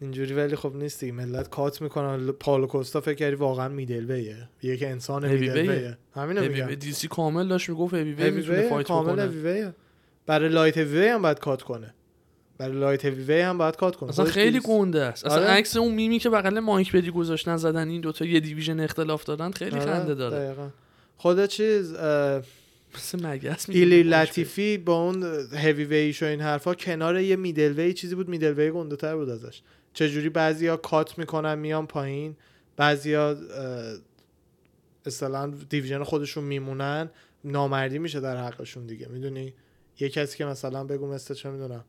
اینجوری ولی خب نیست دیگه. ملت cut می‌کنن پالو کوستا فکر کردی واقعا middleweight ه یک انسان middleweight ه. ویه همینو میگم. وی دی سی کامل داشت می‌گفت هیوی وی هیوی می‌تونه fight کامل بکنه. برای light heavy هم باید cut کنه. برای light heavy هم باید cut کنه. اصلا خیلی گنده است. اصلا آره. عکس اون میمی که بغل مایک بدی گذاشتن زدن این دوتا یه division اختلاف دارن خیلی آره، خنده داره. دقیقاً. خود چیز مثل عکس ایلیر لطیفی با اون هیوی ویش و این حرفا کنار یه middleweight چیزی بود middleweight گنده تر بود ازش. چجوری بعضیا cut می‌کنن میان پایین. بعضیا اصلا division خودشون میمونن. نامردی میشه در حقشون دیگه. می‌دونی؟ یه کسی که مثلا بگو مثل چه می‌دونم.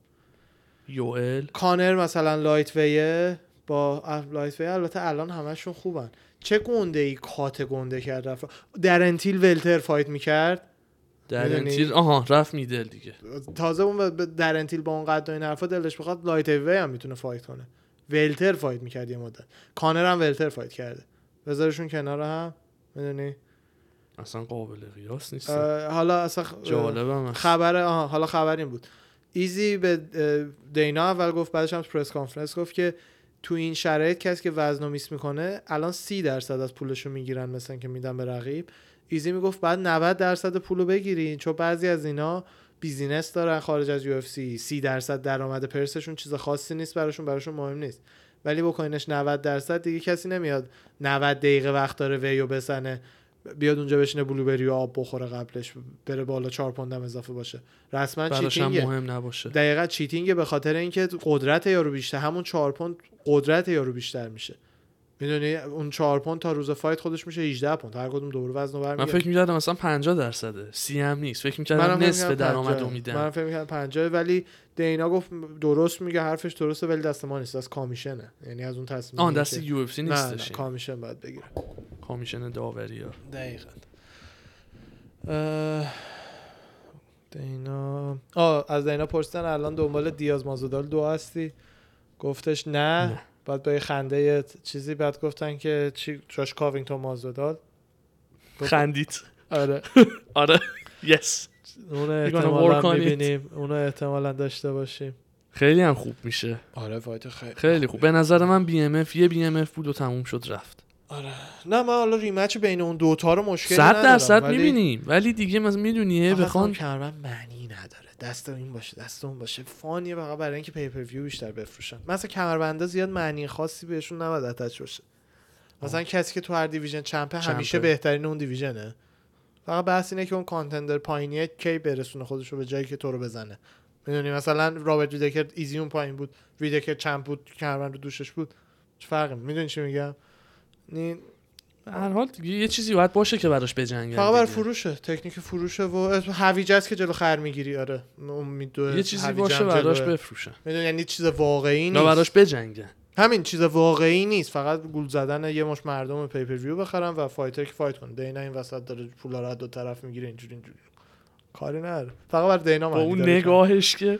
یوئل. کانر مثلا lightweight ه با lightweight البته الان همشون خوبن. چه گنده ای cut گنده کرد رفت. دارن تیل welter fight می‌کرد. در می‌دونی؟ انتیل آها رفت middle دیگه. تازه اون به- دارن تیل با اون قد و این حرفا دلش بخواد light heavy هم می‌تونه fight کنه. welter fight می‌کرد یه مدت. کانر هم welter fight کرده. بذارشون کنار هم می‌دونی؟ اصلا قابل قیاس نیست. حالا اصلا خ- جالبم. خبر آها حالا خبر این بود. ایزی به دینا اول گفت بعدش هم press conference گفت که تو این شرایط کسی که وزن رو miss می‌کنه الان سی درصد از پولشو می‌گیرن مثلا که میدن به رقیب. ایزی می‌گفت باید 90 درصد پولو بگیرین چون بعضی از اینا business دارن خارج از UFC. 30 درصد درآمد purse شون چیز خاصی نیست براشون براشون مهم نیست. ولی بکنینش 90 درصد دیگه کسی نمیاد 90 دقیقه وقت داره ویو بزنه بیاد اونجا بشینه blueberry و آب بخوره قبلش بره بالا 4 پوندم اضافه باشه. رسما cheating ه. مهم نباشه. دقیقا cheating ه به خاطر اینکه قدرت یارو بیشتر همون 4 پوند قدرت یارو بیشتر میشه. می‌دونی اون 4 پوند تا روز fight خودش میشه 18 پوند. هر کدوم دوباره وزن رو من برمیگرده فکر می‌کردم مثلا 50 درصده. سی هم نیست. فکر می‌کردم نصف درآمد 50. رو میدن. من فکر می‌کردم 50 ولی دینا گفت درست میگه حرفش درسته ولی دست ما نیست. از commission ه. یعنی از اون تصمیم آن دست UFC نیستش. commission باید بگیره. کامیشن داوری ها. دقیقا. دینا آه از دینا پرسیدن الان دنبال دیاز ماسویدال دو هستی. گفتش نه, نه. بعد با یه خنده چیزی بعد گفتن که چی جاش کاوینگتون ماسویدال گفت- خندید. آره. آره. yes اون احتمالا. می‌بینیم. اون احتمالا داشته باشیم. خیلی هم خوب میشه. آره fight خیلی خیلی خوب. به نظر من BMF یه BMF بود و تموم شد رفت. آره. نه من حالا rematch بین اون دوتا رو مشکلی صد ندارم درصد ولی- می‌بینیم. ولی دیگه مثلا می‌دونی آخه بخوان خب کمربند معنی نداره. دست این باشه دست اون باشه. funny ه فقط برای اینکه pay-per-view بیشتر بفروشن. مثلا کمربنده زیاد معنی خاصی بهشون نباید attach باشه. مثلا کسی که تو هر division champ ه همیشه. بهترین اون division ه. فقط بحث اینه که اون contender پایینیه کی برسونه خودش رو به جایی که تو رو بزنه. می‌دونی؟ مثلا رابرت ویتاکر ایزی اون پایین بود. ویتاکر champ بود کمربند رو دوشش بود. چه فرقی؟ می‌دونی چی میگم؟ هر حال دیگه یه چیزی باید باشه که براش بجنگن فقط بر. فروشه تکنیک فروشه و هویج است که جلو خر می‌گیری آره. امید یه چیزی باشه براش بفروشن می‌دونی یعنی چیز واقعی نیست. براش بجنگن همین چیز واقعی نیست. فقط گول زدن یه مشت مردم pay-per-view بخرن و fighter که fight کنه. دینا این وسط داره پولا رو دو طرف می‌گیره اینجوری اینجوری. کاری نداره. فقط بر دینا با اون. نگاهش که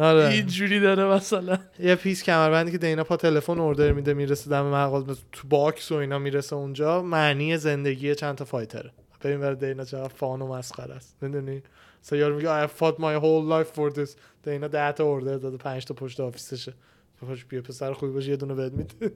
آره. اینجوری داره مثلا. یه piece کمربندی که دینا پا تلفن order میده می‌رسه دم مغازه تو box و اینا می‌رسه اونجا. معنی زندگی چند تا fighter ه. ببین برای دینا چقدر fun و مسخره است. می‌دونی؟ یارو میگه I fought my whole life for this. دینا ده تا order داده 5 تا پشت office شه. بیا پسر خوبی باشه یه دونه بهت میده.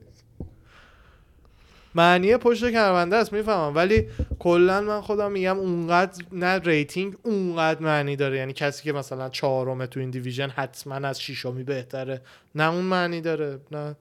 معنی پشت کمربنده است می‌فهمم. ولی کلا من خودم میگم اونقدر نه rating اونقدر معنی داره. یعنی کسی که مثلا چهارم تو این division حتما از شیشمی بهتره. نه اون معنی داره نه.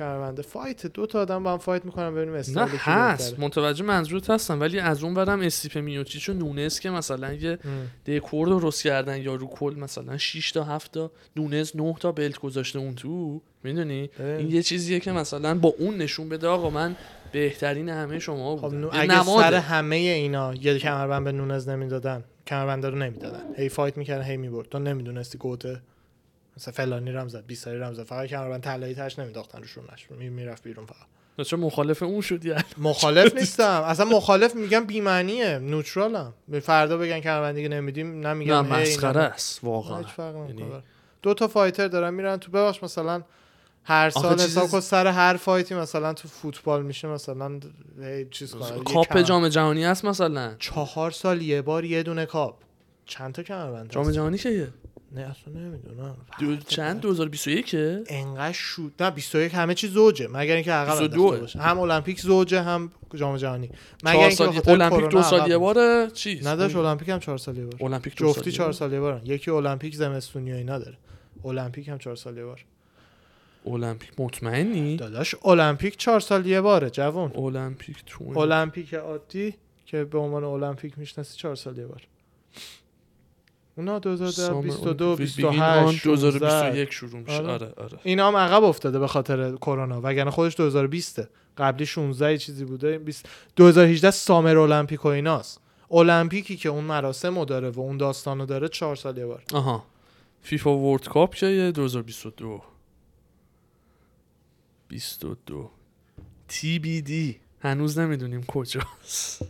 کمربنده fight دو تا آدم با هم fight می‌کنن ببینیم نه هست. متوجه منظورت هستم ولی از اون برم استیپ میوچیچ و نونز که مثلا یه. دکور رو رس کردن یا رو کل مثلا 6 تا 7 تا نونز 9 تا بلت گذاشته اون تو می‌دونی. این یه چیزیه که مثلا با اون نشون بده آقا من بهترین همه شما خب بودم یه اگه نماده. سر همه اینا یه کمربند به نونز نمی‌دادن کمربند رو نمی‌دادن هی فایت می‌کردن هی می‌برد تو نمی‌دونستی گوته مثلا فلانی رم زد بیساری رم زد فقط کمربند طلایی تاش نمیداختن روشون نش می- می‌رفت بیرون فقط. چه مخالف اون شدی مخالف نیستم. اصلا مخالف میگم بی‌معنیه. neutral م. فردا بگن کمربند دیگه نمیدیم نمیگم نه مسخره. است واقعا. یعنی-. دو تا fighter دارن میرن تو ببخش مثلا هر سال حساب کن سر هر fight ی مثلا تو فوتبال میشه مثلا چیز کنن یه کاپ جام جهانی هست مثلا؟ چهار سال یه بار یه دونه کاپ. چند تا کمربند جام؟ جهانی که نه اصلا نمی‌دونم. دو چند؟ 2021 انقدر شود نه 21 همه چی زوجه مگر اینکه عقب 22 انداخته باشه. هم المپیک زوجه هم جام جهانی. مگر اینکه المپیک دو سال یه. باره؟ چیز؟ نداشت المپیک هم چهار سال یه بار المپیک جفتی یه چهار بار. سال یه بارن یکی المپیک زمستونی و اینا داره. المپیک هم چهار سال یه بار المپیک مطمئنی؟ داداش المپیک چهار سال یه باره جوون. المپیک تو المپیک عادی که به عنوان المپیک می‌شناسی چهار سال یه بار اونا 2022 28 2021 شروع میشه. آره. آره آره. اینا هم عقب افتاده به خاطر کرونا وگرنه خودش 2020 قبلی 16 یه چیزی بوده 20 2018 سامر المپیک و ایناست. المپیکی که اون مراسم رو داره و اون داستانو داره چهار سال یه بار. آها. فیفا ورلد کاپ که 2022 22 تی بی دی. هنوز نمی‌دونیم کجاست.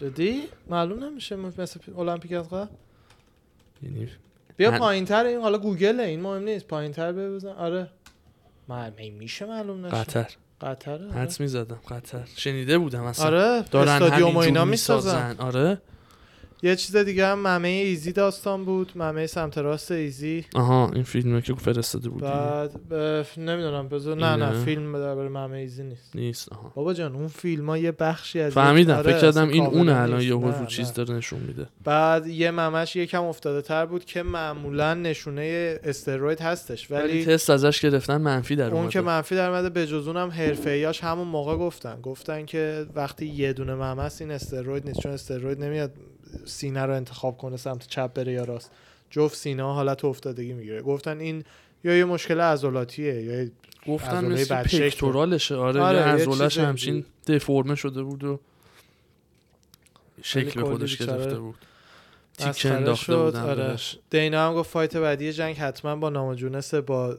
دیدی معلوم نمیشه. مثل المپیک از قبل؟ یعنی بیا من- پایین تر این حالا گوگله این مهم نیست. پایین تر بزن. آره. ما میشه معلوم نشه. قطر. قطر آره. حدس می‌زدم. قطر. شنیده بودم اصلا. آره دارن استادیوم اینا می‌سازن. آره. یه چیز دیگه هم ممه ایزی داستان بود ممه سمت راست ایزی. آها این فیلمه که فرستاده بودی. بعد ب... نمی‌دونم بذار نه؟ نه فیلم درباره ممه ایزی نیست. نیست آها. بابا جان اون فیلم ها یه بخشی از فهمیدم آره، فکر کردم این اونه الان. یهو نه، رو چیز. داره نشون میده. بعد یه ممش یکم افتاده تر بود که معمولا نشونه استروید هستش ولی تست ازش گرفتن منفی در اون که منفی در اومده به جز اونم حرفه‌ایاش همون موقع گفتن. گفتن که وقتی یه دونه ممه این استروید نیست چون استروید نمیاد سینه رو انتخاب کنه سمت چپ بره یا راست. جفت سینه حالت افتادگی می‌گیره. گفتن این یا یه مشکل عضلاتیه یا گفتن مثل. پکتورالشه. آره, آره، عضلش همچین دفرمه شده بود و شکل خودش گرفته بود. تیکه مسخره انداخته. بودن آره. دینا هم گفت fight بعدی ژانگ حتما با ناماجوناس با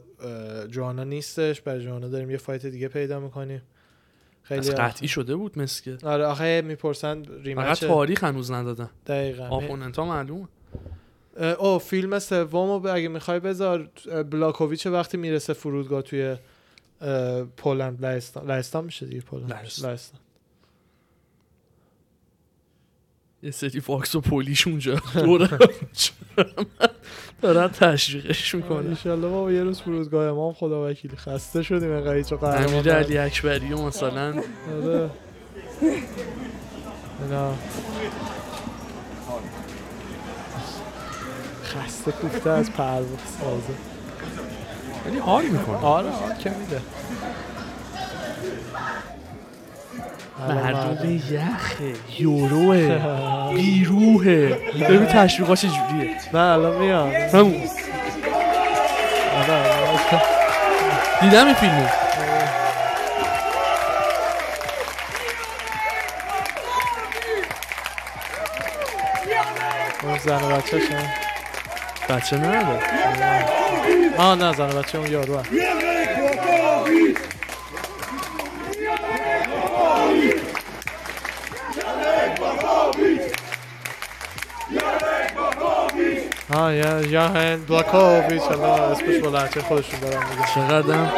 جوانا نیستش. برای جوانا داریم یه fight دیگه پیدا می‌کنیم. خیلی از قطعی شده بود مسکه. آره آخه می‌پرسن فقط rematch تاریخ هنوز ندادن دقیقا. opponent ها معلوم اه، او فیلم سوم رو اگه می‌خوای بذار بلاکوویچ وقتی می‌رسه فرودگاه توی Poland لهستان. لهستان میشه دیگه Poland. لهستان. لهستان یه سری فاکس و پولیش اونجا. دورم دارن تشویقش می‌کنه انشالله بابا یه روز فرودگاه امام خدا وکیلی. خسته شدیم انقدر چه قهرمان امیر. علی اکبری و مثلا. آره. اینا. خسته کوفته از پرواز سازه. ولی حال می‌کنه. آره آره که میده مردم یخه یوروه بیروهه ببین تشویقا چجوریه نه الان میاد. همون آره آره. دیدم این فیلمو. اون زن و بچه بچه نداره. آه نه زن و بچه اون یارو هم. ها یا یا هن بلاکوویچ حالا اسمش بلنچه خودشون دارم میگه چقدر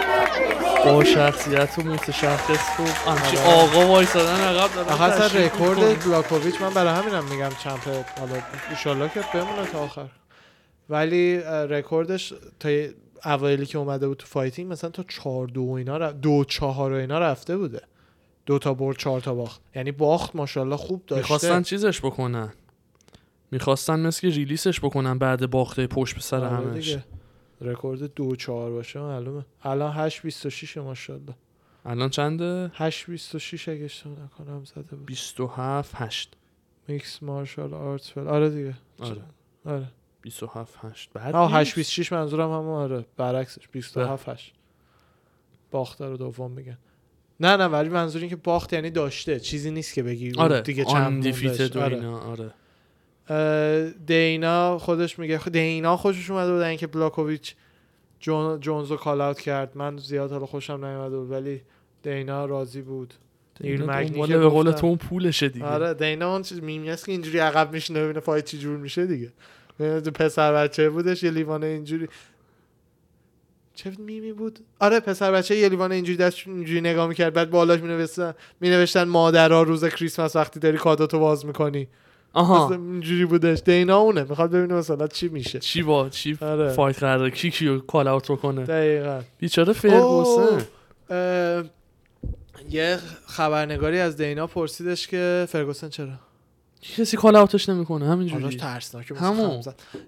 با شخصیت و متشخص خوب. همچی آره. آقا وایسادن عقب آخه اصلا رکورد. بلاکوویچ من برای همینم میگم champ حالا ایشالله که بمونه تا آخر. ولی رکوردش تا اوایلی که اومده بود تو fighting مثلا تا چهار دو و اینا ر- دو چهار و اینا رفته بوده. دو تا برد چهار تا باخت. یعنی باخت ماشاءالله خوب داشته. می‌خواستن چیزش بکنن. می‌خواستن مثل که release ش بکنن بعد باخته پشت به سر آره همش. رکورد دو چهار باشه معلومه. الان 8 26 ماشاءالله. الان چنده؟ 8 26 اگه اشتباه نکنم زده بود. 27 8 mixed martial arts فل آره دیگه. آره. آره. 27 8 بعد آه نیست. 8 26 منظورم هم آره. برعکسش. 27 8 باخته رو دوم میگن. نه نه ولی منظور این که باخت یعنی داشته. چیزی نیست که بگی آره دیگه چند defeated و آره. آره. دینا خودش میگه دینا خوشش اومده بود اینکه بلاکوویچ جون جونزو call out کرد. من زیاد حالا خوشم نیومده بود ولی دینا راضی بود. نیل به قول. تو اون پولشه دیگه. آره دینا اون چیز میمی که اینجوری عقب میشینه ببینه fight چی جور میشه دیگه. تو پسر بچه بودش یه لیوانه اینجوری چه میمی بود؟ آره پسر بچه یه لیوانه اینجوری دست اینجوری نگاه می‌کرد بعد بالاش مینوشتن مینوشتن مادرها روز کریسمس وقتی داری کادوتو باز می‌کنی. آها. اینجوری بودش. دینا اونه. می‌خواد ببینه مثلا چی میشه. چی با چی آره. fight قراره؟ کی کیو call out بکنه؟ دقیقا. بیچاره فرگوسن. یه خبرنگاری از دینا پرسیدش که فرگوسن چرا؟ کسی call out ش نمی‌کنه همینجوری. ترسناکه مثل همون.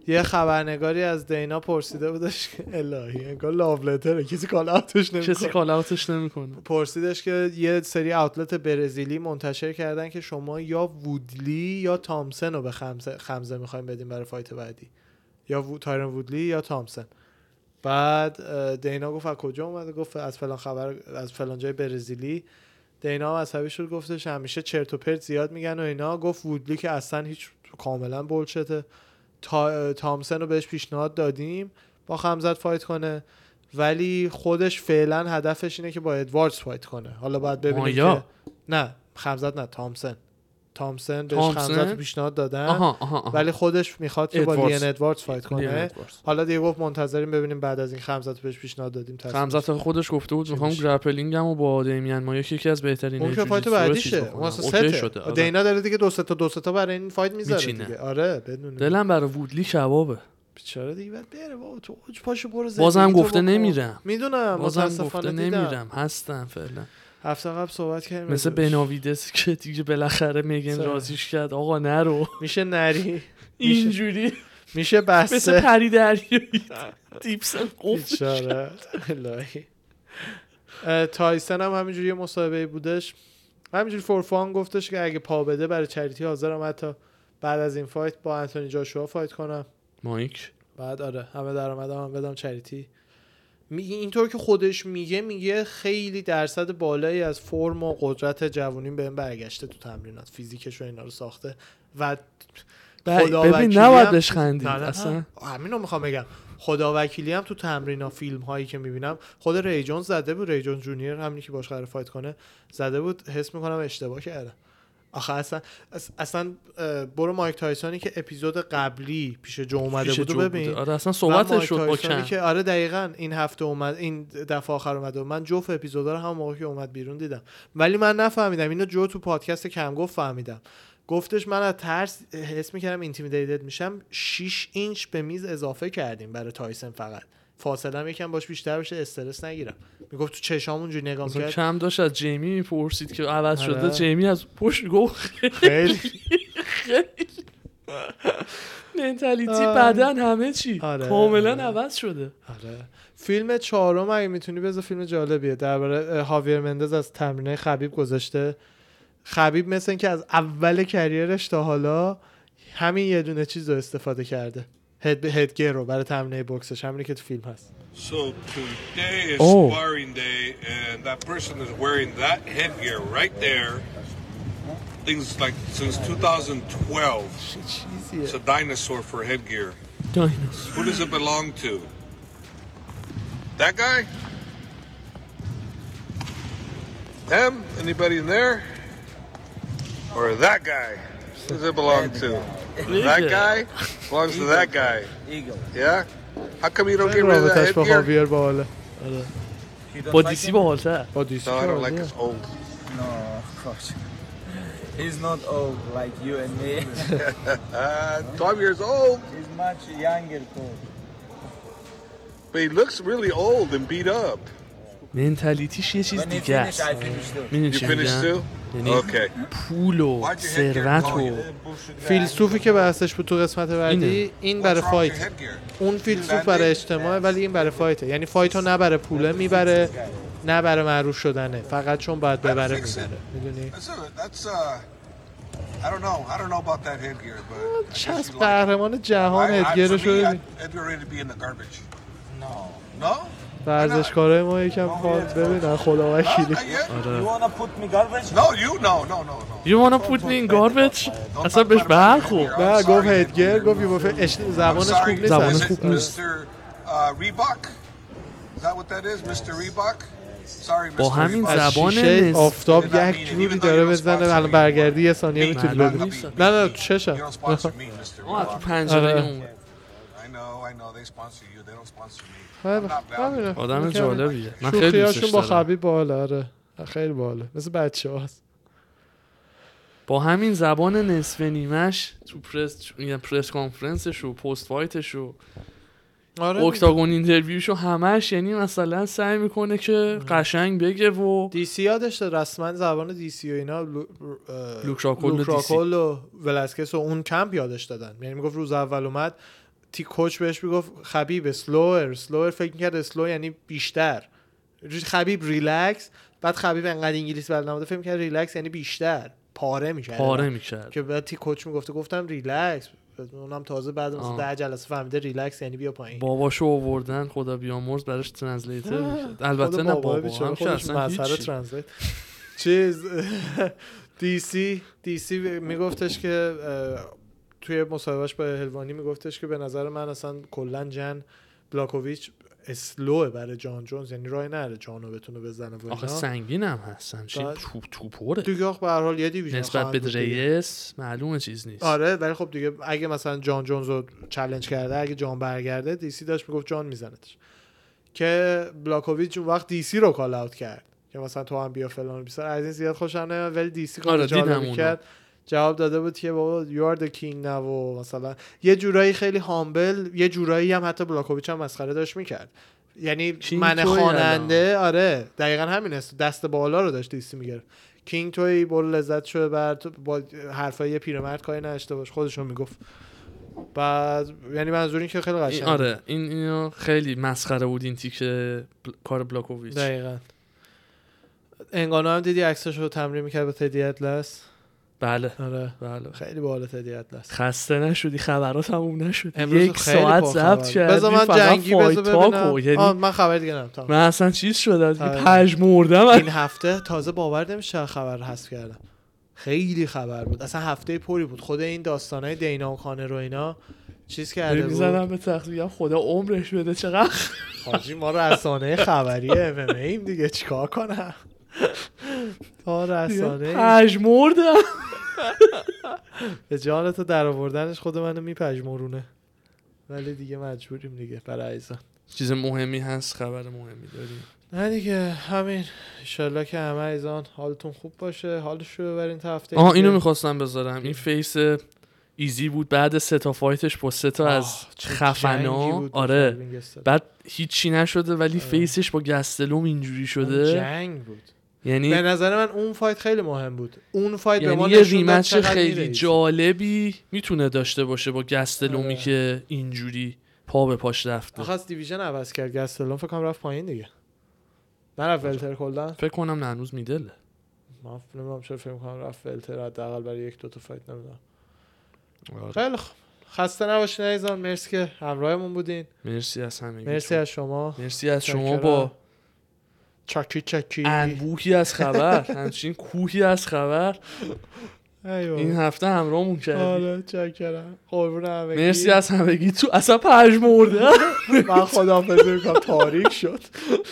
یه خبرنگاری از دینا پرسیده بودش که الهی انگار love letter ه کسی call out ش کسی نمی‌کنه call out ش نمی‌کنه. پرسیدش که یه سری outlet برزیلی منتشر کردن که شما یا وودلی یا تامسن رو به خمزه, خمزه می‌خوایم بدیم برای fight بعدی. یا وو... تایرن وودلی یا تامسن. بعد دینا گفت از کجا اومده؟ گفت از فلان خبر از فلان جای برزیلی. دینا عصبی شد گفتش همیشه چرت و پرت زیاد میگن و اینا. گفت وودلی که اصلا هیچ کاملا bullshit ه. تا... تامسن رو بهش پیشنهاد دادیم. با خمزت fight کنه. ولی خودش فعلا هدفش اینه که با ادواردز fight کنه. حالا باید ببینیم. که نه خمزت نه تامسن. تامسن بهش؟ خمزت پیشنهاد دادن آها آها آها. ولی خودش می‌خواد که با. لیون ادواردز fight کنه. حالا دیگه گفت منتظریم ببینیم بعد از این خمزت بهش پیشنهاد دادیم. خمزت خودش گفته بود می‌خوام؟ grappling م و با دیمین مایا که یکی از بهترین اون که fight بعدیشه اون. اصلا شده آره. دینا داره دیگه دو سه تا دو سه تا برای این fight می‌ذاره. دیگه آره بدون دلم برای وودلی کبابه بیچاره دیگه بعد بره بابا تو اوج پاشو برو بازم گفته. نمیرم. می‌دونم بازم متاسفانه گفته. نمیرم هستم فعلا هفته قبل صحبت کردیم مثل. بناویدس که دیگه بالاخره میگن. راضیش کرد. آقا نرو. میشه نری. اینجوری. میشه مثل بسته پری دریایی. دیپسن تایسن هم همینجوری یه مصاحبه بودش. همینجوری for fun گفتش که اگه پا بده برای charity حاضرم حتی بعد از این fight با انتونی جاشوا fight کنم. مایک. بعد آره همه درآمدم هم بدم charity. اینطور که خودش میگه میگه خیلی درصد بالایی از فرم و قدرت جوونیم بهم برگشته تو تمرینات. فیزیکش و اینا رو ساخته و خدا ببین نباید بهش خندید. اصلا. همین رو می‌خوام بگم. خدا وکیلی هم تو تمرین فیلم هایی که می‌بینم خود روی جونز زده بود روی جونز جونیور همینی که باش قرار fight کنه زده بود حس می‌کنم اشتباه کرده. آخه اصلا اص- اصلا برو مایک تایسونی که اپیزود قبلی پیش جو اومده پیش بود و جو ببین. آره اصلا صحبتش شد با کم که آره دقیقا این هفته اومد این دفعه آخر اومده من جفت اپیزودا رو هم موقع که اومد بیرون دیدم. ولی من نفهمیدم اینو جو تو پادکست کم گفت فهمیدم. گفتش من از ترس حس می‌کردم intimidated میشم. 6 اینچ به میز اضافه کردیم برای تایسن فقط. فاصله یکم باش بیشتر بشه استرس نگیرم. می‌گفت تو چشامون جوری نگاه می‌کرد. کم داشت از جیمی می‌پرسید که عوض آره. شده جیمی از پشت گفت خیلی. mentality آه. بدن همه چی. آره. کاملا آره. عوض شده. آره. فیلم چهارم اگه می‌تونی بذار فیلم جالبیه. درباره هاویر مندز از تمرینه خبیب گذاشته. خبیب مثل اینکه از اول کریرش تا حالا همین یه دونه چیز رو استفاده کرده. هد هدگیر رو برای تمرینه بوکسش همینی که تو فیلم هست So today is Oh. sparring day, and that person is wearing that headgear right there. Things like since 2012. چه It's چیزیه a dinosaur for headgear. دایناسور Who does it belong to? That guy? Them? Anybody in there? Or that guy? Who does it belong to? That guy belongs to that guy. Eagle. Yeah? How come you don't خیلی get rid of that رابطش با headgear? خاویر باحاله You don't با like دیسی him? باحال‌تر با دیسی No, I don't like که his old. No, gosh. He's not old like you and me. Uh, 12 years old, He's much younger too. but he looks really old and beat up. منتالیتیش یه چیز When he دیگه finish, است I finish too. میدونی You چی finished میگم too? یعنی Okay. پول و ثروت? You و. فیلسوفی که بحثش بود تو قسمت بعدی اینه. این برای فایت? اون فیلسوف برای اجتماع ولی این برای فایته یعنی فایت رو نه برای پوله می‌بره نه برای معروف شدنه فقط چون باید ببره. می‌بره می‌دونی I don't know. I don't know about that headgear, but چسب. قهرمان جهان me, رو I'd, be in the garbage. No. No? ورزشکارای ما یکم پا ببینن خدا? وکیلی yet? You wanna put me garbage? No, you? No, no, no, no. You wanna put me in garbage Don't اصلا بهش برخورد نه sorry, گفت هدگر headgear. گفت یه اش- I'm زبانش. خوب نیست زبانش خوب نیست. Mr. Uh, Reebok? Is that what that is, Mr. Reebok? Sorry, Mr. با همین زبان آفتاب یک. جوری داره بزنه الان. برگردی یه ثانیه می‌تونی ببینی. نه نه You چشم. آه تو. پنجره آره. اون I know, I know. They sponsor you. They don't sponsor me. همینه. آدم. جالبیه. من خیلی دوستش با خبیب باحاله آره. خیلی باحاله مثل بچه هاست با همین زبان نصف نیمش تو پرس میگم پرس کانفرنسش و پست فایتش و آره. octagon interview شو همش یعنی مثلا سعی می‌کنه که قشنگ بگه و دی سی یادش داد رسما زبان دی سی و اینا لو... اه، لوک راکول و لوک. راکول و ولسکس و اون کمپ یادش دادن. یعنی می‌گفت روز اول اومد تی coach بهش می‌گفت خبیب slower slower فکر می‌کرد slow یعنی بیشتر. خبیب ریلکس بعد خبیب انقدر انگلیسی بلد نبوده فکر می‌کرد ریلکس یعنی بیشتر. پاره می‌کرد. پاره می‌کرد. که بعد تی coach می‌گفته گفتم ریلکس اونم تازه بعد مثلا. ده جلسه فهمیده ریلکس یعنی بیا پایین. باباشو آوردن خدا بیامرز براش translator می‌کرد البته نه بابا هم که اصلا. translate چیز دی سی دی سی میگفتش که توی مصاحبهش با هلوانی میگفتش که به نظر من اصلا کلا جن بلاکوویچ slow ه برای جان جونز یعنی رای نره جانو بتونه بزنه و آخه. سنگین هم هستن. چی؟ بعد- توپ توپره دیگه آخه به هر حال یه division نسبت به. دریس معلومه چیز نیست. آره ولی خب دیگه اگه مثلا جان جونز رو challenge کرده اگه جان برگرده دیسی داشت می‌گفت جان میزنتش. که بلاکوویچ اون وقت دیسی رو call out کرد. که مثلا تو هم بیا فلان بیسار. از این زیاد خوشم نمیاد ولی دیسی کار آره،. کرد. جواب داده بود که بابا are the king now و مثلا یه جورایی خیلی humble یه جورایی هم حتی بلاکوویچ هم مسخره داشت می‌کرد. یعنی من خواننده آره دقیقا همین است. دست بالا رو داشت دیسی می‌گرفت. کینگ توی برو لذت شده بعد با حرفای یه پیرمرد کاری نداشته باش. خودشون می‌گفت. بعد یعنی منظور این که خیلی قشنگ آره این اینو خیلی مسخره بود این تیکه بل... کار بلاکوویچ. دقیقا. انگانو هم دیدی عکسش رو تمرین می‌کرد با تدی اطلس؟ بله. آره. بله. خیلی باحال تدی اطلس خسته نشدی خبرات تموم نشد. امروز یک خیلی ساعت. ضبط کردی بذار من جنگی بذار ببینم. یعنی من خبر دیگه تمام. من اصلا چیز شده؟ دیگه آره. پژ مردم این هفته تازه باور نمیشه خبر حذف کردم. خیلی خبر بود. اصلا هفته پری بود. خود این داستانای دینا و خانه رو اینا چیز کرده بود می‌زنم به تخت خدا عمرش بده. چقدر؟ حاجی ما رسانه خبری ام ام ایم دیگه. چیکار کنم؟ تا رسانه پژ مردم به جان تو در آوردنش خود منو میپژمرونه. ولی دیگه مجبوریم دیگه برای عزیزان. چیز مهمی هست خبر مهمی داریم. نه دیگه همین. انشالله که همه عزیزان حالتون خوب باشه. حالش رو ببرین تا هفته آها دیگه. اینو می‌خواستم بذارم. این face ایزی بود بعد سه تا fight ش با سه تا آه، از خفنا. آره. بعد هیچی نشده ولی face ش با گستلوم اینجوری شده. جنگ بود. یعنی به نظر من اون fight خیلی مهم بود. اون fight به یعنی ما یه rematch خیلی. جالبی می‌تونه داشته باشه با گستلومی آره. که اینجوری پا به پاش رفته. آخه از دیویژن عوض کرد. گستلون فکر کنم رفت پایین دیگه. نرفت ولتر کلا فکر کنم نه هنوز میدله. من نمی‌دونم چرا فکر کنم رفت ولتر حداقل برای یک دو تا فایت نمی‌دونم. آره. خیلی خوب. خسته نباشین عزیزان. مرسی که همراهمون بودین. مرسی از همه مرسی از شما. مرسی از شما. با چاکی چاکی انبوهی از خبر همچین کوهی از خبر. این هفته همراهمون کردی. آره چاکرم قربون همگی. مرسی از همگی. تو اصلا پژ مرده. من خداحافظی می‌کنم. تاریک شد.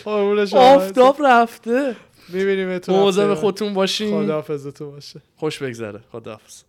قربون شما. آفتاب رفته. می‌بینیم تو مواظب خودتون باشین. خداحافظتون باشه. خوش بگذره. خداحافظ.